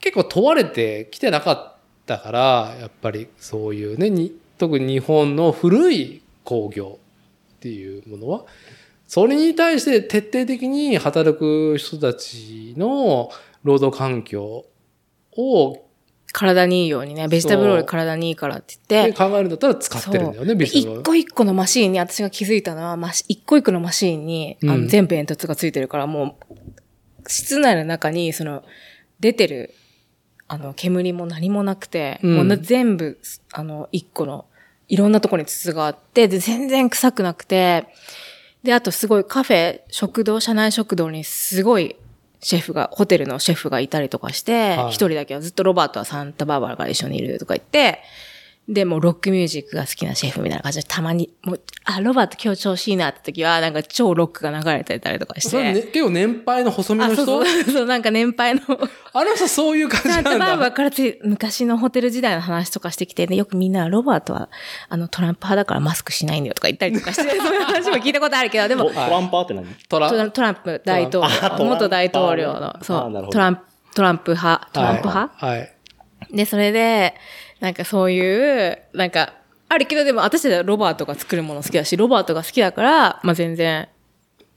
結構問われてきてなかったから、やっぱりそういうね、に特に日本の古い工業っていうものは、それに対して徹底的に働く人たちの労働環境を体にいいようにね、ベジタブルオイル体にいいからって言って、考えるんだったら使ってるんだよね、でビジネス一個一個のマシーンに私が気づいたのは、マシ一個一個のマシーンに、あのうん。全部煙突がついてるから、もう、室内の中に、その、出てる、あの、煙も何もなくて、うん。もうな全部、あの、一個の、いろんなところに筒があって、で、全然臭くなくて、で、あとすごいカフェ、食堂、社内食堂にすごいシェフが、ホテルのシェフがいたりとかして、一、はい。人だけはずっとロバートはサンタバーバラが一緒にいるとか言って、で、もうロックミュージックが好きなシェフみたいな感じで、たまに、もう、あ、ロバート今日調子いいなって時は、なんか超ロックが流れてたりとかして。それ、ね、結構年配の細身あ、の人？そうそう、そう、なんか年配の、あの人そういう感じなんだ。バーバラからつい昔のホテル時代の話とかしてきて、ね、よくみんなロバートは、あの、トランプ派だからマスクしないんだよとか言ったりとかして、そういう話も聞いたことあるけど、でもト、トランパーって何？トラトラトランプ大統あトランプ領、元大統領のあ、そう、トランプ、トランプ派、トランプ派、はい。はい。で、それで、なんかそういう、なんか、あるけどでも私たちはロバートが作るもの好きだし、ロバートが好きだから、まあ全然、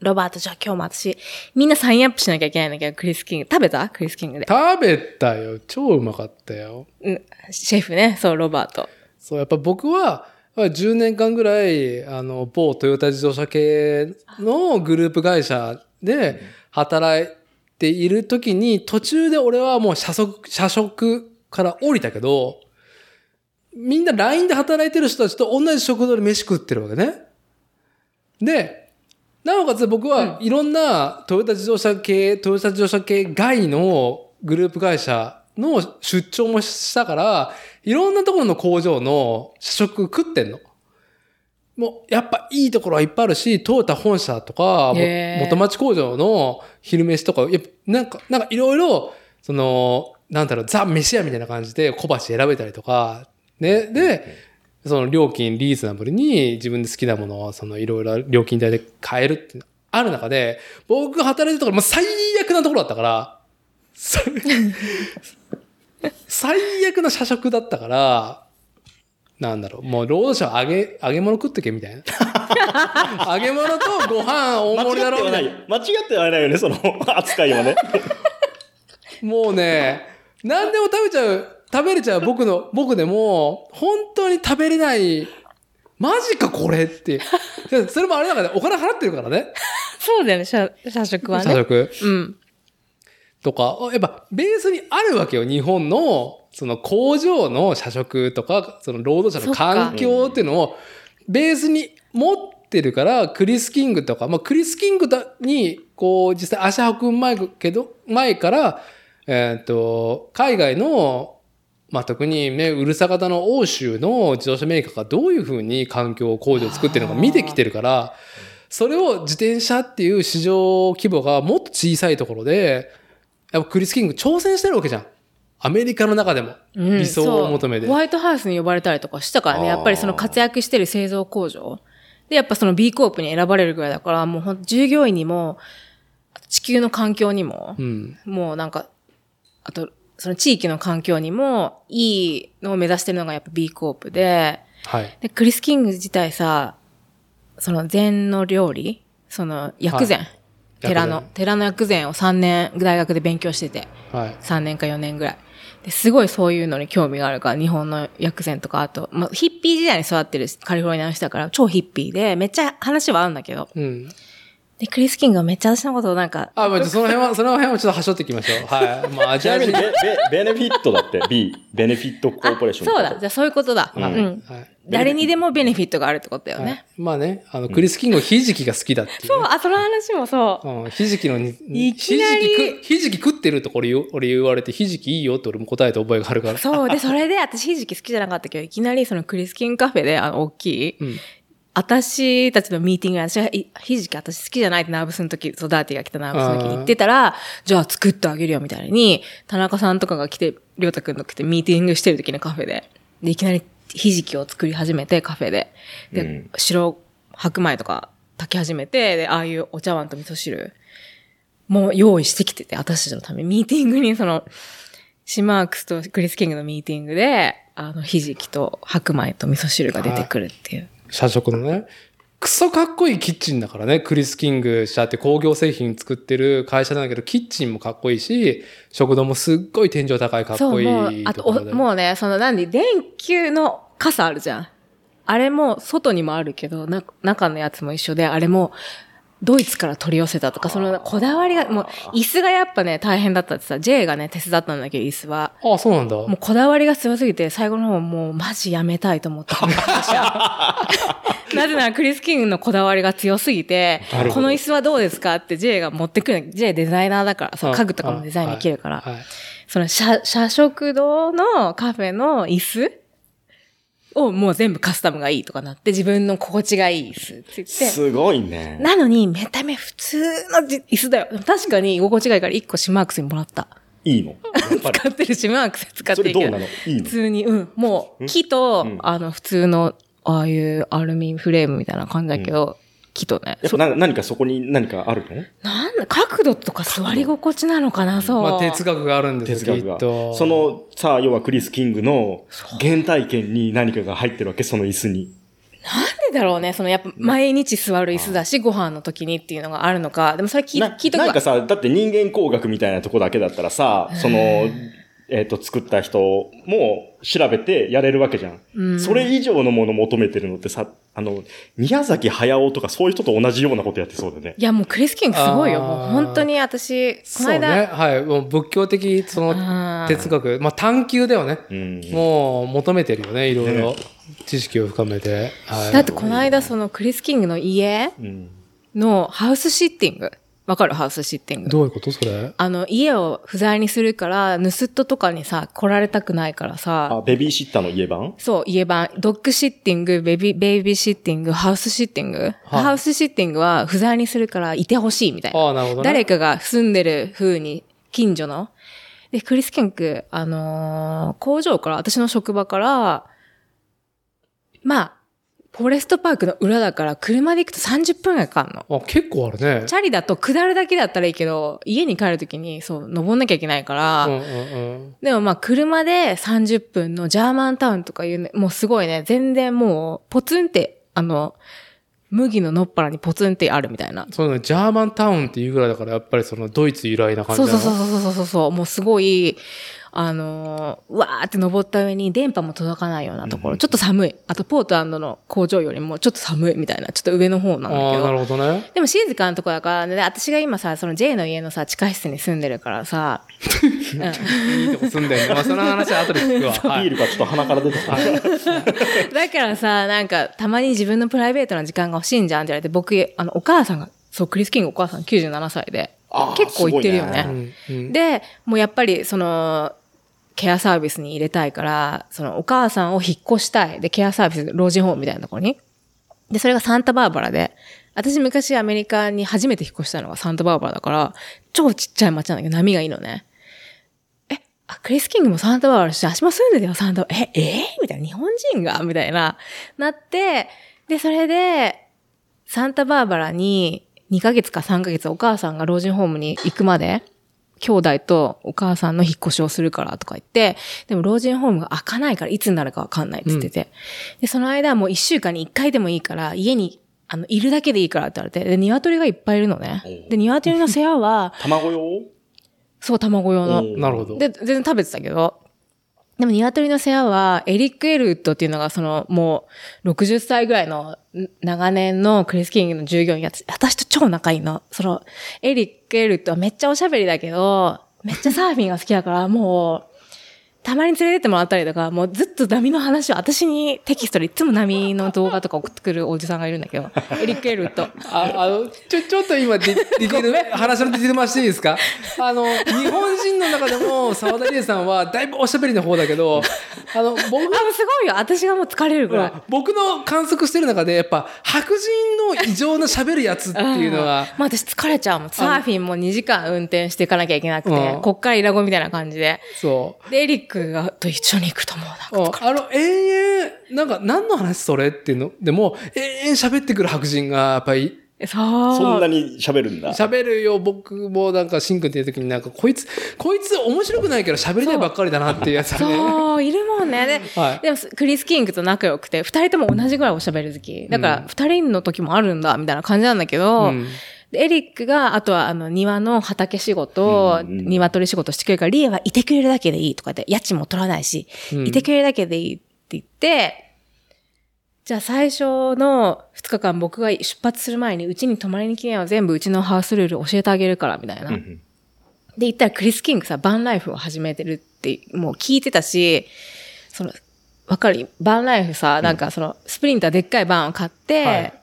ロバートじゃあ今日も私、みんなサインアップしなきゃいけないんだけど、クリス・キング。食べた？クリス・キングで。食べたよ。超うまかったよ。うんシェフね、そう、ロバート。そう、やっぱ僕は、10年間ぐらい、あの、某トヨタ自動車系のグループ会社で働いている時に、途中で俺はもう社職、社職から降りたけど、みんな LINE で働いてる人たちと同じ食堂で飯食ってるわけね。で、なおかつ僕はいろんなトヨタ自動車系、トヨタ自動車系外のグループ会社の出張もしたから、いろんなところの工場の試食食ってんの。もう、やっぱいいところはいっぱいあるし、トヨタ本社とか、元町工場の昼飯とか、やっぱなんか、なんかいろいろ、その、なんだろう、ザ・飯屋みたいな感じで小鉢選べたりとか、ね。で、その料金リーズナブルに自分で好きなものを、そのいろいろ料金帯で買えるってある中で、僕が働いてるところ、もう最悪なところだったから、最 最悪な社食だったから、なんだろう、もう労働者は揚げ、揚げ物食ってけみたいな。揚げ物とご飯大盛りだろみたいなってはないよ。間違ってはないよね、その扱いはね。もうね、何でも食べちゃう、食べれちゃう僕の、僕でも、本当に食べれない、マジかこれって。でそれもあれだからね、お金払ってるからね。そうだよね、社社食はね。社食うん。とか、やっぱベースにあるわけよ、日本の、その工場の社食とか、その労働者の環境っていうのを、ベースに持ってるから、クリス・キングとか、まあ、クリス・キングだに、こう、実際足運ぶ前けど、前から、えっ、と、海外のまあ、特にね、うるさ型の欧州の自動車メーカーがどういうふうに環境工場を作ってるのか見てきてるから、それを自転車っていう市場規模がもっと小さいところで、やっぱクリス・キング挑戦してるわけじゃん。アメリカの中でも。うん理想を求めて。そうホワイトハウスに呼ばれたりとかしたからね、やっぱりその活躍してる製造工場。で、やっぱその B コープに選ばれるぐらいだから、もうほんと従業員にも、地球の環境にもう、ん。もうなんか、あと、その地域の環境にも、いいのを目指してるのがやっぱ B コープで、はい。で、クリス・キング自体さ、その禅の料理その薬膳、はい寺の薬、寺の薬膳を3年大学で勉強してて、はい。3年か4年ぐらい。ですごいそういうのに興味があるから、日本の薬膳とか、あと、まあ、ヒッピー時代に育ってるカリフォルニアの人だから、超ヒッピーで、めっちゃ話は合うんだけど。うん。で、クリス・キングがめっちゃ私のことをなんか、あ、まあ、その辺は、その辺はちょっと端折っていきましょう。はい。まあ、アジア人ベ、ベ、ベネフィットだって、B、ベネフィットコーポレーションそうだ。じゃあそういうことだ。うん。誰にでもベネフィットがあるってことだよね。はいまあね、あの、クリス・キングはひじきが好きだってそう、あ、その話もそう。うん、ひじきのに、いきなりひじき食ひじき食ってるとこれ言う俺言われて、ひじきいいよって俺も答えた覚えがあるから。そう。で、それで、私、ひじき好きじゃなかったけど、いきなりそのクリスキンカフェで、あの、大きい、うん。私たちのミーティングで、私はいひじき私好きじゃないってナーブスの時、そう、ダーティが来たナーブスの時に言ってたら、じゃあ作ってあげるよみたいに、田中さんとかが来て、りょうたくんと来てミーティングしてる時のカフェで、で、いきなりひじきを作り始めて、カフェで。で、うん。白白米とか炊き始めて、で、ああいうお茶碗と味噌汁。も用意してきてて、私たちのため。にミーティングにその、シマークスとクリス・キングのミーティングで、あの、ひじきと白米と味噌汁が出てくるっていう。社食のね。クソかっこいいキッチンだからね。クリス・キング社って工業製品作ってる会社なんだけど、キッチンもかっこいいし、食堂もすっごい天井高いかっ、こいもう、あと、もうね、その、なんで、電球の傘あるじゃん。あれも、外にもあるけど、中のやつも一緒で、あれも、ドイツから取り寄せたとか、その、こだわりが、もう、椅子がやっぱね、大変だったってさ、J がね、手伝ったんだけど、椅子は。ああ、そうなんだ。もうこだわりが強すぎて、最後の方もうマジやめたいと思った。なぜならクリス・キングのこだわりが強すぎてこの椅子はどうですかって J が持ってくる。J デザイナーだから、その家具とかもデザインできるから。はいはいその社、社食堂のカフェの椅子をもう全部カスタムがいいとかなって、自分の心地がいい椅子って言って。すごいね。なのに、めため普通のじ椅子だよ。確かに居心地がいいから1個シマークスにもらった。いいの？使ってるシマークス使ってるけどそれどうな。の？いいの？普通に、うん。もう、木と、うんあの、普通の、ああいうアルミフレームみたいな感じだけど、木とね。やっぱな何かそこに何かあるの？なんだ、角度とか座り心地なのかな、そう。まあ、哲学があるんですよ、哲学が。そ、の、さあ、要はクリス・キングの原体験に何かが入ってるわけ、その椅子に。なんでだろうね、その、やっぱ、毎日座る椅子だし、ご飯の時にっていうのがあるのか？でもそれ聞いな聞いとくわなんかさ、だって人間工学みたいなとこだけだったらさ、その、えっ、と、作った人も調べてやれるわけじゃん。うんそれ以上のもの求めてるのってさ、あの、宮崎駿とかそういう人と同じようなことやってそうだね。いや、もうクリス・キングすごいよ。もう本当に私、このそうね。間、はい。もう仏教的、その、哲学。まあ、探求だよね。うん。もう、求めてるよね、いろいろね。知識を深めて。はい。だってこの間そのクリス・キングの家うん。のハウスシッティング。わかる？ハウスシッティング。どういうことそれ？あの、家を不在にするから、盗人とかにさ、来られたくないからさ、あ、ベビーシッターの家版そう、家版、ドッグシッティング、ベビー、ベイビーシッティング、ハウスシッティング？ハウスシッティングは不在にするからいてほしいみたいな。ああ、なるほどね。誰かが住んでる風に、近所の。で、クリス・ケンク、あのー工場から、私の職場から、まあ、フォレストパークの裏だから、車で行くと30分ぐらいかかるの。あ、結構あるね。チャリだと下るだけだったらいいけど、家に帰るときに、そう、登んなきゃいけないから、うんうんうん。でもまあ車で30分のジャーマンタウンとかいうね、もうすごいね、全然もうポツンって、あの、麦ののっぱらにポツンってあるみたいな。そうね、ジャーマンタウンっていうぐらいだから、やっぱりそのドイツ由来な感じそうそうそうそうそうそう、もうすごい、あのーうわーって登った上に電波も届かないようなところ、ちょっと寒い。あとポートランドの工場よりもちょっと寒いみたいな、ちょっと上の方なんだああ、けどな。るほどね。でも静かなとこだからね、で私が今さ、その J の家のさ、地下室に住んでるからさ、う んいいとこ住んでんね。まあ、その話は後で聞くわ。はい。ビールがちょっと鼻から出てきた。だからさ、なんか、たまに自分のプライベートな時間が欲しいんじゃんって言われて、僕、あの、お母さんが、そう、クリス・キングお母さん97歳で結構行ってるよすごね。うんうんで、もうやっぱり、その、ケアサービスに入れたいから、そのお母さんを引っ越したい。で、ケアサービス、老人ホームみたいなところに。で、それがサンタバーバラで、私昔アメリカに初めて引っ越したのがサンタバーバラだから、超ちっちゃい街なんだけど波がいいのね。え、あ、クリス・キングもサンタバーバラだし、足も住んでたよ、サンタバーバラ。え、え？ーみたいな、日本人が？みたいな、なって、で、それで、サンタバーバラに2ヶ月か3ヶ月お母さんが老人ホームに行くまで、兄弟とお母さんの引っ越しをするからとか言って、でも老人ホームが開かないからいつになるかわかんないって言ってて。で、その間はもう1週間に1回でもいいから、家に、あの、いるだけでいいからって言われて、で、鶏がいっぱいいるのね。で、鶏の世話は、卵用？そう、卵用の。うんなるほど。で、全然食べてたけど、でも鶏の世話は、エリック・エルウッドっていうのが、その、もう、60歳ぐらいの長年のクリス・キングの従業員やつ、私と超仲いいの。その、エリック・エルウッドはめっちゃおしゃべりだけど、めっちゃサーフィンが好きだから、もう、たまに連れてってもらったりとか、もうずっと波の話を、私にテキストでいつも波の動画とか送ってくるおじさんがいるんだけど、エリック・エルウッド。あ、あの、ちょ、ちょっと今ディ、ディテール、話のディテール回していいですかあの、日本人の中でも、沢田理恵さんは、だいぶおしゃべりの方だけど、あの、僕あ、もうすごいよ。私がもう疲れるぐらい。僕の観測してる中で、やっぱ、白人の異常な喋るやつっていうのが、まあ私疲れちゃうもん。サーフィンも2時間運転していかなきゃいけなくて、うんこっからイラゴみたいな感じで。そう。で、エリックがと一緒に行くともうなんかうんあの、永遠、なんか、何の話それっていうの、でも、永遠喋ってくる白人が、やっぱり、そう。そんなに喋るんだ。喋るよ、僕もなんか、シンくんっていう時になんか、こいつ、こいつ面白くないけど喋りたいばっかりだなっていうやつがね。そう、いるもんね。で、はいでも、クリス・キングと仲良くて、二人とも同じぐらいおしゃべり好き。だから、二人の時もあるんだ、みたいな感じなんだけど、うんでエリックが、あとは、あの、庭の畑仕事、うんうん。鶏仕事してくれるから、リエはいてくれるだけでいいとか言って、家賃も取らないし、うん。いてくれるだけでいいって言って、じゃあ最初の2日間僕が出発する前にうちに泊まりに来なよ全部うちのハウスルール教えてあげるからみたいな。うんうん。で、言ったらクリス・キングさ、バンライフを始めてるって、もう聞いてたし、その、わかる？バンライフさ、なんかその、スプリンターでっかいバンを買って、はい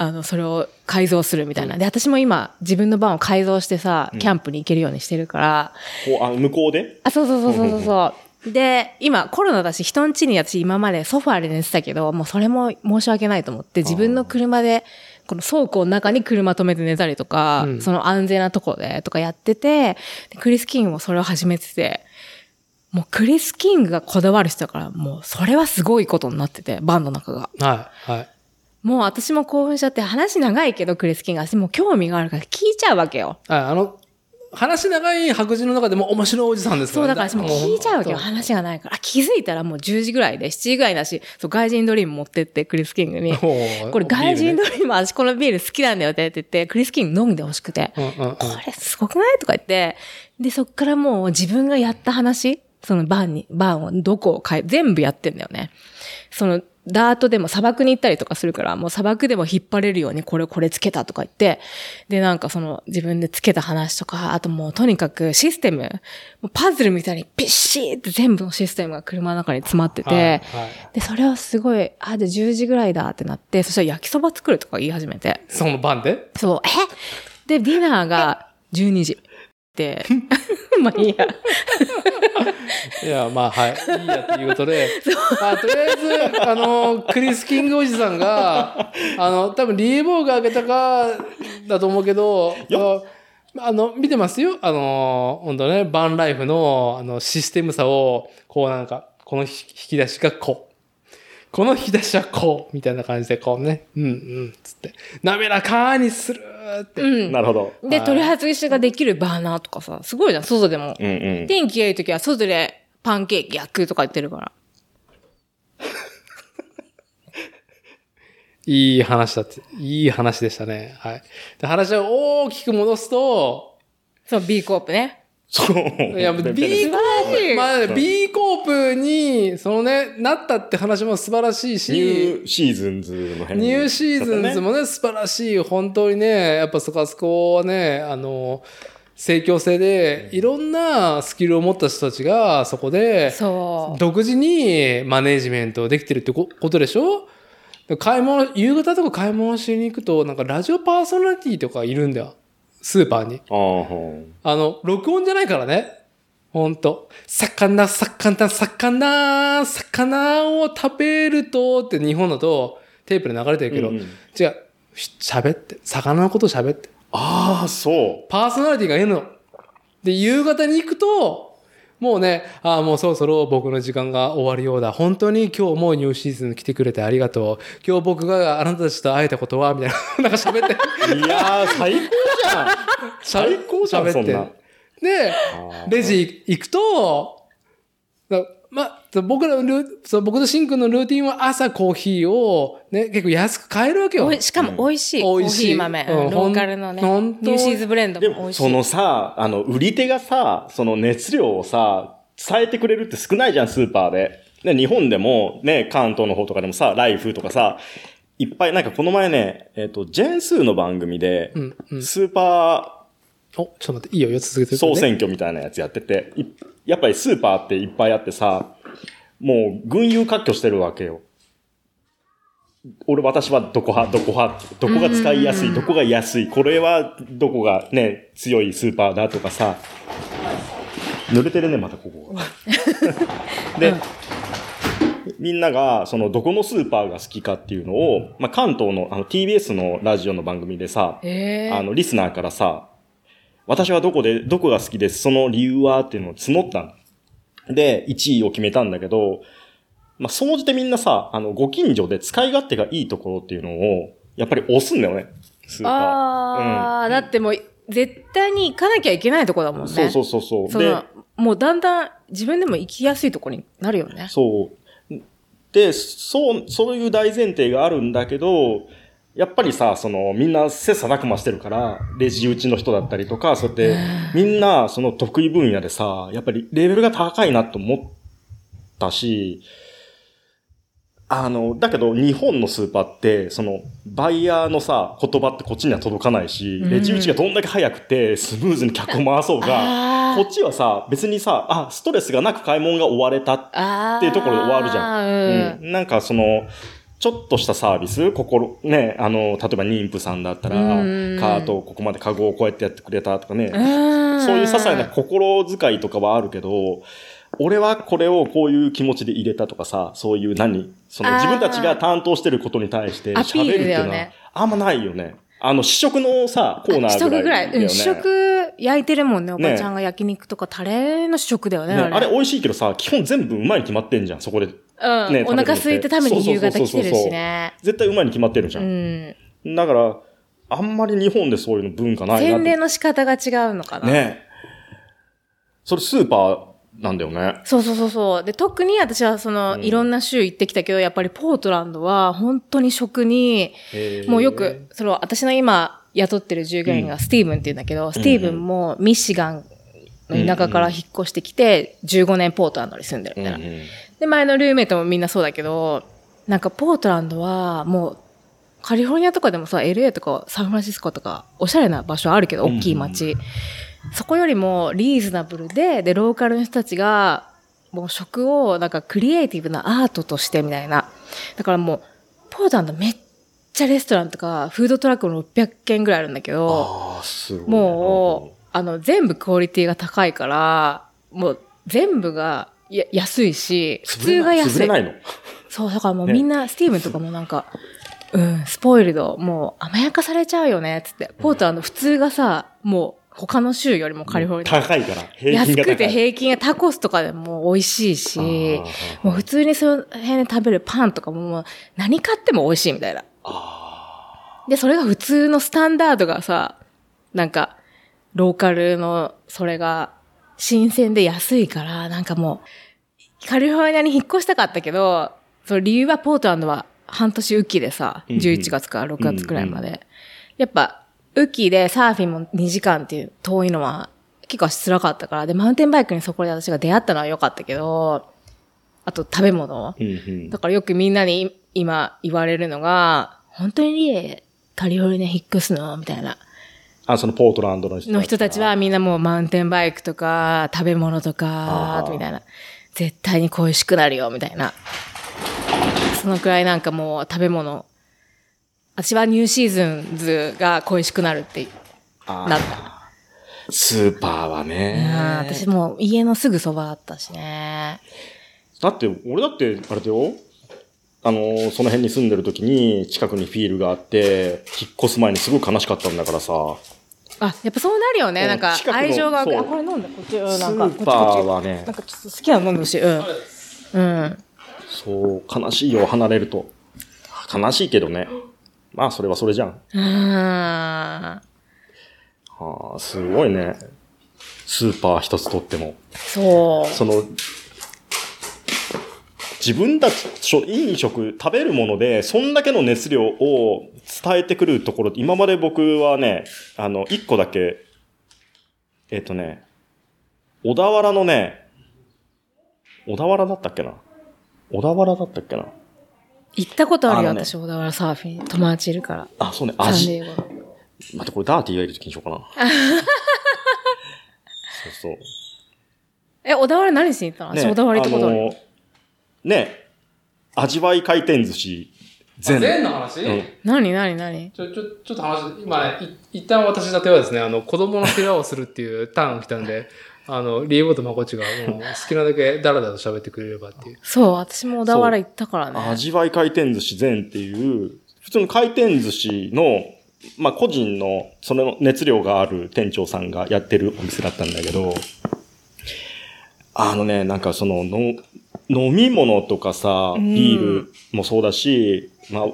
あの、それを改造するみたいな。で、私も今、自分のバンを改造してさ、キャンプに行けるようにしてるから、こうあ向こうで？あ、そうそうそうそうそう。で、今コロナだし、人ん家に私今までソファーで寝てたけど、もうそれも申し訳ないと思って、自分の車で、この倉庫の中に車止めて寝たりとか、うんその安全なところでとかやってて、でクリス・キングもそれを始めてて、もうクリス・キングがこだわる人だから、もうそれはすごいことになってて、バンの中が。はい、はい。もう私も興奮しちゃって、話長いけどクリス・キングが私もう興味があるから聞いちゃうわけよ。はい、あの、話長い白人の中でも面白いおじさんですからそう、だから私もう聞いちゃうわけよ。も話がないから。あ気づいたらもう10時ぐらいで、7時ぐらいだし、そう、外人ドリーム持ってって、クリス・キングに。これ外人ビドリーム、私このビール好きなんだよって言って、クリス・キング飲んでほしくて。うんうんうんこれすごくない？とか言って、で、そっからもう自分がやった話、そのバンに、バンをどこを変え、全部やってんだよね。その、ダートでも砂漠に行ったりとかするから、もう砂漠でも引っ張れるようにこれこれつけたとか言って、で、なんかその自分でつけた話とか、あともうとにかくシステム、パズルみたいにビッシーって全部のシステムが車の中に詰まってて、はいはいで、それをすごい、あ、で10時ぐらいだってなって、そしたら焼きそば作るとか言い始めて。その番で？そう、え？で、ディナーが12時。で、まあいいや。いや、まあ、はい。いいやっていうことで、あとりあえず、あの、クリス・キングおじさんが、あの、多分リーボーが開けたか、だと思うけど、あの、見てますよ。あの、本当ね、バンライフの、あの、システム差を、こうなんか、この引き出しがこう。この引き出しはこう、みたいな感じで、こうね、うんうん、つって、滑らかにするって。うん。なるほど。で、はい取り外しができるバーナーとかさ、すごいじゃん、外でも。うんうん。天気がいい時は外でパンケーキ焼くとか言ってるから。いい話だって、いい話でしたね。はい。で話を大きく戻すと、そう、B コープね。そう。いや、B 素晴らしいまあ、B コープに、そのね、なったって話も素晴らしいニし、ューシーズンズの辺ニューシーズンズもね、素晴らしい。本当にね、やっぱそこあそこはね、あの、盛況性で、いろんなスキルを持った人たちが、そこで、そう。独自にマネージメントできてるってこことでしょ？で買い物、夕方とか買い物しに行くと、なんかラジオパーソナリティとかいるんだよ。スーパーに。あの、録音じゃないからね。ほんと。魚、魚、魚、魚を食べるとって日本だとテープで流れてるけど、うんうん違う。し喋って。魚のこと喋って。ああ、そう。パーソナリティがいるの。で、夕方に行くと、もうね、ああ、もうそろそろ僕の時間が終わるようだ。本当に今日もニューシーズン来てくれてありがとう。今日僕があなたたちと会えたことは、みたいな、なんか喋って。いやー、最高じゃん。最高じゃん、喋って。で、レジ行くと、だまあ、僕らのルーそう僕とシンくんのルーティンは朝コーヒーをね、結構安く買えるわけよ。おいしかも美味しい。コー美味しいヒー豆。うんうんローカルのね。ほんニューシーズブレンドでも、も美味しい。そのさ、あの、売り手がさ、その熱量をさ、伝えてくれるって少ないじゃん、スーパーで。ね、日本でも、ね、関東の方とかでもさ、ライフとかさ、いっぱい、なんかこの前ね、えっ、と、ジェンスーの番組で、うんうんスーパお、ちょっと待って、いいよ、続けてー総選挙みたいなやつやってて、いやっぱりスーパーっていっぱいあってさ、もう、群雄割拠してるわけよ。俺、私はどこ派、どこ派、どこが使いやすい、どこが安い、これはどこがね、強いスーパーだとかさ、濡れてるね、またここが。で、みんなが、その、どこのスーパーが好きかっていうのを、まあ、関東の、あの、TBS のラジオの番組でさ、えあの、リスナーからさ、私はどこで、どこが好きです、その理由はっていうのを募ったの。で、1位を決めたんだけど、まあ、総じてみんなさ、あの、ご近所で使い勝手がいいところっていうのを、やっぱり押すんだよね、スーパー。ああ、だってもう、絶対に行かなきゃいけないとこだもんね。そうそうそうそう。でその、もうだんだん自分でも行きやすいとこになるよね。そう。で、そう、そういう大前提があるんだけど、やっぱりさ、その、みんな切磋琢磨してるから、レジ打ちの人だったりとか、そうやって、みんな、その得意分野でさ、やっぱりレベルが高いなと思ったし、あの、だけど日本のスーパーって、その、バイヤーのさ、言葉ってこっちには届かないし、レジ打ちがどんだけ早くて、スムーズに客を回そうが、あこっちはさ、別にさ、あ、ストレスがなく買い物が終われたあっていうところで終わるじゃん。ん。うん、なんかその、ちょっとしたサービス、心、ね、あの、例えば妊婦さんだったら、カうんートをここまでカゴをこうやってやってくれたとかね、うん。そういう些細な心遣いとかはあるけど、俺はこれをこういう気持ちで入れたとかさ、そういう何その自分たちが担当してることに対して喋るっていうのはあんまないよね。あの、試食のさ、コーナー試食ぐらい。ぐらいだよね。うん試食焼いてるもんね。おねばちゃんが焼肉とかタレの試食だよね。ね、あれあれ美味しいけどさ、基本全部うまいに決まってんじゃん、そこで。うん。ねお腹空いて食べに夕方来てるしね。絶対うまいに決まってるじゃ。うんん。だから、あんまり日本でそういうの文化ないな洗って礼の仕方が違うのかな。ねそれスーパーなんだよね。そうそうそうそう。で、特に私はその、うんいろんな州行ってきたけど、やっぱりポートランドは本当に食に、もうよく、その私の今雇ってる従業員がスティーブンって言うんだけど、スティーブンもミシガンの田舎から引っ越してきて、15年ポートランドに住んでるみたいな。で、前のルーメイトもみんなそうだけど、なんかポートランドはもう、カリフォルニアとかでもさ、LA とかサンフランシスコとか、おしゃれな場所あるけど、大きい街。そこよりもリーズナブルで、で、ローカルの人たちが、もう食をなんかクリエイティブなアートとしてみたいな。だからもう、ポートランドめっちゃレストランとか、フードトラックも600軒ぐらいあるんだけど。もう、あの、全部クオリティが高いから、もう全部がや安いし、普通が安い。潰れないの？そう、だからもうねみんな、スティーブンとかもなんか、うん、スポイルド、もう甘やかされちゃうよね、つって。ポートランド普通がさ、もう他の州よりもカリフォルニア。高いから。平均が。安くて平均がタコスとかでも美味しいし、もう普通にその辺で食べるパンとかももう何買っても美味しいみたいな。あで、それが普通のスタンダードがさ、なんか、ローカルの、それが、新鮮で安いから、なんかもう、カリフォルニアに引っ越したかったけど、その理由はポートランドは半年雨季でさ、うんうん11月から6月くらいまで。やっぱ、雨季でサーフィンも2時間っていう遠いのは結構辛かったから、で、マウンテンバイクにそこで私が出会ったのは良かったけど、あと食べ物。ーうんうんだからよくみんなに今言われるのが、本当にリエ、カリフォルニア引っ越すのみたいな。あ、そのポートランドの人の人たちはみんなもうマウンテンバイクとか、食べ物とかみたいな。絶対に恋しくなるよ、みたいな。そのくらいなんかもう食べ物。私はニューシーズンズが恋しくなるってなった。スーパーはうんね。私もう家のすぐそばだったしね。だって、俺だって、あれだよ。あの、その辺に住んでる時に、近くにフィールがあって、引っ越す前にすごい悲しかったんだからさ。あ、やっぱそうなるよね。うんなんか愛情が。あ、これ飲んだ。こっち、なんか、こっちーパーはねち。なん、かちょっと好きなの飲んでほしい。うん。うん。そう、悲しいよ、離れると。悲しいけどね。まあ、それはそれじゃん。うーん。はあ、すごいね。スーパー一つとっても。そう。その、自分たち、しょ飲食、食べるもので、そんだけの熱量を伝えてくるところ、今まで僕はね、あの、一個だけ、えっ、とね、小田原のね、小田原だったっけな？小田原だったっけな？行ったことあるよ、ね私、小田原サーフィン。友達いるから。あ、そうね、味。ィエゴ。待って、これダーティーがいるときにしようかな。そうそう。え、小田原何しに行ったの？私、ね小田原行ったことあるね、味わい回転寿司、全。全の話、うん何何何？ちょ、ちょ、ちょっと話、今ね、い一旦私立てはですね、あの、子供の世話をするっていうターンが来たんで、あの、リーボーとまこっちがもう好きなだけダラダラと喋ってくれればっていう。そう、私も小田原行ったからね。味わい回転寿司全っていう、普通の回転寿司の、まあ、個人の、その熱量がある店長さんがやってるお店だったんだけど、あのね、なんかその、の飲み物とかさ、うんビールもそうだし、ま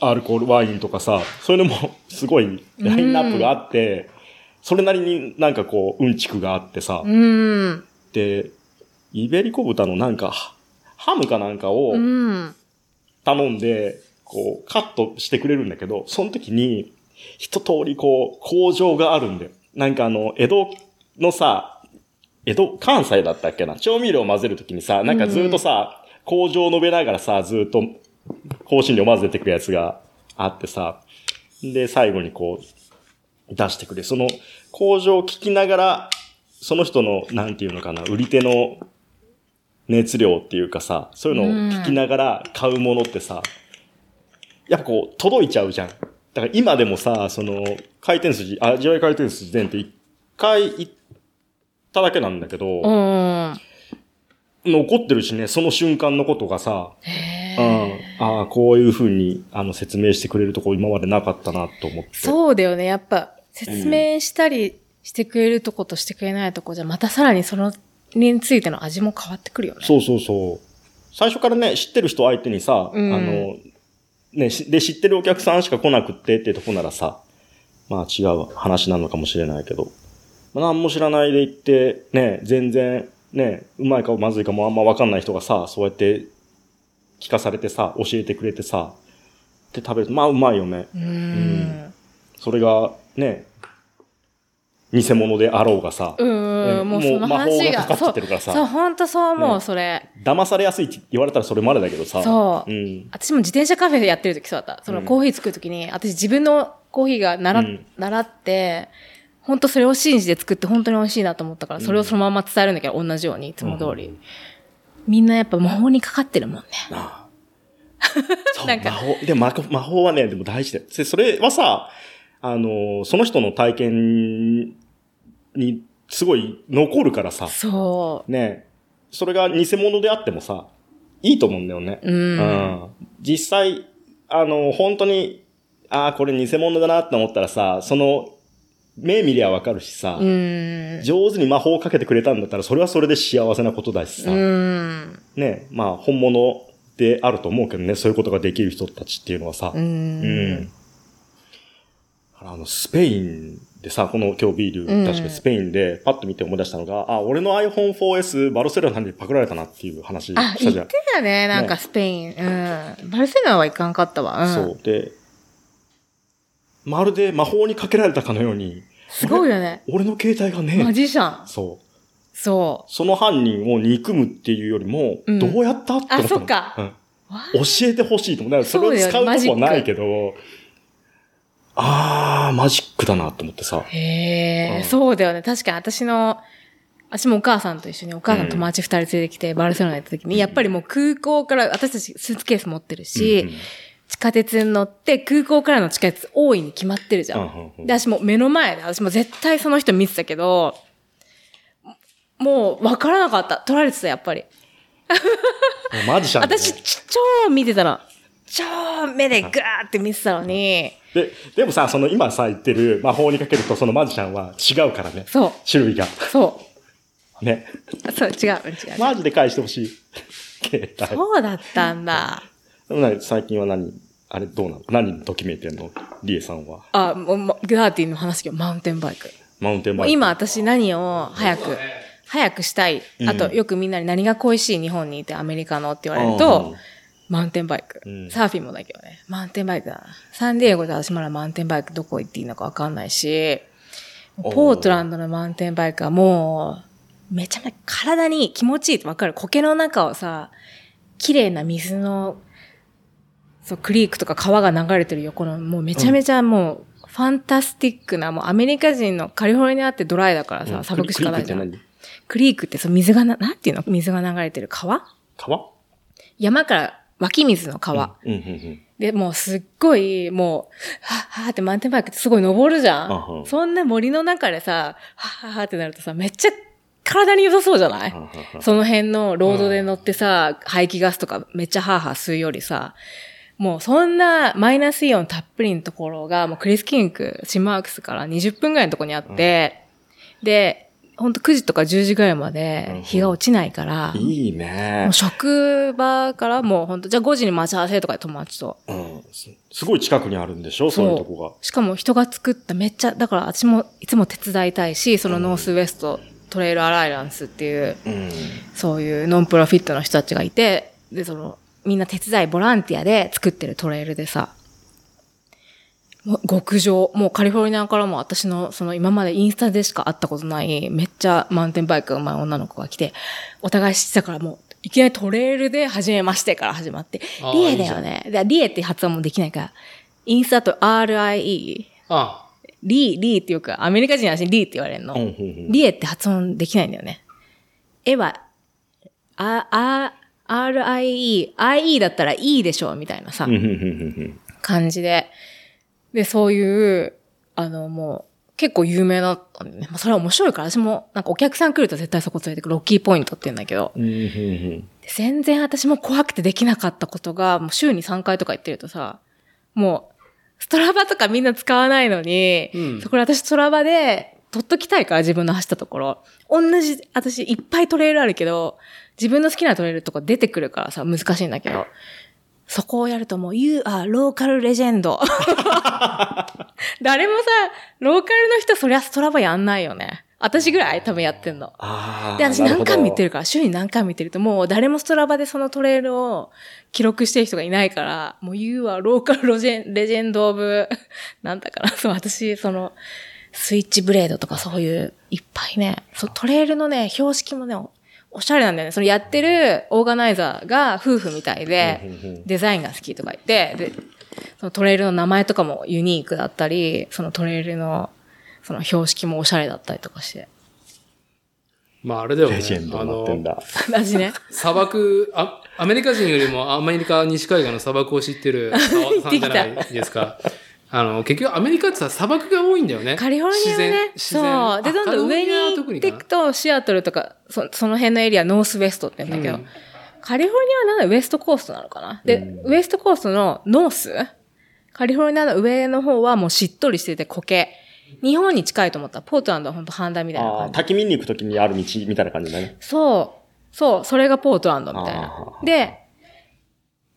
あ、アルコール、ワインとかさ、そういうのもすごいラインナップがあって、それなりになんかこう、うんちくがあってさ、うーん。で、イベリコ豚のなんか、ハムかなんかをうん。頼んで、こう、カットしてくれるんだけど、その時に、一通りこう、工場があるんだよ。なんかあの、江戸のさ、江戸、関西だったっけな？調味料を混ぜるときにさ、なんかずっとさ、工場を述べながらさ、ずっと香辛料混ぜてくるやつがあってさ、で、最後にこう、出してくれる。その工場を聞きながら、その人の、なんていうのかな、売り手の熱量っていうかさ、そういうのを聞きながら買うものってさ、やっぱこう、届いちゃうじゃん。だから今でもさ、その、回転筋、味わい回転筋前って一回行っただけなんだけど、うん。残ってるしね、その瞬間のことがさ、へうん、ああ、こういう風にあの説明してくれるとこ今までなかったなと思って。そうだよね。やっぱ、説明したりしてくれるとことしてくれないとこじゃ、またさらにその、についての味も変わってくるよね。そうそうそう。最初からね、知ってる人相手にさ、うんあの、ね、しで、知ってるお客さんしか来なくってってとこならさ、まあ違う話なのかもしれないけど、まあ、何も知らないで行って、ね、全然、ね、うまいかまずいかもあんまわかんない人がさ、そうやって聞かされてさ、教えてくれてさ、で食べると、まあうまいよね。うーん。それが、ね、偽物であろうがさ、うん、もうその魔法話が、がかかっちそうゃってるからさ、そう、ほんとそう思う、ねそれ。騙されやすいって言われたらそれまでだけどさ。そううん。私も自転車カフェでやってる時そうだった。そのうんコーヒー作る時に、私自分のコーヒーが習,、うん習って、本当それを信じて作って本当に美味しいなと思ったから、それをそのまま伝えるんだけど、同じように、いつも通り。うんみんなやっぱ魔法にかかってるもんね。なあ そう、なんか魔法。でも魔法はね、でも大事だよ。でそれはさ、あの、その人の体験にすごい残るからさ、そね、それが偽物であってもさ、いいと思うんだよね。う。うん。うん実際、あの、本当に、ああ、これ偽物だなって思ったらさ、その、目見りゃわかるしさ、うん。上手に魔法をかけてくれたんだったら、それはそれで幸せなことだしさ、うん。ね、まあ、本物であると思うけどね、そういうことができる人たちっていうのはさ、ううんん。あの、スペインでさ、この今日ビール、うん確かスペインでパッと見て思い出したのが、あ、俺の iPhone4S バルセロナにパクられたなっていう話あ、したじゃん言って。たね、なんかスペイン。うん。バルセロナはいかんかったわ。うん。そう。で、まるで魔法にかけられたかのように、すごいよね。俺の携帯がマね、ジシャン。そう。そその犯人を憎むっていうよりも、うんどうやったってあそっかうん教えてほしいと思う。だからそれを使うとこはないけど、あー、マジックだなと思ってさ。へえ、うんそうだよね。確かに私の、私もお母さんと一緒に、お母さん友達二人連れてきて、バルセロナ行った時に、やっぱりもう空港から、私たちスーツケース持ってるし、うん地下鉄に乗って空港からの地下鉄多いに決まってるじゃん。うんうんうんで、私もう目の前で、私も絶対その人見てたけど、もう分からなかった。取られてた、やっぱり。マジシャンだね 私、ち超見てたの。超目でガーって見てたのに、で、でもさ、その今さ言ってる魔法にかけるとそのマジシャンは違うからね。そう、種類が。そね。う、そう、違う、違う。マジで返してほしい。携帯。そうだったんだ。な最近は何？あれどうなの？何ときめいてんの？リエさんは？あ、もう、グアーティンの話けど、マウンテンバイク。マウンテンバイク。今私何を早く、早くしたい。あと、よくみんなに何が恋しい日本にいてアメリカのって言われると、マウンテンバイク、うん。サーフィンもだけどね。マウンテンバイクだ。な。サンディエゴで私まだマウンテンバイクどこ行っていいのかわかんないし、ポートランドのマウンテンバイクはもう、めちゃめちゃ体に気持ちいいってわかる。苔の中をさ、綺麗な水の、そう、クリークとか川が流れてる横の、もうめちゃめちゃもう、ファンタスティックな、もうアメリカ人のカリフォルニアってドライだからさ、砂漠しかないじゃん。クリークってそう水がな、なんていうの？水が流れてる川？何川？山から湧き水の川。うんうんうん。で、もうすっごい、もう、はっはーってマウンテンバイクってすごい登るじゃん。そんな森の中でさ、はっはーってなるとさ、めっちゃ体に良さそうじゃない？はははその辺のロードで乗ってさ、排気ガスとかめっちゃハーハー吸うよりさ、もうそんなマイナスイオンたっぷりのところが、もうクリスキンク、シマークスから20分ぐらいのところにあって、で、ほんと9時とか10時ぐらいまで日が落ちないから、いいねもう。職場からもうほんと、じゃあ5時に待ち合わせとかで友達と。うん。すすごい近くにあるんでしょ？そういうとこしかも人が作っためっちゃ、だから私もいつも手伝いたいし、そのノースウエストトレイルアライランスっていう、が。うん。そういうノンプロフィットの人たちがいて、で、その、みんな手伝い、ボランティアで作ってるトレイルでさ、極上、もうカリフォルニアからも私の、その今までインスタでしか会ったことない、めっちゃマウンテンバイクが上手い女の子が来て、お互い知ってたからもう、いきなりトレイルで初めましてから始まって。リエだよね。でリエって発音もできないから、インスタと RIE、あリー、リーっていうか、アメリカ人はリーって言われるの。リエって発音できないんだよね。絵は、あ、あ、RIE、IE だったら E でしょみたいなさ。感じで。で、そういう、あの、もう、結構有名だったんだよね。まあ、それは面白いから、私も、なんかお客さん来ると絶対そこ連れてくロッキーポイントって言うんだけど、全然私も怖くてできなかったことが、もう週に3回とか言ってるとさ、もう、ストラバとかみんな使わないのに、うんそこで私ストラバで撮っときたいから自分の走ったところ。同じ、私いっぱいトレイルあるけど、自分の好きなトレイルとか出てくるからさ、難しいんだけど、そこをやるともう、You are local legend. 誰もさ、ローカルの人そりゃストラバやんないよね。私ぐらい多分やってんの。で、私何回も見てるるから、週に何回も見てると、もう誰もストラバでそのトレイルを記録してる人がいないから、もう You はローカルロジェンレジェンドオブ、なんだかな、そう、私、その、スイッチブレードとかそういう、いっぱいね、そう、トレイルのね、標識もね、おおしゃれなんだよね。そのやってるオーガナイザーが夫婦みたいで、デザインが好きとか言って、で、そのトレイルの名前とかもユニークだったり、そのトレイルの、その標識もおしゃれだったりとかして。まああれだよね。レジェンドになってんだ。私 ね。砂漠あ、アメリカ人よりもアメリカ西海岸の砂漠を知ってる 沢さんじゃないですか。あの、結局アメリカってさ、砂漠が多いんだよね。カリフォルニアはね、自然そう。で、どんどん上に行っていくと、シアトルとか、そその辺のエリア、ノースウェストって言うんだけど、うんカリフォルニアはなんだウエストコーストなのかな？で、ウエストコーストのノース？カリフォルニアの上の方はもうしっとりしてて苔。日本に近いと思ったら、ポートランドは本当半田みたいなああ、感じ。滝見に行くときにある道みたいな感じだね。そう。そう。それがポートランドみたいあな。ーで、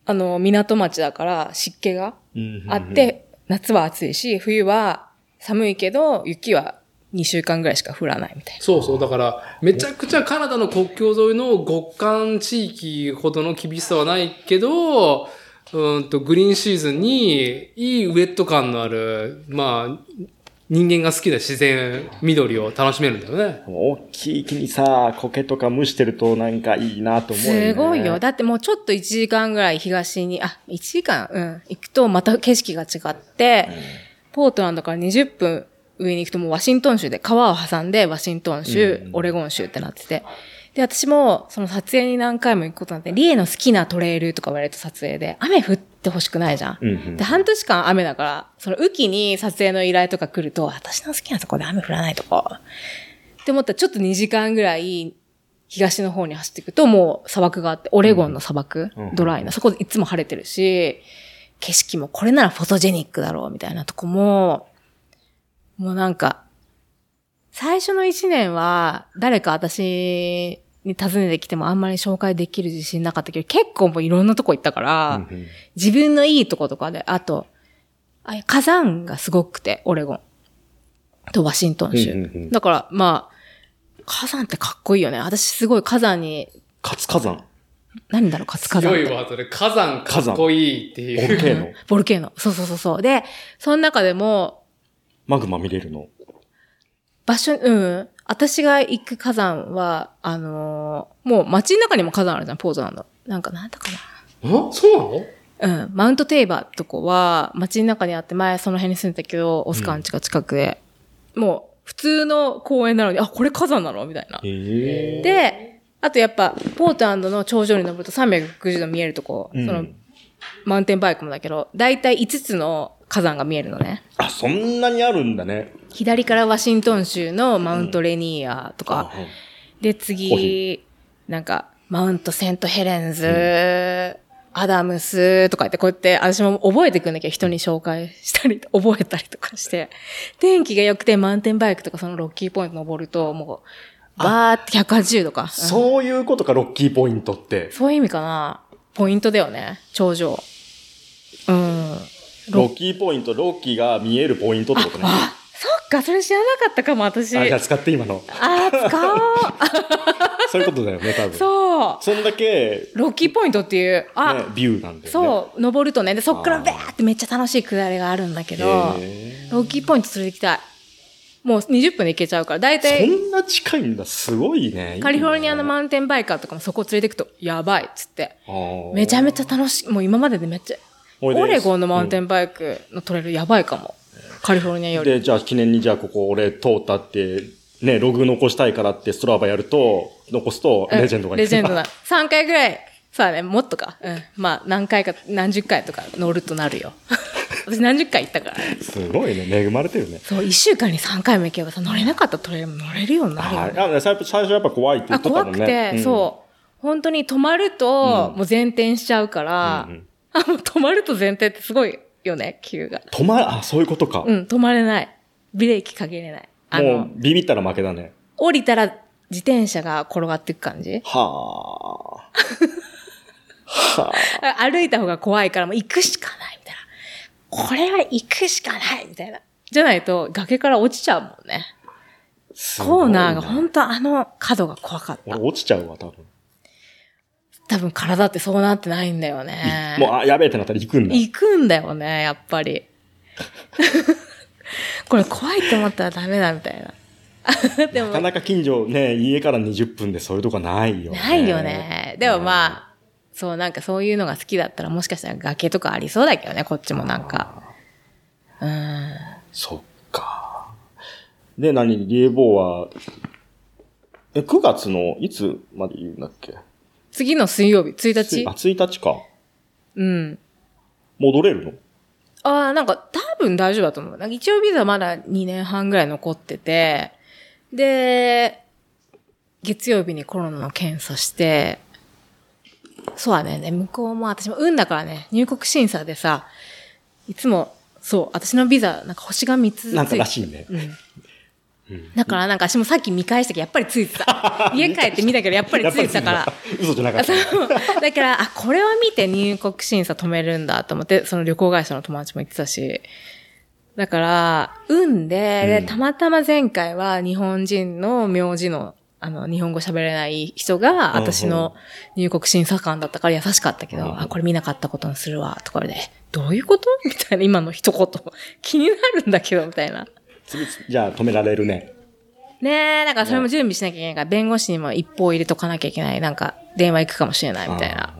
あの、港町だから湿気がうんあっ、て、夏は暑いし、冬は寒いけど、雪は2週間ぐらいしか降らないみたいな。そうそう。だから、めちゃくちゃカナダの国境沿いの極寒地域ほどの厳しさはないけど、うんと、グリーンシーズンに、いいウェット感のある、まあ、人間が好きな自然、緑を楽しめるんだよね。大きい木にさ、苔とか蒸してるとなんかいいなと思うよね。すごいよ。だってもうちょっと1時間ぐらい東に、あ、1時間、うん、行くとまた景色が違って、ポートランドから20分上に行くともうワシントン州で川を挟んでワシントン州、オレゴン州ってなってて。で、私もその撮影に何回も行くことになって、リエの好きなトレイルとか言われると撮影で、雨降っってほしくないじゃん。うんうんで、半年間雨だから、その雨季に撮影の依頼とか来ると、私の好きなとこで雨降らないとこ。って思ったらちょっと2時間ぐらい東の方に走っていくともう砂漠があって、オレゴンの砂漠、うんドライな。そこでいつも晴れてるし、景色もこれならフォトジェニックだろうみたいなとこも、もうなんか、最初の1年は誰か私に訪ねてきてもあんまり紹介できる自信なかったけど、結構もういろんなとこ行ったから、うんうん自分のいいとことかで、あと、あ火山がすごくて、オレゴン。とワシントン州。うんうんうんだから、まあ、火山ってかっこいいよね。私すごい火山に、活火山。何だろう、活火山。強いワードで火山かっこいいっていう。ボルケーノ。ボルケーノ。そうそうそうそう。で、その中でも、マグマ見れるの。場所、うん。私が行く火山は、あのーもう街の中にも火山あるじゃん、ポーズランド。なんか、なんだかな。あそうなの？うん。マウントテイバーとこは、街の中にあって、前その辺に住んでたけど、オスカーん家が近くで、もう、普通の公園なのに、あ、これ火山なの？みたいな。で、あとやっぱ、ポートランドの頂上に登ると360度見えるとこ、うんその、マウンテンバイクもだけど、だいたい5つの火山が見えるのね。あ、そんなにあるんだね。左からワシントン州のマウントレニーアとか、あで、コー次ヒ、なんか、マウントセントヘレンズ、アダムスとか言って、こうやって、私も覚えてくんだけど、人に紹介したり、覚えたりとかして、天気が良くて、マウンテンバイクとかそのロッキーポイント登ると、もう、バーって180度か。うんそういうことか、ロッキーポイントって。そういう意味かな。ポイントだよね。頂上。うん。ロッキーポイント、ロッキーが見えるポイントってことね。あ、そっか、それ知らなかったかも、私。あ、じゃああ使って今の。ー、使おう。そういうことだよね、多分。そう。そんだけ、ロッキーポイントっていう、あ、ね、ビューなんだよね。そう、登るとね、で、そっからベーってめっちゃ楽しい下りがあるんだけど、へロッキーポイント連れて行きたい。もう20分で行けちゃうから、だいーたいそんな近いんだ。すごいね。カリフォルニアのママウンテンバイカーとかもそこ連れて行くと、やばいっつって。ンめちゃめちゃ楽しい。もう今まででめっちゃ、オレゴンのマウンテンバイクのトレイルやばいかも。カリフォルニアより。で、じゃあ記念にじゃあここ俺通ったって、ね、ログ残したいからってストラバやると、残すとレジェンドがレジェンドだ。3回ぐらい、そうだね、もっとか。うん。まあ、何回か、何十回とか乗るとなるよ。私何十回行ったから。すごいね。恵まれてるね。そう、1週間に3回も行けばさ、乗れなかったトレイルも乗れるようになるよ、はい。ね。あ最初最初やっぱ怖いって言あ、ってた怖くもんね。て、んそう。本当に止まると、もう前転しちゃうから、うんうんあ、もう止まると前転ってすごいよね、急が。止ま、あ、そういうことか。うん、止まれない。ブレーキかけれない。あもうの、ビビったら負けだね。降りたら自転車が転がっていく感じ？はあ。はあ。歩いた方が怖いからもう行くしかないみたいな。これは行くしかないみたいな。じゃないと崖から落ちちゃうもんねコーナーが本当あの角が怖かった俺。落ちちゃうわ、多分。多分体ってそうなってないんだよね。もう、あ、やべえってなったら行くんだ。行くんだよね、やっぱり。これ怖いって思ったらダメだみたいな。でも、なかなか近所ね、家から20分でそういうとこないよね。ないよね。でもまあ、そう、なんかそういうのが好きだったらもしかしたら崖とかありそうだけどね、こっちもなんか。うん。そっか。で、何？リエボーは、え、9月のいつまで言うんだっけ？次の水曜日、1あ、日1日か。うん。戻れるの？ああ、なんか多分大丈夫だと思う。なんか一応ビザまだ2年半ぐらい残ってて、で、月曜日にコロナの検査して、そうだね、で向こうも私も運だからね、入国審査でさ、いつも、そう、私のビザ、なんか星が3つついてなんからしいね。うん。だからなんか私もさっき見返したけど、やっぱりついてた。家帰って見たけど、やっぱりついてたから。嘘じゃなかった。だから、あ、これを見て入国審査止めるんだと思って、その旅行会社の友達も言ってたし。だから、運で、うんでたまたま前回は日本人の名字の、あの、日本語喋れない人が、うん私の入国審査官だったから優しかったけど、うんあ、これ見なかったことにするわ、とかで、どういうこと？みたいな、今の一言。気になるんだけど、みたいな。次、じゃあ止められるね。ねえ、だからそれも準備しなきゃいけないから、弁護士にも一報入れとかなきゃいけない。なんか、電話行くかもしれないみたいな。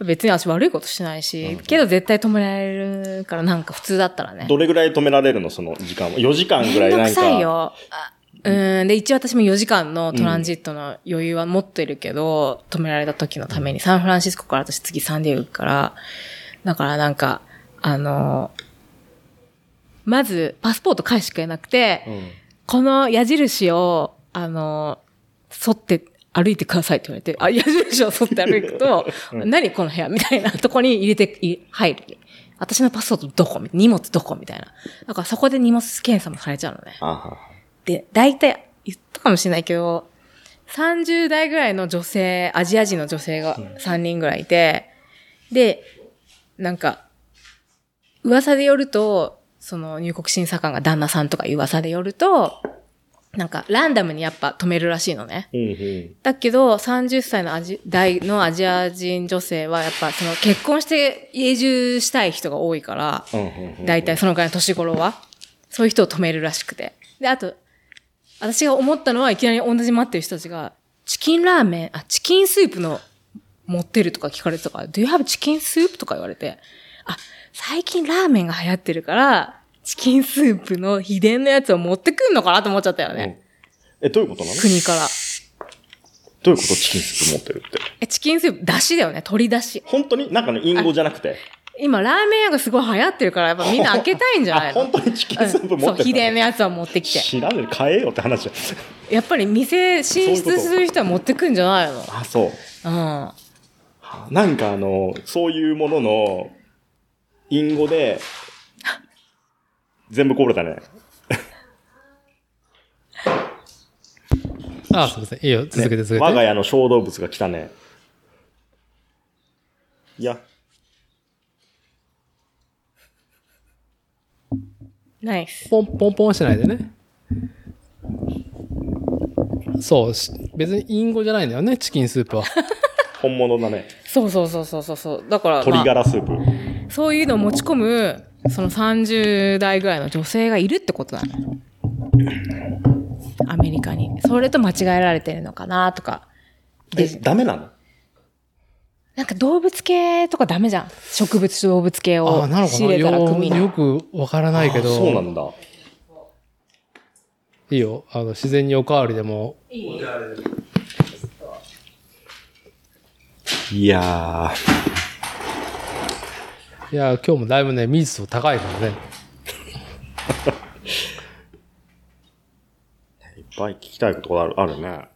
別に私悪いことしてないし、けど絶対止められるから、なんか普通だったらね。どれぐらい止められるの？その時間は？4時間ぐらいめんどくなんか。さいよ。あうん。で、一応私も4時間のトランジットの余裕は持ってるけど、止められた時のために、サンフランシスコから私次サンディエゴ行くから、だからなんか、あのまず、パスポート返してくれなくて、うん。この矢印を、あの沿って歩いてくださいって言われて、あ、矢印を沿って歩くと、何この部屋みたいなとこに入れて、い入る。私のパスポートどこ？み荷物どこ？みたいな。だからそこで荷物検査もされちゃうのね。で、大体、言ったかもしれないけど、30代ぐらいの女性、アジア人の女性が3人ぐらいいて、で、なんか、噂でよると、その入国審査官が旦那さんとか噂でよると、なんか、ランダムにやっぱ止めるらしいのね。うんうん。だけど、30歳のアジ代のアジア人女性は、やっぱその結婚して永住したい人が多いから、うんうんうん。大体そのぐらいの年頃は、そういう人を止めるらしくて。で、あと、私が思ったのはいきなり同じ待ってる人たちが、チキンラーメン、あ、チキンスープの持ってるとか聞かれてたから、Do you have チキンスープとか言われて、あ、最近ラーメンが流行ってるから、チキンスープの秘伝のやつを持ってくんのかなと思っちゃったよね。え、どういうことなの？国から。どういうことチキンスープ持ってるって？え、チキンスープ、だしだよね。鶏だし。本当に？なんかね、隠語じゃなくて？今、ラーメン屋がすごい流行ってるから、やっぱみんな開けたいんじゃない あ、の本当にチキンスープ持ってるうんそう、秘伝のやつを持ってきて。知らんね買えよって話じゃん。やっぱり店進出する人は持ってくんじゃないの？あ、そう。うん。なんかあの、そういうものの、隠語で、全部こぼれたね。あ、すみません。いいよ。続けて続けて。我が家の小動物が来たね。いや、ナイス。ポンポンポンしてないでね。そう、し別に隠語じゃないんだよね、チキンスープは。本物だね。そうそうそうそうそうそう。だから、鶏まガラスープ。あ、そういうのを持ち込む、その30代ぐらいの女性がいるってことなの。アメリカに。それと間違えられてるのかなとか。え、で、ダメなの？なんか動物系とかダメじゃん。植物と動物系あを仕入れたらよ組に。よくわからないけど。あそうなんだ。いいよ。あの、自然におかわりでも。いやいや、今日もだいぶね、密度高いからね。ー、いっぱい聞きたいことがあるあるね。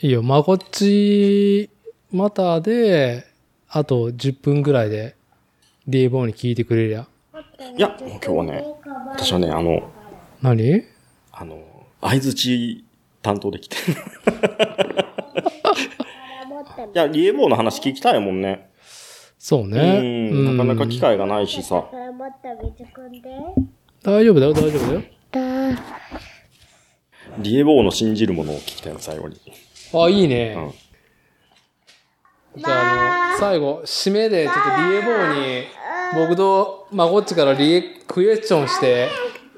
いいよ。まこっち、またで、あと10分ぐらいで、リエボーに聞いてくれりゃ。いや、もう今日はね、私はね、あの、何？あの、相づち担当できてる。いや、リエボーの話聞きたいもんね。そううね。ん、なかなか機会がないしさ。これもっと水汲んで。大丈夫だよ、大丈夫だよ。だリエボーの信じるものを聞きたいの、最後に。あ、いいね。うんじゃあ、あの、最後、締めで、ちょっとリエボーに、僕と、まあ、こっちからリエ、クエスチョンして、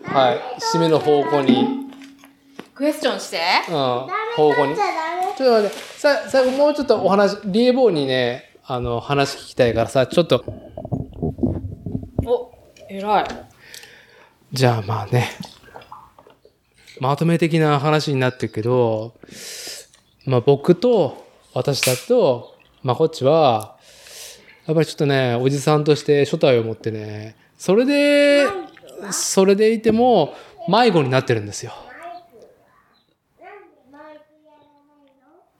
はい、締めの方向に、クエスチョンして？うん、方向に。ちょっと待って、さ、最後もうちょっとお話、リエボーにね、あの、話聞きたいからさ、ちょっと、お、偉い。じゃあまあね、まとめ的な話になってるけど、まあ僕と私たちと、まあこっちは、やっぱりちょっとね、おじさんとして初体を持ってね、それで、それでいても迷子になってるんですよ。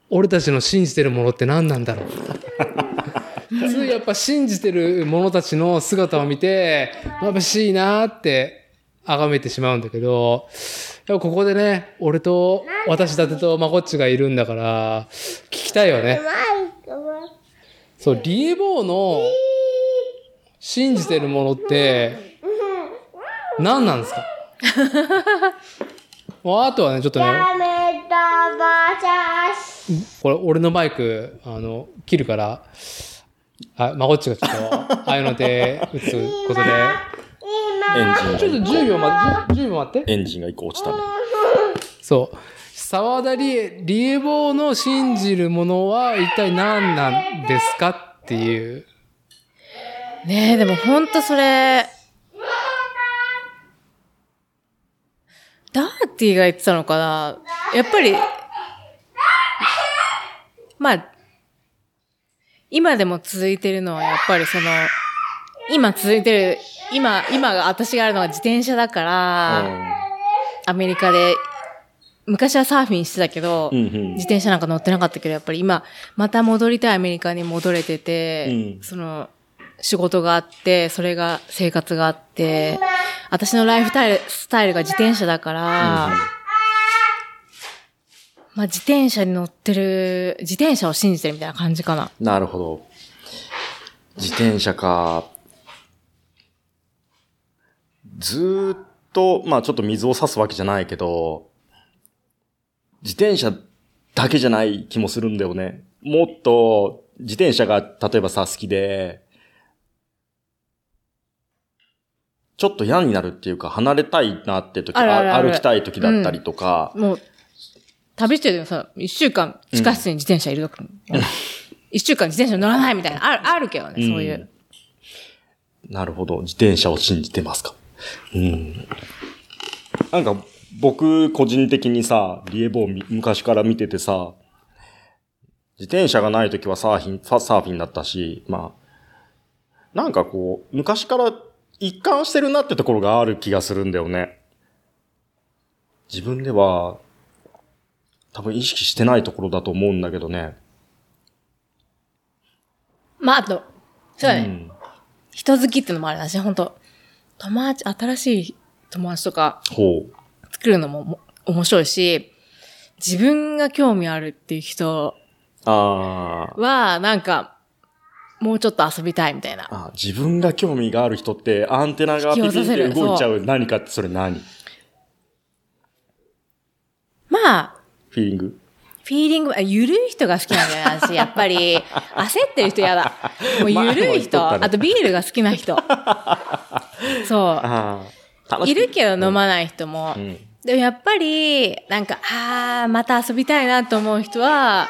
俺たちの信じてるものって何なんだろうやっぱ信じてる者たちの姿を見て、眩しいなーって崇めてしまうんだけど、やっぱここでね、俺と私だてとまこっちがいるんだから、聞きたいよね。そう、リエボーの信じてるものって何なんですか？もうあとはね、ちょっとね。これ俺のマイク、あの、切るから、あ、まこっちがちょっと、ああいうので打つことで、エンジンが、ちょっと10秒待って、10秒待って。エンジンが一個落ちたね。そう。沢田理恵、理恵坊の信じるものは一体何なんですかっていう。ねえ、でもほんとそれ、ダーティが言ってたのかなやっぱり、まあ、今でも続いてるのはやっぱりその、今続いてる、今、今が私があるのが自転車だから、アメリカで、昔はサーフィンしてたけど、うんうん。自転車なんか乗ってなかったけど、やっぱり今、また戻りたいアメリカに戻れてて、うん。その、仕事があって、それが生活があって、私のライフスタイルスタイルが自転車だから、まあ自転車に乗ってる、自転車を信じてるみたいな感じかな。なるほど。自転車か。ずーっと、まあちょっと水を差すわけじゃないけど、自転車だけじゃない気もするんだよね。もっと自転車が例えばさ好きで、ちょっと嫌になるっていうか離れたいなって時あ歩きたい時だったりとか、もう、旅しててもさ、一週間地下室に自転車いるとか、一週間自転車乗らないみたいな、ある、あるけどね、そういう。なるほど。自転車を信じてますか。うん。なんか、僕、個人的にさ、リエボーみ昔から見ててさ、自転車がない時はサーフィン、ササーフィンだったし、まあ、なんかこう、昔から一貫してるなってところがある気がするんだよね。自分では、多分意識してないところだと思うんだけどね。まあ、あと、そうだね、ん。人好きってのもあるだし、本当友達、新しい友達とかほう。作るのもも面白いし、自分が興味あるっていう人。は、なんか、もうちょっと遊びたいみたいな。あ自分が興味がある人ってアンテナがピピンって動いちゃう何かってそれ何？まあ、フィーリングフィーリング、あゆるい人が好きなんだよな、私。やっぱり、焦ってる人嫌だ。もうゆるい人。あとビールが好きな人。そああ。う。いるけど飲まない人も。うん。でもやっぱり、なんか、あー、また遊びたいなと思う人は、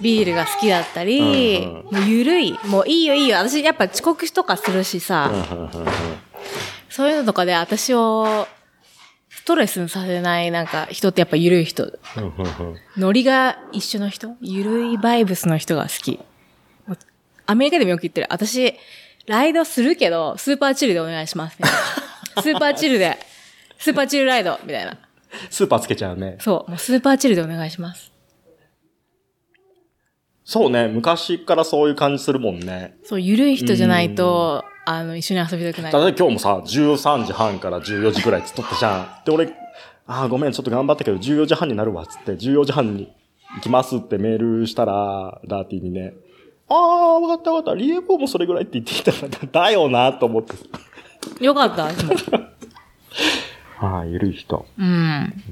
ビールが好きだったり、うんうんもうゆるい。もういいよいいよ。私やっぱ遅刻とかするしさ、そういうのとかで私をストレスにさせないなんか人ってやっぱゆるい人。ノリが一緒の人？ゆるいバイブスの人が好き。アメリカでもよく言ってる。私、ライドするけど、スーパーチルでお願いします。スーパーチルで、スーパーチルライド、みたいな。スーパーつけちゃうね。そう、もうスーパーチルでお願いします。そうね。昔からそういう感じするもんね。そう、ゆるい人じゃないと、あの、一緒に遊びたくないだ。って今日もさ、13時半から14時ぐらいつっとったじゃん。で、俺、ああ、ごめん、ちょっと頑張ったけど、14時半になるわ、つって、14時半に行きますってメールしたら、ダーティーにね、ああ、わかったわかった。リエボーもそれぐらいって言ってきたから、だよな、と思って。よかった。ああ、ゆるい人。うん。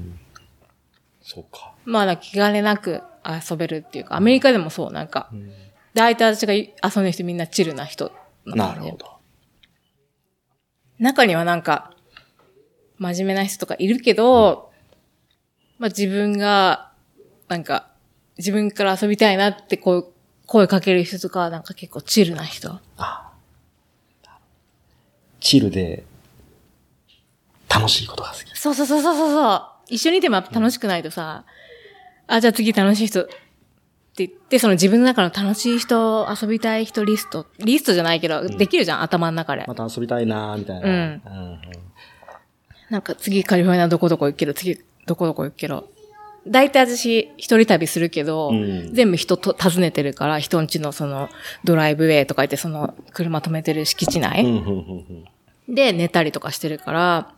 そうか。まあ、気兼ねなく遊べるっていうか、アメリカでもそう、なんか、大体私が遊んでる人みんなチルな人なるほど。中にはなんか、真面目な人とかいるけど、まあ自分が、なんか、自分から遊びたいなってこう、声かける人とかはなんか結構チルな人。チルで、楽しいことが好き。そうそうそうそうそうそう。一緒にいても楽しくないとさ、あ、じゃあ次楽しい人って言って、その自分の中の楽しい人、遊びたい人リスト、リストじゃないけど、できるじゃん、頭の中で。また遊びたいなーみたいな。うんうんなんか次カリフォルニアどこどこ行くけど、次どこどこ行くけど。大体私一人旅するけど、うん全部人と訪ねてるから、人んちのそのドライブウェイとか言ってその車止めてる敷地内、で寝たりとかしてるから、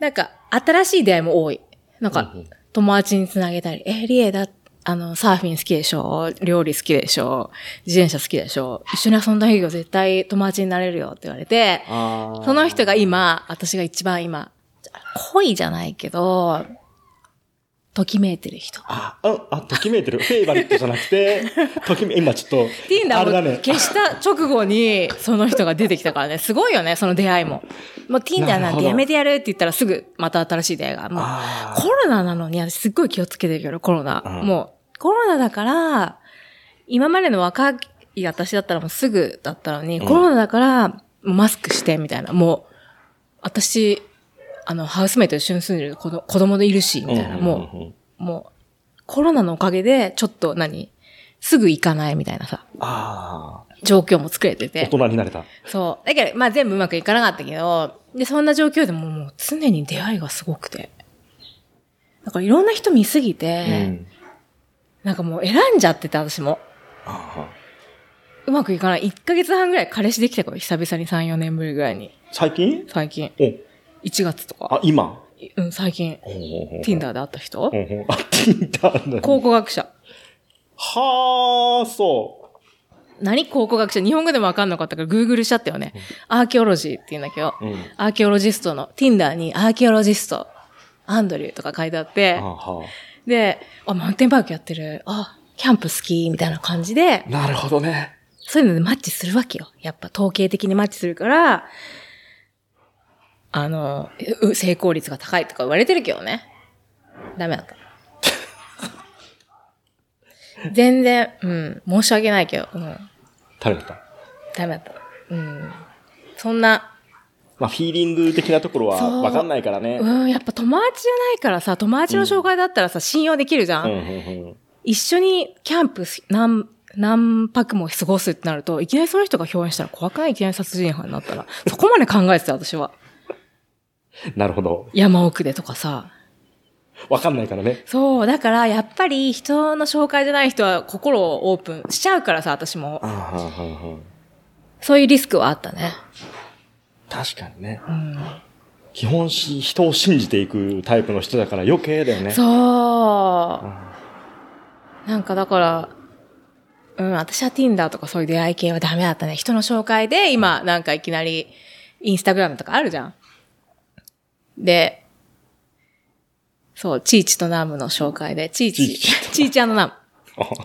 なんか新しい出会いも多い。なんか友達につなげたり、え、リエだ、あの、サーフィン好きでしょ？料理好きでしょ？自転車好きでしょ？一緒に遊んだ日が絶対友達になれるよって言われて、その人が今、私が一番今、恋じゃないけど、ときめいてる人。あ、あ、あ、ときめいてる。フェイバリットじゃなくて、ときめ、今ちょっと、ティンダーもあれだね。消した直後に、その人が出てきたからね、すごいよね、その出会いも。もうティンダーなんてやめてやるって言ったらすぐまた新しい出会いが。もうあコロナなのに、私すっごい気をつけてるけど、コロナ。うんもう、コロナだから、今までの若い私だったらもうすぐだったのに、うんコロナだから、マスクして、みたいな。もう、私、あの、ハウスメイトと一緒に住んでる子ど子供でいるし、みたいな。もう、もう、コロナのおかげで、ちょっと何すぐ行かないみたいなさ、あ状況も作れてあ、て大。人になれた。そう。だけど、まあ全部うまくいかなかったけど、で、そんな状況でももう常に出会いがすごくて。だからいろんな人見すぎうて、ん。なんかもう選んじゃってて、私も。うまくいかない。1ヶ月半ぐらい彼氏できたから、久々に3、4年ぶりぐらいに。最近？最近。お、1月とか。あ、今？うん、最近。Tinder で会った人？あ、Tinder だ。考古学者。はあ、そ何考古学者？日本語でもわかんなかったから、Google しちゃったよね。アーキオロジーって言うんだけど、う。うん。アーキオロジストの、Tinder にアーキオロジスト、アンドリューとか書いてあってで、あ、マウンテンバイクやってる。あ、キャンプ好きみたいな感じであ、なるほどね。そういうのでマッチするわけよ。やっぱ統計的にマッチするから、あの、う成功率が高いとか言われてるけどね。ダメだった。全然、うん、申し訳ないけど、うん、誰だったダメだった。うん。そんな、まあ、フィーリング的なところはわかんないからね。うん、やっぱ友達じゃないからさ、友達の紹介だったらさ、信用できるじゃん。うん、うん、うん。一緒にキャンプす何、何泊も過ごすってなると、いきなりその人が表現したら怖くない？いきなり殺人犯になったら。そこまで考えてた、私は。なるほど。山奥でとかさ。わかんないからね。そう、だからやっぱり人の紹介じゃない人は心をオープンしちゃうからさ、私もあ。はははそういうリスクはあったね。確かにね。うん。基本し、人を信じていくタイプの人だから余計だよね。そう。なんかだから、うん、私は Tinder とかそういう出会い系はダメだったね。人の紹介で今なんかいきなりインスタグラムとかあるじゃん。で、そう、チーチとナムの紹介で、チーチ、チーチチーチナム。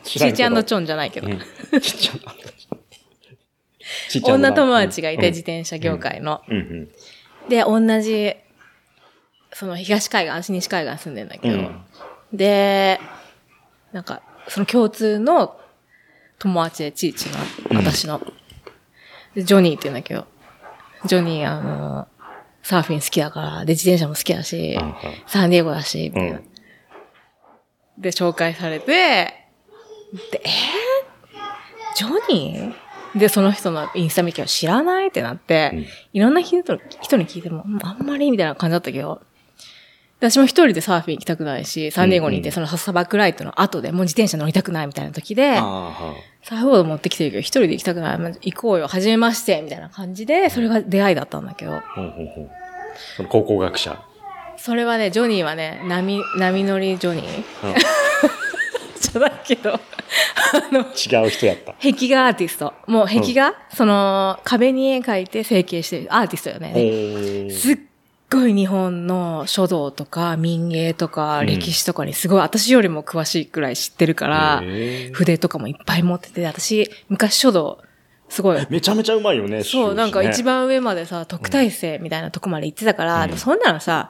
チーチらんけどチョンじゃないけど。うんちっちゃな。ちっちゃな女友達がいて、うん。自転車業界の。で、同じ、その東海岸、西海岸住んでんだけど、うん。で、なんか、その共通の友達で、ちいちの、私の。で、ジョニーって言うんだけど、ジョニー、あの、サーフィン好きだから、で、自転車も好きだし、サンディエゴだし、みたいな。うん。で、紹介されて、で、えー、ジョニー？で、その人のインスタ見ては知らないってなって、うん。いろんな人人に聞いても、うんあんまりみたいな感じだったけど、で私も一人でサーフィン行きたくないし、サンディエゴにいて、その砂漠ライトの後でもう自転車乗りたくないみたいな時で、サーフボード持ってきてるけど、一人で行きたくない。まあ行こうよ、初めまして、みたいな感じで、それが出会いだったんだけど、あうんうんう。んその考古学者。それはね、ジョニーはね、波、波乗りジョニー。うんじゃないけど、あの、違う人やった。壁画アーティスト。もう壁画、その、壁に絵描いて成形してるアーティストよね。へすっごい日本の書道とか民芸とかうん歴史とかにすごい私よりも詳しいくらい知ってるから、筆とかもいっぱい持ってて、私昔書道すごい、めちゃめちゃうまいよね。そう、なんか一番。番上までさ、特待生みたいなとこまで行ってたから、うんそんなのさ、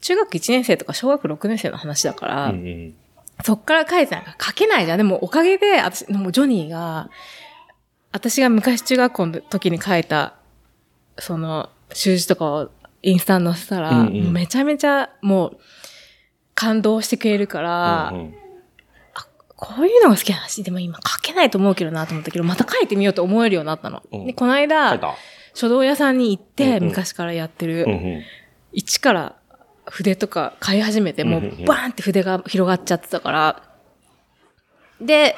中学1年生とか小学6年生の話だから、うんうんそっから書いてなんか書けないじゃん。でもおかげで、私、もうジョニーが、私が昔中学校の時に書いた、その、習字とかをインスタに載せたら、うんうんめちゃめちゃもう、感動してくれるから、うんうんこういうのが好きな話、でも今書けないと思うけどなと思ったけど、また書いてみようと思えるようになったの。うんで、この間、た。書道屋さんに行って、うんうん昔からやってる、うんうん一から筆とか買い始めて、もうバーンって筆が広がっちゃってたから、で、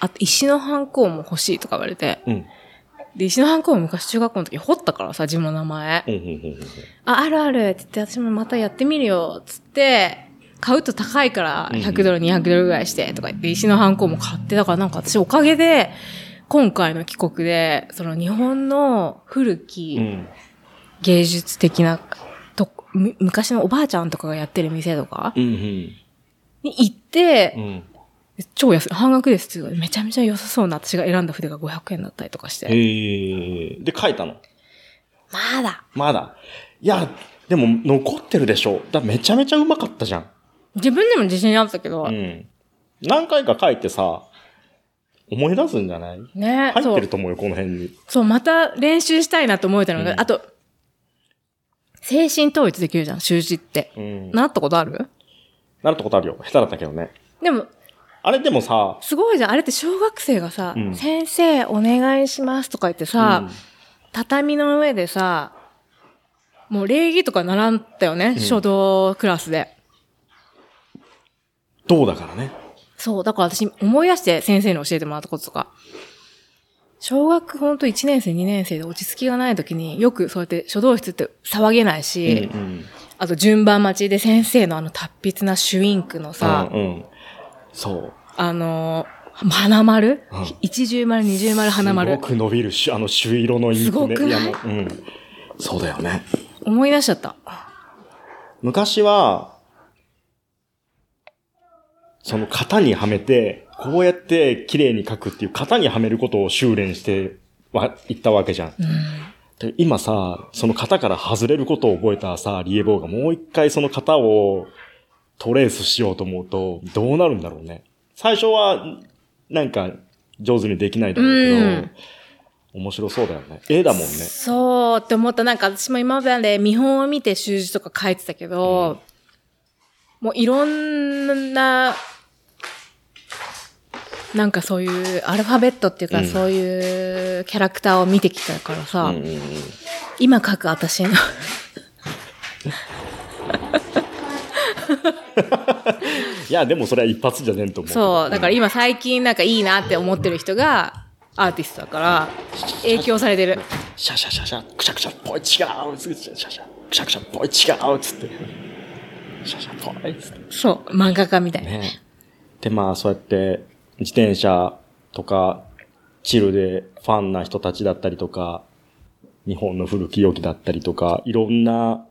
あと石のハンコも欲しいとか言われて、うん。で、石のハンコも昔中学校の時掘ったからさ、自分の名前。あ、あるあるって言って、私もまたやってみるよ、つって、買うと高いからうんうん100ドル、200ドルぐらいして、とか言って、石のハンコも買って、だからなんか私おかげで、今回の帰国で、その日本の古き、うん。芸術的なむ昔のおばあちゃんとかがやってる店とか？うんうんに行ってう、ん超安い、半額ですってめちゃめちゃ良さそうな私が選んだ筆が500円だったりとかして。で、書いたの？まだ。まだ。いや、でも残ってるでしょ。だめちゃめちゃうまかったじゃん。自分でも自信あったけど、うん。何回か書いてさ、思い出すんじゃない？ね入ってる。と思うよ、この辺に。そう、また練習したいなと思えたのが、うんあと、精神統一できるじゃん、習字って。うん。なったことある？なったことあるよ。下手だったけどね。でも、あれでもさ、すごいじゃん。あれって小学生がさ、うん先生お願いしますとか言ってさ、うん畳の上でさ、もう礼儀とか習ったよね、書道クラスで。どうだからね。そう、だから私思い出して先生に教えてもらったこととか。小学ほんと1年生、2年生で落ち着きがない時によくそうやって書道室って騒げないし、うんうん。あと順番待ちで先生のあの達筆なシュインクのさ、うんうん。そう。あのー花丸、うん一重丸、二重丸、花丸すご。く伸びるし、あの、朱色のインクね。すごくない？うん。そうだよね。思い出しちゃった。昔は、その型にはめて、こうやって綺麗に書くっていう型にはめることを修練しては、いったわけじゃん。で今さ、その型から外れることを覚えたさ、リエボーがもう一回その型をトレースしようと思うと、どうなるんだろうね。最初は、なんか、上手にできないだろうけど、うん面白そうだよね。絵だもんね。そうって思った。なんか私も今まで見本を見て習字とか書いてたけど、もういろんな、なんかそういうアルファベットっていうか、うんそういうキャラクターを見てきたからさ、うんうんうん今書く私のいや、でもそれは一発じゃねえと思う。そう、だから今最近なんかいいなって思ってる人がアーティストだから、影響されてる。シャシャシャシャ、クシャクシャ、ぽい、違う、シャシャシャ、クシャクシャ、ぽい、違う、つって。シャシャ、ぽい、つって。そう、漫画家みたいな。ね。で、まあ、そうやって、自転車とか、チルでファンな人たちだったりとか、日本の古き良きだったりとか、いろんな、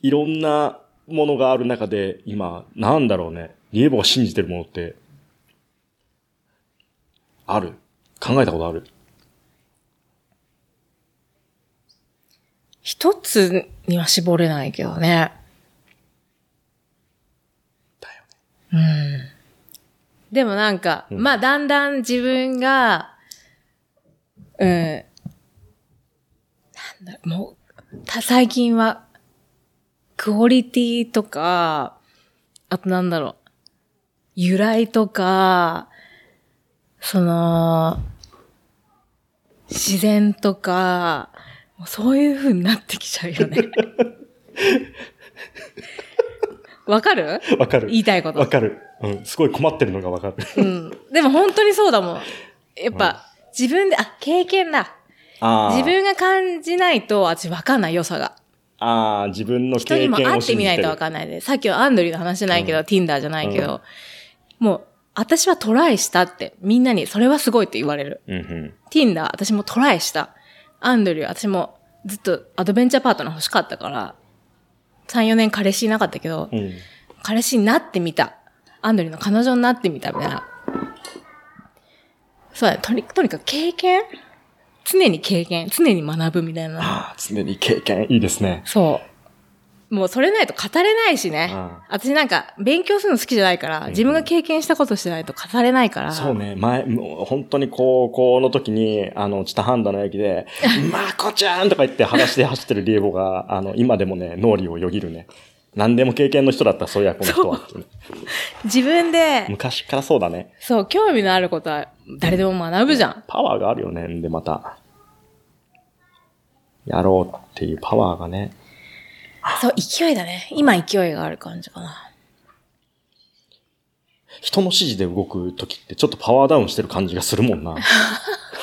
いろんなものがある中で、今、なんだろうね。リエボが信じてるものって、ある？考えたことある？一つには絞れないけどね。だよね。うん。でもなんか、うんまあだんだん自分が、うん、なんだろう、もう、た最近は、クオリティとか、あとなんだろう、由来とか、その、自然とか、もうそういう風になってきちゃうよね。わかる？わかる。言いたいことわかる。うん。すごい困ってるのがわかる。うん。でも本当にそうだもん。やっぱ、自分で、あ、経験だ。自分が感じないと、私わかんない良さが。ああ、自分の人に経験をも会ってみないとわんかんないで。さっきのアンドリューの話じゃないけど、Tinder じゃないけど、もう、私はトライしたって、みんなにそれはすごいって言われる。うんうん。Tinder、私もトライした。アンドリュー、私もずっとアドベンチャーパートナー欲しかったから、3、4年彼氏いなかったけど、うん。彼氏になってみた。アンドリューの彼女になってみた、みたいな。そうだね。とにとにかく経験？常に経験、常に学ぶみたいな。ああ、常に経験、いいですね。そう。もうそれないと語れないしねうん。私なんか勉強するの好きじゃないから、自分が経験したことしてないと語れないから。そうね、前、もう本当に高校の時に、あの、知多半田の駅で、まこちゃんとか言って裸足で走ってるリエボが、あの、今でもね、脳裏をよぎるね。何でも経験の人だった、そういや、この人は。自分で、昔からそうだね。そう、興味のあることは誰でも学ぶじゃん。パワーがあるよね。で、また。やろうっていうパワーがね。そう、勢いだね。今勢いがある感じかな。人の指示で動く時ってちょっとパワーダウンしてる感じがするもんな。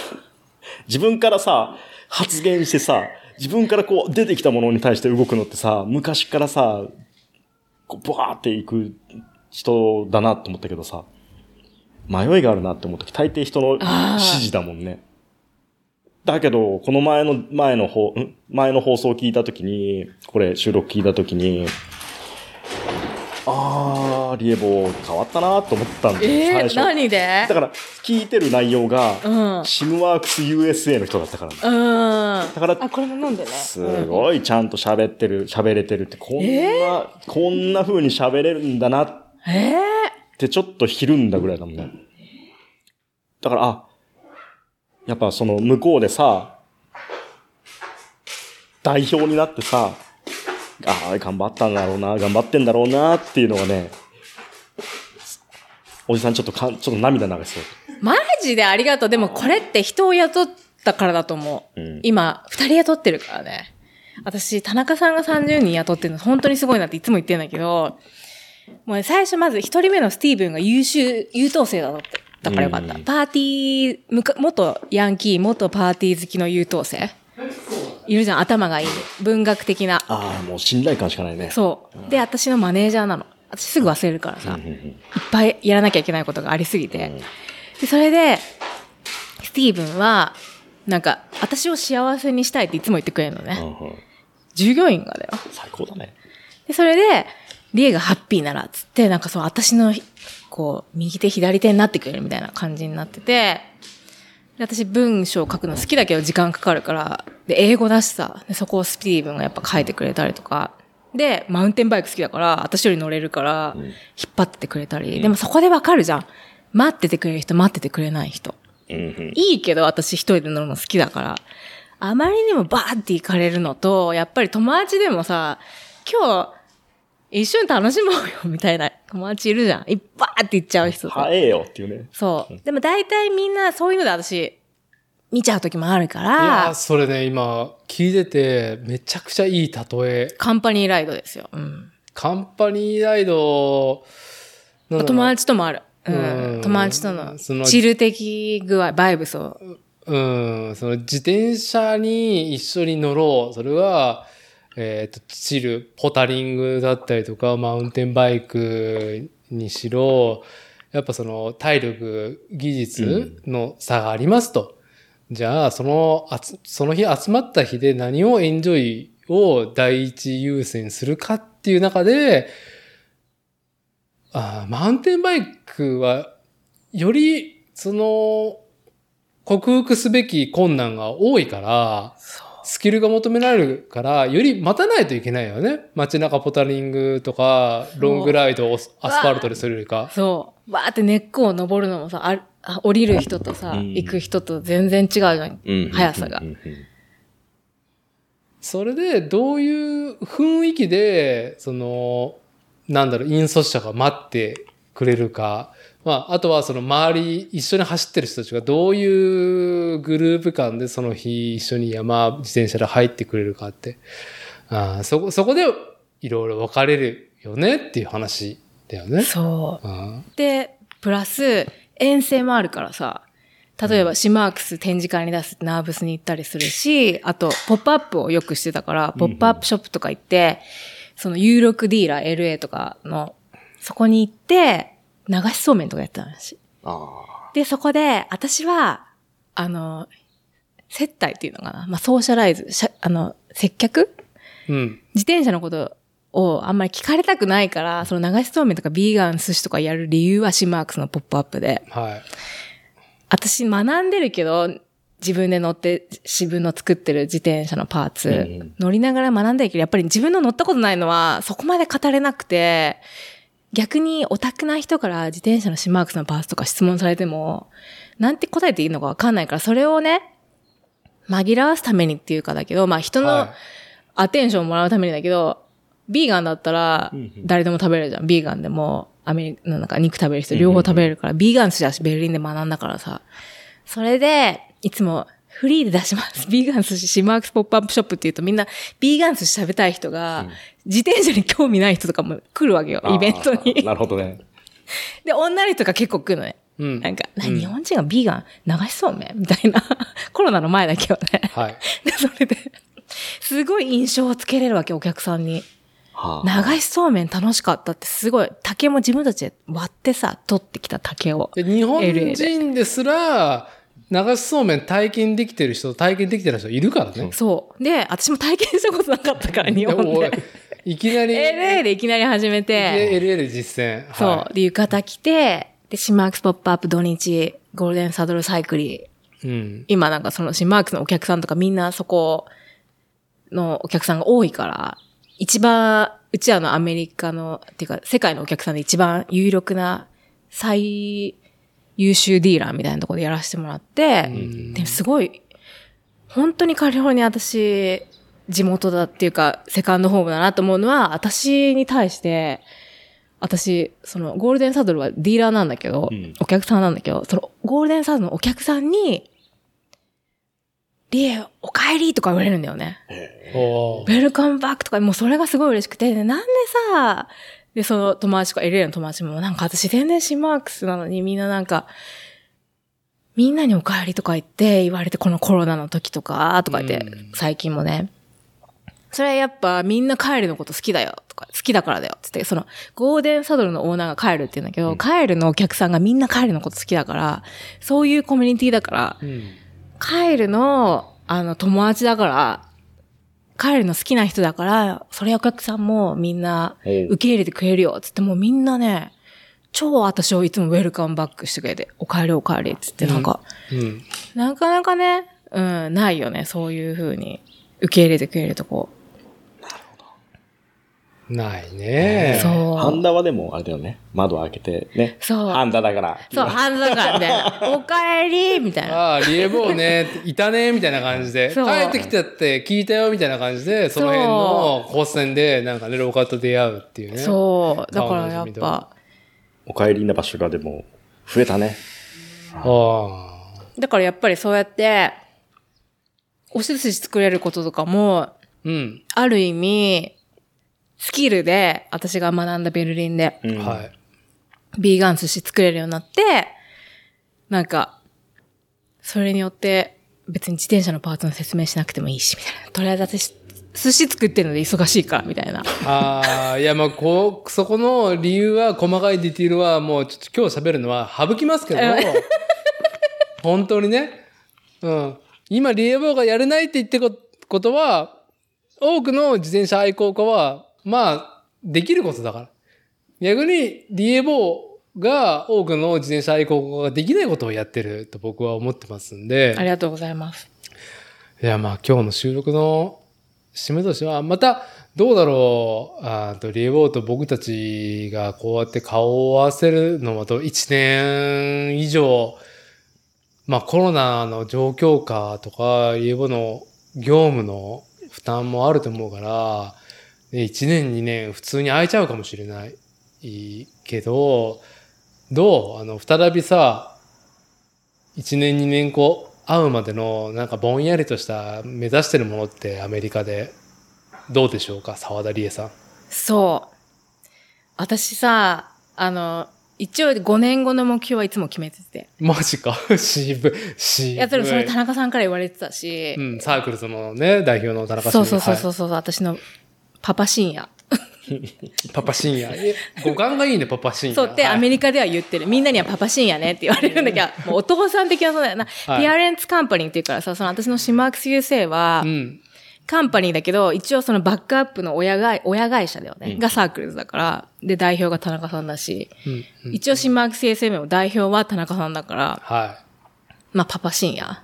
自分からさ、発言してさ、自分からこう出てきたものに対して動くのってさ、昔からさ、こうバーっていく人だなって思ったけどさ、迷いがあるなって思った時、大抵人の指示だもんね。だけど、この前の、前の方、ん？前の放送を聞いた時に、これ収録聞いた時に、あー、リエボ変わったなと思ったんですえー、最初。何で？だから、聞いてる内容が、うん。うん。シムワークス USA の人だったからね。あ、だから、これも飲んでね。すごいちゃんと喋ってる、喋れてるって、こんな、こんな風に喋れるんだなっええてちょっとひるんだぐらいだもんね。だから、あ、やっぱその向こうでさ、代表になってさ、ああ、頑張ったんだろうな、頑張ってんだろうなっていうのがね、おじさんちょっとか、ちょっと涙流しそう。マジでありがとう。でもこれって人を雇ったからだと思う。うん今、二人雇ってるからね。私、田中さんが30人雇ってるの本当にすごいなっていつも言ってんだけど、もうね最初まず一人目のスティーブンが優秀、優等生だったって。だからよかった。うんパーティー、むか元ヤンキー、元パーティー好きの優等生いるじゃん、頭がいい。文学的な。ああ、もう信頼感しかないね。そう。で、私のマネージャーなの。私すぐ忘れるからさ。うんうんうんいっぱいやらなきゃいけないことがありすぎて。で、それで、スティーブンは、なんか、私を幸せにしたいっていつも言ってくれるのね。うんうん従業員がだよ。最高だね。で、それで、リエがハッピーなら、つって、なんかそう、私の、こう、右手左手になってくれるみたいな感じになってて、で私文章を書くの好きだけど時間かかるから、で、英語だしさ、でそこをスティーブンがやっぱ書いてくれたりとか、で、マウンテンバイク好きだから、私より乗れるから、引っ張っててくれたり、でもそこでわかるじゃん。待っててくれる人、待っててくれない人。いいけど私一人で乗るの好きだから、あまりにもバーって行かれるのと、やっぱり友達でもさ、今日、一緒に楽しもうよ、みたいな友達いるじゃん。いっぱいって行っちゃう人と。早えよっていうね。そう。でも大体みんなそういうので私、見ちゃう時もあるかいやらー、それね、今、聞いてて、めちゃくちゃいい例え。カンパニーライドですよ。うん。カンパニーライド、友達ともある。ううんん。友達との、そのチル的具合、バイブスを。うん、その自転車に一緒に乗ろう。それは、えっ、と、チル、ポタリングだったりとか、マウンテンバイクにしろ、やっぱその体力、技術の差がありますと。じゃあ、その、あつその日集まった日で何をエンジョイを第一優先するかっていう中で、あマウンテンバイクは、より、その、克服すべき困難が多いから、スキルが求められるから、より待たないといけないよね。街中ポタリングとか、ロングライドをアスファルトでするよりか。そう。バーって根っこを登るのもさ、ああ降りる人とさ、うん行く人と全然違うじゃん。うん速さがそれで、どういう雰囲気で、その、なんだろう、引率者が待ってくれるか。まあ、あとはその周り、一緒に走ってる人たちがどういうグループ間でその日一緒に山、自転車で入ってくれるかって。あーそこ、そこでいろいろ分かれるよねっていう話だよね。そあう。で、プラス、遠征もあるからさ、例えばシマークス展示会に出すナーブスに行ったりするし、あと、ポップアップをよくしてたから、ポップアップショップとか行って、その有力ディーラー LA とかの、そこに行って、流しそうめんとかやってた話。あで、そこで、私は、あの、接待っていうのかな。まあ、ソーシャライズ、あの、接客？うん。自転車のことをあんまり聞かれたくないから、その流しそうめんとかビーガン寿司とかやる理由はシマークスのポップアップで。はい。私学んでるけど、自分で乗って自分の作ってる自転車のパーツ、うん乗りながら学んでるけど、やっぱり自分の乗ったことないのはそこまで語れなくて、逆にオタクな人から自転車のシマークスのパーツとか質問されても、なんて答えていいのかわかんないから、それをね、紛らわすためにっていうかだけど、まあ人のはアテンションをもらうためにだけど、ビーガンだったら誰でも食べれるじゃん。ビーガンでも、アメリカ、なんか肉食べる人両方食べれるから、ビーガン寿司だしベルリンで学んだからさ。それで、いつもフリーで出します。ビーガン寿司シマークスポップアップショップって言うとみんな、ビーガン寿司食べたい人が、自転車に興味ない人とかも来るわけよ、あ。イベントに。なるほどね。で、女の人が結構来るのね。うんなんか、日本人がビーガン流しそうめんみたいな。コロナの前だけはね。はい。で、それで、すごい印象をつけれるわけ、お客さんに。はあ流しそうめん楽しかったってすごい、竹も自分たちで割ってさ、取ってきた竹を。で日本人ですら、流しそうめん体験できてる人、体験できてる人いるからね。そう。で、私も体験したことなかったから、日本で。いきなり、LA でいきなり始めて、LA で実践。そうは。で、浴衣着て、で、シマークスポップアップ土日、ゴールデンサドルサイクリー。い。うん。今なんかそのシマークスのお客さんとかみんなそこのお客さんが多いから、一番、うちらのアメリカの、っていうか世界のお客さんで一番有力な最優秀ディーラーみたいなところでやらせてもらって、ですごい、本当にカリフォルニア私、地元だっていうか、セカンドホームだなと思うのは、私に対して、私、その、ゴールデンサドルはディーラーなんだけど、うん。お客さんなんだけど、その、ゴールデンサドルのお客さんに、リエ、お帰りとか言われるんだよね。ウェルカムバックとか、もうそれがすごい嬉しくて、でなんでさ、で、その友達とか、LA の友達も、なんか私全然シマークスなのにみんななんか、みんなにお帰りとか言って言われて、このコロナの時とか、とか言ってうん、最近もね。それはやっぱみんな帰るのこと好きだよ、とか、好きだからだよ、つって、その、ゴールデンサドルのオーナーが帰るって言うんだけど、帰るのお客さんがみんな帰るのこと好きだから、そういうコミュニティだから、うん。帰るの、あの、友達だから、帰るの好きな人だから、それお客さんもみんな受け入れてくれるよ、つってもうみんなね、超私をいつもウェルカムバックしてくれて、お帰りお帰り、つってなんか、うん。なかなかね、うん、ないよね、そういう風に受け入れてくれるとこ。ないね。そう。ハンダはでも、あれだよね。窓開けて、ね。そうハンダだから。そう、ハンドだからみたいな。お帰りみたいな。ああ、リエボーね、いたね、みたいな感じで。帰そうってきたって聞いたよ、みたいな感じで、その辺の交差点で、なんかね、廊下と出会うっていうね。そう。だからやっぱ、お帰りな場所がでも、増えたね。あだからやっぱりそうやって、お寿司作れることとかも、あ。うん。ある意味、スキルで、私が学んだベルリンで、うんはい。ビーガン寿司作れるようになって、なんか、それによって、別に自転車のパーツの説明しなくてもいいし、みたいな。とりあえず私、寿司作ってるので忙しいから、みたいな。ああ、いや、まあ、こう、そこの理由は、細かいディティールは、もう、ちょっと今日喋るのは省きますけど、本当にね。うん。今、リエボーがやれないって言ってこことは、多くの自転車愛好家は、まあ、できることだから。逆に、リエボーが多くの自転車愛好家ができないことをやってると僕は思ってますんで。ありがとうございます。いや、まあ今日の収録の締めとしては、また、どうだろう、あーと、リエボーと僕たちがこうやって顔を合わせるのはと1年以上、まあコロナの状況下とか、リエボーの業務の負担もあると思うから、ね1年2年普通に空いちゃうかもしれないけど、どう？あの、再びさ、1年2年後会うまでのなんかぼんやりとした目指してるものってアメリカでどうでしょうか？沢田理恵さん。そう。私さ、あの、一応5年後の目標はいつも決めてて。マジか 渋い。渋い。いや、それそれ田中さんから言われてたし、うん、サークルズのね、代表の田中そうそうそうそうう。そう、私のパパ深夜。パパ深夜。え五感がいいね、パパ深夜。そうってアメリリカでは言ってる。みんなにはパパ深夜ねって言われるんだけど、もうお父さん的なそうだよな。はいピアレンツカンパニーっていうからさ、その私のシマークス USA は、うん。カンパニーだけど、一応そのバックアップの親が、親会社だよね。うんがサークルズだから。で、代表が田中さんだし。うん。うん一応シマークス SM も代表は田中さんだから、はまあパパ深夜。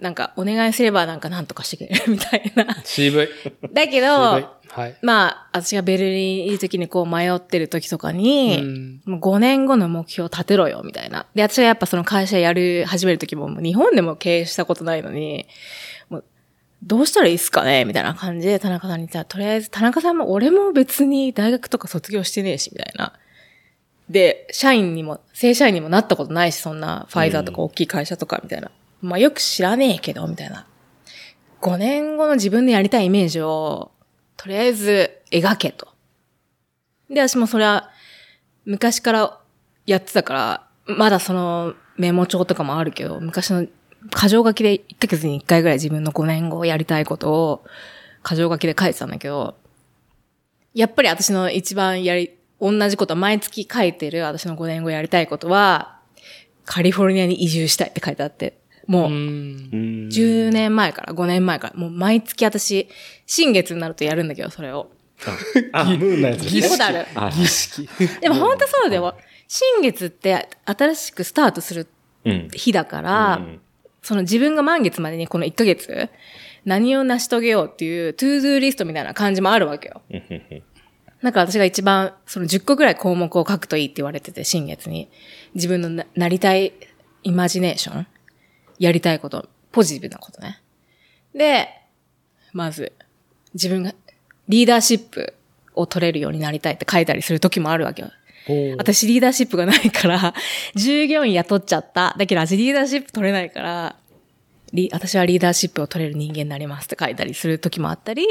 なんか、お願いすればなんかなんとかしてくれる みたいな。い。渋い。だけ。ど、はい。まあ、私がベルリンいる時にこう迷ってる時とかに、うんもう5年後の目標を立てろよ、みたいな。で、私がやっぱその会社やる、始める時も、日本でも経営したことないのに、もう、どうしたらいいっすかねみたいな感じで田中さんに言ったら、とりあえず田中さんも俺も別に大学とか卒業してねえし、みたいな。で、社員にも、正社員にもなったことないし、そんなファイザーとか大きい会社とか、みたいな。まあよく知らねえけど、みたいな。5年後の自分でやりたいイメージを、とりあえず描けと。で、私もそれは昔からやってたから、まだそのメモ帳とかもあるけど、昔の箇条書きで1ヶ月に1回ぐらい自分の5年後やりたいことを箇条書きで書いてたんだけど、やっぱり私の一番やり、同じこと、毎月書いてる私の5年後やりたいことは、カリフォルニアに移住したいって書いてあって、もう、うん。うん10年前から、5年前から、もう毎月私、新月になるとやるんだけど、それを。あ、ムーンのやつですね聞いたことあるはい儀式。でも本当そうだよ。新月って新しくスタートするうん。日だから、うんその自分が満月までにこの1ヶ月、何を成し遂げようっていう、 to do リストみたいな感じもあるわけよ。なんか私が一番、その10個ぐらい項目を書くといいって言われてて、新月に。自分のななりたいイマジネーションやりたいこと、ポジティブなことね。で、まず、自分がリーダーシップを取れるようになりたいって書いたりする時もあるわけよ。私リーダーシップがないから、従業員雇っちゃった。だけど私リーダーシップ取れないから、リ私はリーダーシップを取れる人間になりますって書いたりする時もあったり、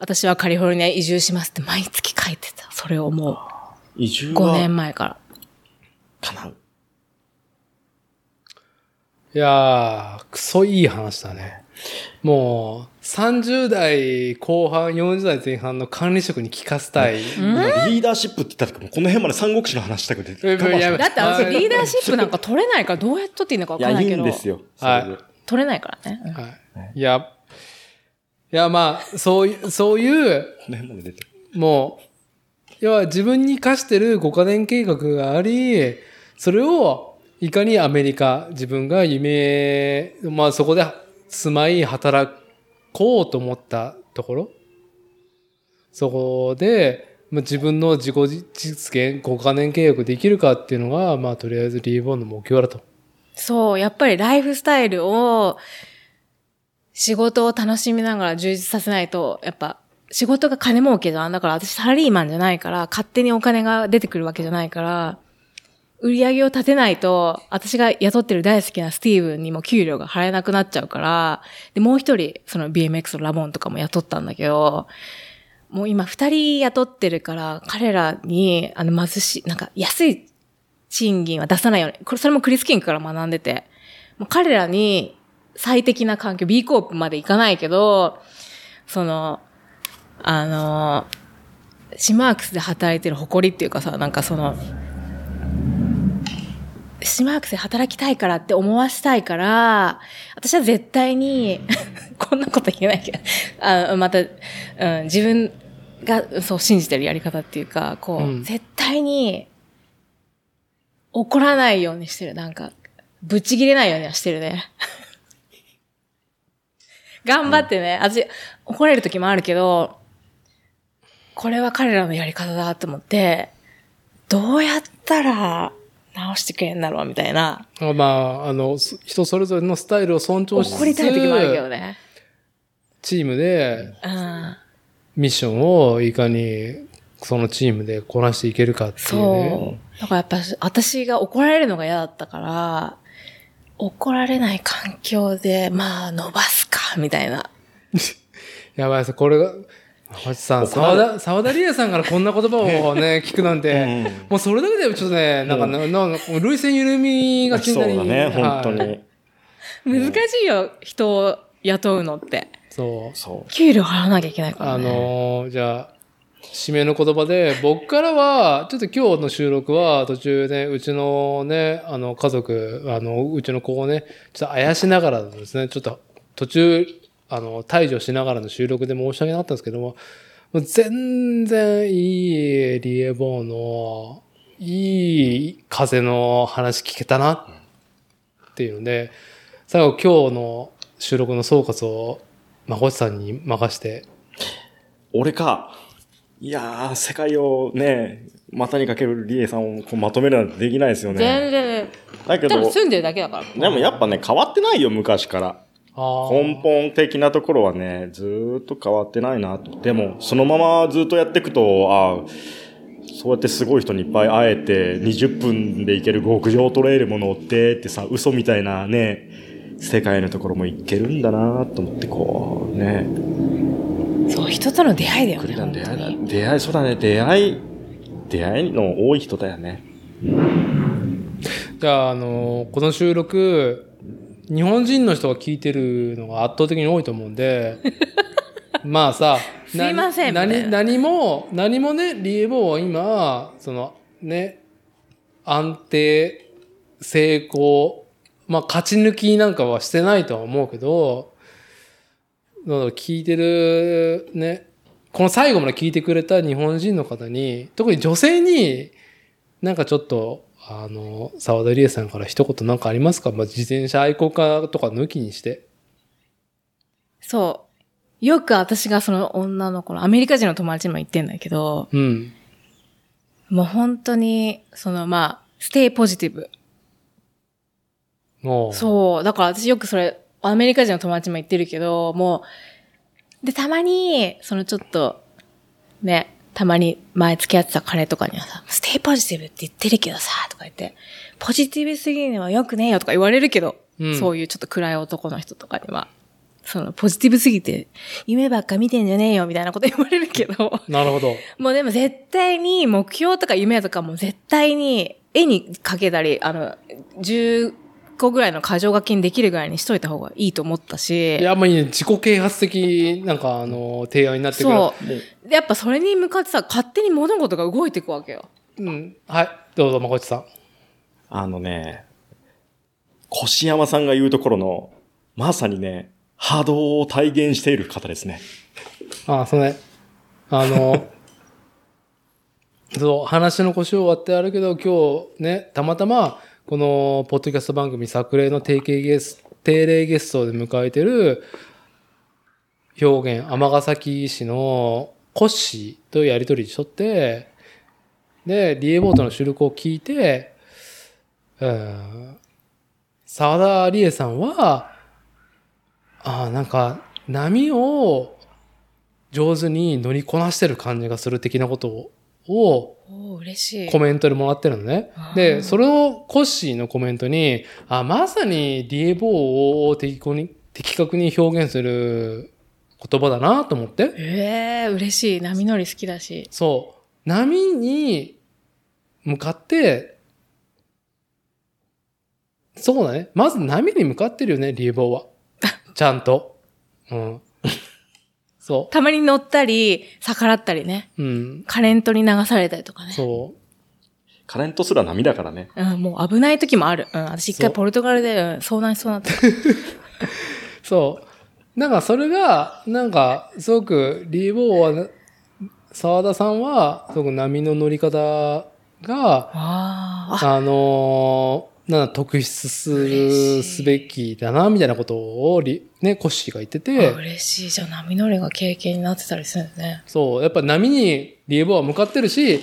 私はカリフォルニア移住しますって毎月書いてた。それをもう5移住は年前から。叶う。いやー、クソいい話だね。もう、30代後半、40代前半の管理職に聞かせたい。今リーダーシップって言った時もこの辺まで三国志の話したくてだって私リーダーシップなんか取れないからどうやって取っていいのかわいや、いかんないけど。いんですよ。はい取れないからね。うんはい。いや、いや、まあ、そういう、そういう、この辺まで出てる。もう、要は自分に課してる5カ年計画があり、それをいかにアメリカ、自分が夢、まあそこで住まい、働こうと思ったところ、そこで、まあ、自分の自己実現、5カ年計画できるかっていうのが、まあとりあえずリーボーンの目標だと。そう、やっぱりライフスタイルを、仕事を楽しみながら充実させないと、やっぱ、仕事が金儲けじゃん。だから私サラリーマンじゃないから、勝手にお金が出てくるわけじゃないから、売り上げを立てないと、私が雇ってる大好きなスティーブンにも給料が払えなくなっちゃうから、で、もう一人、その BMX のラボンとかも雇ったんだけど、もう今二人雇ってるから、彼らに、あの、貧しい、なんか安い賃金は出さないように。これ、それもクリス・キングから学んでて。もう彼らに最適な環境、B コープまで行かないけど、その、あの、シマークスで働いてる誇りっていうかさ、なんかその、シマークスで働きたいからって思わせたいから、私は絶対に、こんなこと言えないけど、あまた、うん、自分がそう信じてるやり方っていうか、こう、うん絶対に怒らないようにしてる。なんか、ぶち切れないようにはしてるね。頑張ってね、私、怒られる時もあるけど、これは彼らのやり方だと思って、どうやったら直してくれんだろうみたいな。あまあ、あの、す人それぞれのスタイルを尊重しつつ怒りたい時もあるけどね。チームでうん。ミッションをいかにそのチームでこなしていけるかっていうね。そう。だからやっぱ私が怒られるのが嫌だったから、怒られない環境で、まあ伸ばすか、みたいな。やばいです。これが、星さん、怒られ沢田、沢田理恵さんからこんな言葉をね、聞くなんて、うんもうそれだけでちょっとね、なんかね、なんか、類線緩みがちそうになりだね、本当はいに。難しいよ、人を雇うのって。そう。そう。給料払わなきゃいけないからあね。のーじゃあ、締めの言葉で、僕からは、ちょっと今日の収録は途中ね、うちのね、あの、家族、あの、うちの子をね、ちょっとあやしながらのですね、ちょっと途中、あの、退場しながらの収録で申し訳なかったんですけども、もう全然いいリエボーの、いい風の話聞けたなっていうので、最後今日の収録の総括を、まこちさんに任して、俺か。いやー、世界をね、股にかけるリエさんをこうまとめるなんてできないですよ全ね。然、だけど、多分住んでるだけだから。でもやっぱね、変わってないよ、昔から。あ根本的なところはね、ずーっと変わってないなと。でも、そのままずっとやっていくと、ああ、そうやってすごい人にいっぱい会えて、20分で行ける極上トレイルも乗ってってさ、嘘みたいなね、世界のところも行けるんだなと思って、こう、ね。そう、人との出会いだよね。出会い。出会い、そうだね、出会い、出会いの多い人だよね。じゃあ、あの、この収録、日本人の人が聞いてるのが圧倒的に多いと思うんで、まあさ、すいません何何も、何もね、リエボーは今、その、ね、安定、成功、まあ、勝ち抜きなんかはしてないとは思うけど、だから聞いてる、ね、この最後まで聞いてくれた日本人の方に、特に女性に、なんかちょっと、あの、沢田理恵さんから一言なんかありますか？まあ、自転車愛好家とか抜きにして。そう。よく私がその女の子のアメリカ人の友達にも言ってんだけど、うん。もう本当に、そのまあ、ステイポジティブ。もう。そう。だから私よくそれ、アメリカ人の友達も言ってるけど、もう、で、たまに、そのちょっと、ね、たまに前付き合ってた彼とかにはさ、ステイポジティブって言ってるけどさ、とか言って、ポジティブすぎるのは良くねえよとか言われるけど、うんそういうちょっと暗い男の人とかには、そのポジティブすぎて、夢ばっか見てんじゃねえよみたいなこと言われるけど、なるほど。もうでも絶対に目標とか夢とかも絶対に絵に描けたり、あの、10個ぐらいの箇条書きにできるぐらいにしといた方がいいと思ったしい、や、あんまりね、自己啓発的、なんか、あの、提案になってくる。そう。でやっぱそれに向かってさ、勝手に物事が動いていくわけよ。うん。はい。どうぞ、まこちさん。あのね、越山さんが言うところの、まさにね、波動を体現している方ですね。ああ、そうね。あの、そう、話の腰を割ってあるけど、今日ね、たまたま、この、ポッドキャスト番組、作例の定型ゲス定例ゲストで迎えてる、表現、尼崎市のコッシーとやりとりしとって、で、リエボートの収録を聞いて、うん、沢田理恵さんは、ああ、なんか、波を上手に乗りこなしてる感じがする的なことを、嬉しい。コメントでもらってるのね。で、それをコッシーのコメントに、あ、まさにリエボーを的確に的確に表現する言葉だなと思って。ええ嬉しい。波乗り好きだし。そう。波に向かって、そうだね。まず波に向かってるよね、リエボーは。ちゃんと。うん。そたまに乗ったり、逆らったりね。う。うん。カレントに流されたりとかね。そう。カレントすら波だからね。うん、もう危ない時もある。うん、私一回ポルトガルで、うん、遭難しそうになった。そう。なんかそれが、なんか、すごく、リーボーは、沢田さんは、すごく波の乗り方が、ああ、あのーな特筆する、すべきだな、みたいなことを、リね、コッシーが言ってて、嬉しい。じゃあ波乗りが経験になってたりするんですね。そう、やっぱ波にリエボーは向かってるし、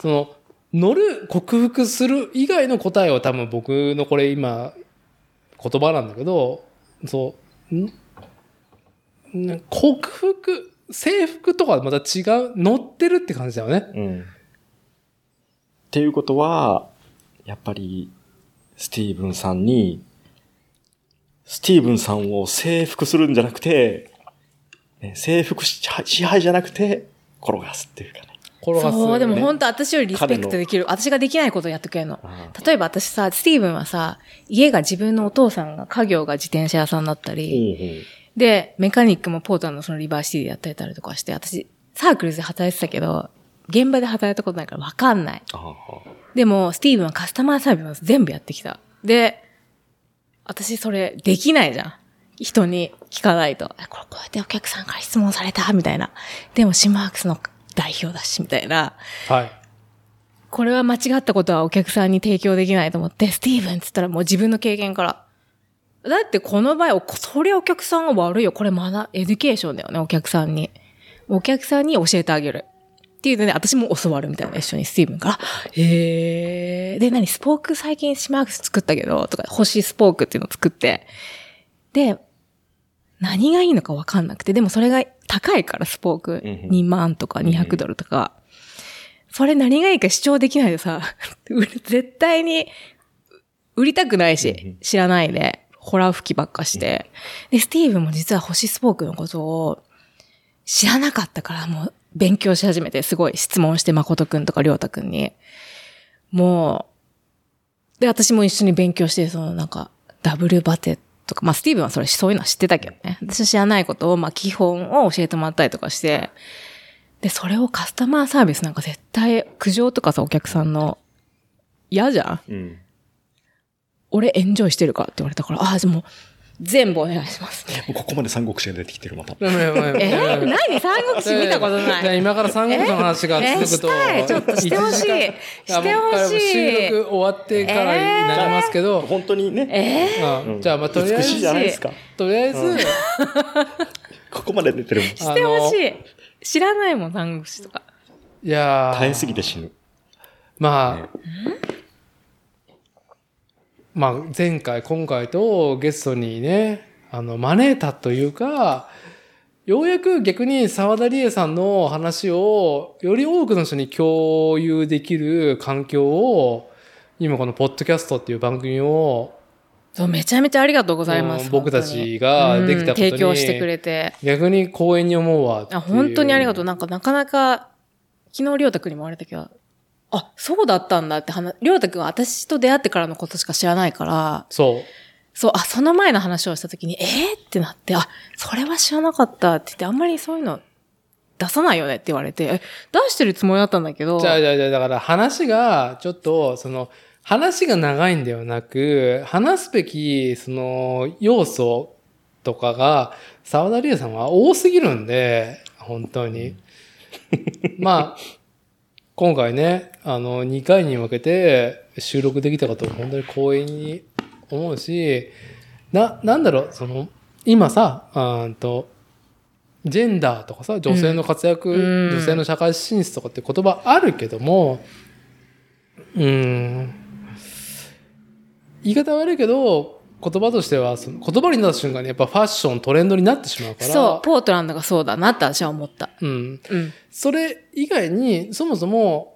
その、乗る、克服する以外の答えは多分僕のこれ今、言葉なんだけど、そう、んん克服、征服とかまた違う、乗ってるって感じだよね。うん。っていうことは、やっぱり、スティーブンさんに、スティーブンさんを征服するんじゃなくて、ね征服し支配じゃなくて、転がすっていうかね。転がす、そう、でもね本当私よりリスペクトできる。私ができないことをやってくれるの。あ例えば私さ、スティーブンはさ、家が自分のお父さんが家業が自転車屋さんだったり、で、メカニックもポートランドのその River City でやってたりとかして、私、サークルズで働いてたけど、現場で働いたことないからわかんない。でも、スティーブンはカスタマーサービス全部やってきた。で、私それできないじゃん。人に聞かないと。えこれこうやってお客さんから質問されたみたいな。でも SimWorks の代表だし、みたいな。はい。これは間違ったことはお客さんに提供できないと思って、スティーブンって言ったらもう自分の経験から。だってこの場合、おそれお客さんが悪いよ。これまだ education だよね、お客さんに。お客さんに教えてあげる。っていうので、私も教わるみたいな、一緒にスティーブンから。へー。で、何スポーク最近 SimWorks 作ったけど、とか、星スポークっていうのを作って。で、何がいいのかわかんなくて、でもそれが高いから、スポーク。うんうん2万とか200ドルとか。それ何がいいか主張できないでさ、絶対に売りたくないし、知らないで、ホラー吹きばっかして。で、スティーブンも実は星スポークのことを知らなかったからもう勉強し始めて、すごい質問して誠くんとかりょうたくんに。もう、で、私も一緒に勉強して、そのなんか、ダブルバテとか、まあ、スティーブンはそれ、そういうのは知ってたけどね。私は知らないことを、まあ、基本を教えてもらったりとかして、で、それをカスタマーサービスなんか絶対、苦情とかさ、お客さんの、嫌じゃん？うん。俺エンジョイしてるからって言われたから、ああ、じゃあもう、全部お願いします。もうここまで三国志が出てきてる、また。えー、何三国志見たことない。じゃあ今から三国志の話が続くと、えーしたいちょっとしてほしいしてほしい収録終わってからになりますけど、本当にね、じゃあまあとりあえず、か。とりあえず、うんここまで出てるもん。あしてほのしい。知らないもん、三国志とか。いやー耐えすぎて死ぬ。まあ、まあ、前回、今回とゲストにね、あの、招いたというか、ようやく逆に沢田理恵さんの話をより多くの人に共有できる環境を、今このポッドキャストっていう番組をそう、めちゃめちゃありがとうございます。うん僕たちができたことにうん提供してくれて。逆に光栄に思うわ。あ、本当にありがとう。なんか、なかなか、昨日、りょうたくんにも言われたけど、あ、そうだったんだって話、りょうたくんは私と出会ってからのことしか知らないから、そう。そう、あ、その前の話をした時に、えー、ってなって、あ、それは知らなかったって言って、あんまりそういうの出さないよねって言われて、え、出してるつもりだったんだけど、じゃあじゃあじゃあだから話がちょっと、その、話が長いんではなく、話すべき、その、要素とかが、沢田理恵さんは多すぎるんで、本当に。まあ、今回ね、あの、2回に分けて収録できたことを本当に光栄に思うし、な、なんだろう、その、今さ、あーんと、ジェンダーとかさ、女性の活躍、うん。女性の社会進出とかって言葉あるけども、うーん、言い方悪いけど、言葉としては、その言葉になった瞬間にやっぱファッション、トレンドになってしまうから、そう、ポートランドがそうだなって私は思った。うん。うん。それ以外に、そもそも、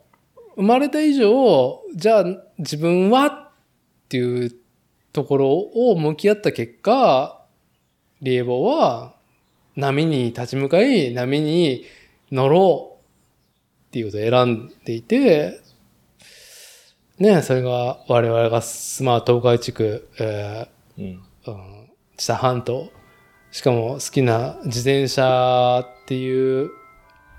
生まれた以上、じゃあ自分はっていうところを向き合った結果、リエボーは波に立ち向かい、波に乗ろうっていうことを選んでいて、ねそれが我々がスマート東海地区、えうん。ーうん、知多半島、しかも好きな自転車っていう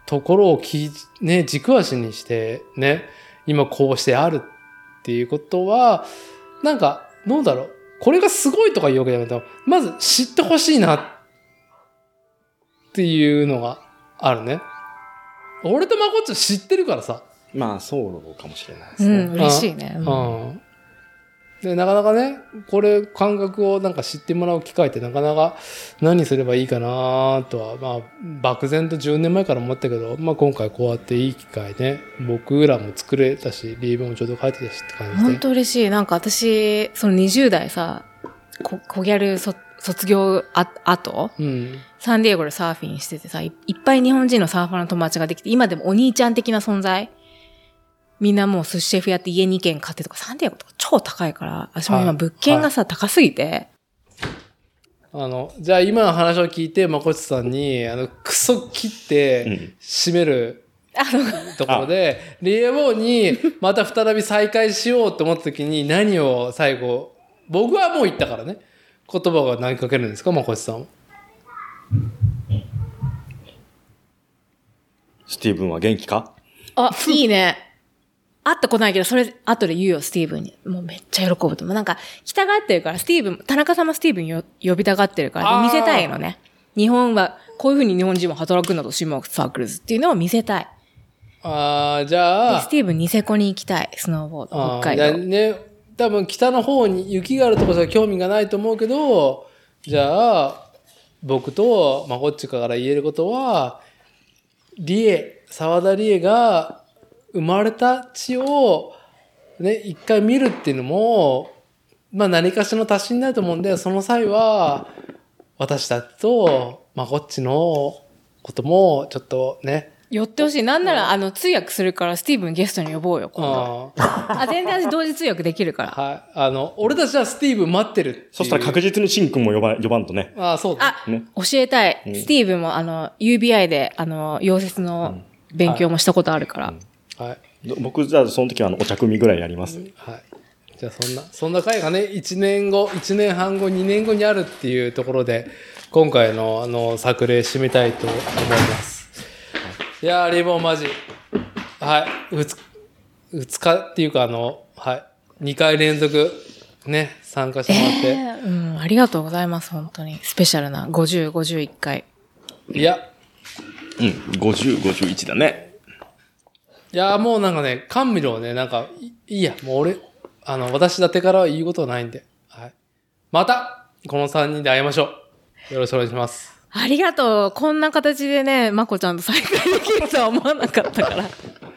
ところをき、ね、軸足にして、ね、今こうしてあるっていうことは、なんか、どうだろう。これがすごいとか言うわけじゃなくて、まず知ってほしいなっていうのがあるね。俺とまこっちゃん知ってるからさ。まあ、そうかもしれないですね。うん、嬉しいね。うんうん。で、なかなかね、これ、感覚をなんか知ってもらう機会ってなかなか何すればいいかなとは、まあ、漠然と10年前から思ったけど、まあ今回こうやっていい機会ね、僕らも作れたし、リーブもちょうど書いてたしって感じ本で。当嬉しい。なんか私、その20代さ、こ小ギャルそ卒業あ後、うん。サンディエゴでサーフィンしててさ、いいっぱい日本人のサーファーの友達ができて、今でもお兄ちゃん的な存在みんなもう寿司シェフやって家2軒買ってとか、サンディエゴとか超高いから、私もはい今物件がさ、高すぎて、あの、じゃあ今の話を聞いて、まこっちさんに、あの、クソ切って、締めるあの、ところで、リエボーにまた再び再会しようと思った時に何を最後、僕はもう言ったからね。言葉が投げかけるんですか、まこっちさんは。スティーブンは元気か？あ、いいね。会ったことないけど、それ後で言うよ、スティーブンに。もうめっちゃ喜ぶと思う。なんか、来たがってるから、スティーブン、田中さんもスティーブンよ呼びたがってるから、見せたいのね。日本は、こういうふうに日本人は働くんだと、 teamwork circles っていうのを見せたい。ああ、じでゃあス、ティーブンニセコに行きたい、スノーボード、北海道。ね、多分北の方に雪があるところじゃ興味がないと思うけど、じゃあ、僕とまこっちから言えることは、リエ、沢田理恵が生まれた地を、ね、一回見るっていうのも、まあ何かしらの足しになると思うんで、その際は、私たちと、まこっちのことも、ちょっとね、寄ってほしい。なんなら、あの、通訳するから、スティーブンゲストに呼ぼうよ、今度。あ全然私同時通訳できるから。はい。あの、俺たちはスティーブン待ってるってそしたら確実にシン君も呼ば呼ばんとね。ああ、そうだ。あ、ね教えたい。うんスティーブンも、あの、UBI で、あの、溶接の勉強もしたことあるから。はい。ど僕、じゃあその時はあのお茶組ぐらいやります。はい。じゃあそんな、そんな回がね、1年後、1年半後、2年後にあるっていうところで、今回のあの、作例締めたいと思います。いやー、リボンマジ。はい。2, 2日っていうか、あの、はい。2回連続、ね、参加してもらって。えーうん、ありがとうございます、本当に。スペシャルな50、51回。いや、うん、50、51だね。いやーもうなんかね、甘味料ね、なんか、いいいや、もう俺、あの、私だてからは言うことはないんで。はい。また、この3人で会いましょう。よろしくお願いします。ありがとう。こんな形でね、まこちゃんと再会できるとは思わなかったから。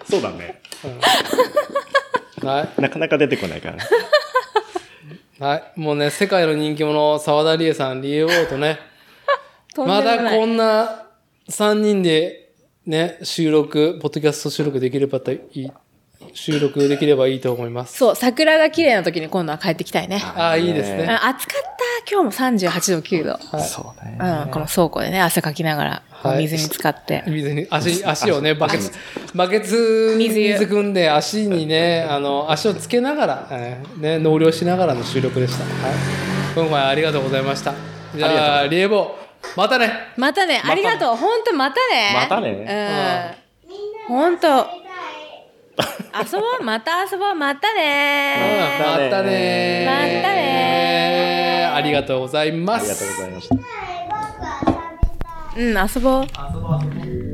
そうだね。はい。なかなか出てこないからね。はい。もうね、世界の人気者、沢田理恵さん、理恵王とね、まだこんな3人でね、収録、ポッドキャスト収録できればいい、収録できればいいと思います。そう、桜が綺麗な時に今度は帰ってきたいね。ああ、いいですうんね。暑かった？今日も38度、9度。はいそうね。うん、この倉庫でね、汗かきながら、はい水に浸かって。水に、足、足をね、バケツ、バケツに水汲んで、足にね、あの、足をつけながら、えーね、納涼しながらの収録でした。はい。今回はありがとうございました。じゃあ、リエボー、またね。またね、ありがとう。ほんと、またね。またねうん。ほんと。遊ぼう、また遊ぼう、またね。またね。またねありがとうございます。ありがとうございました。うん、遊ぼう。う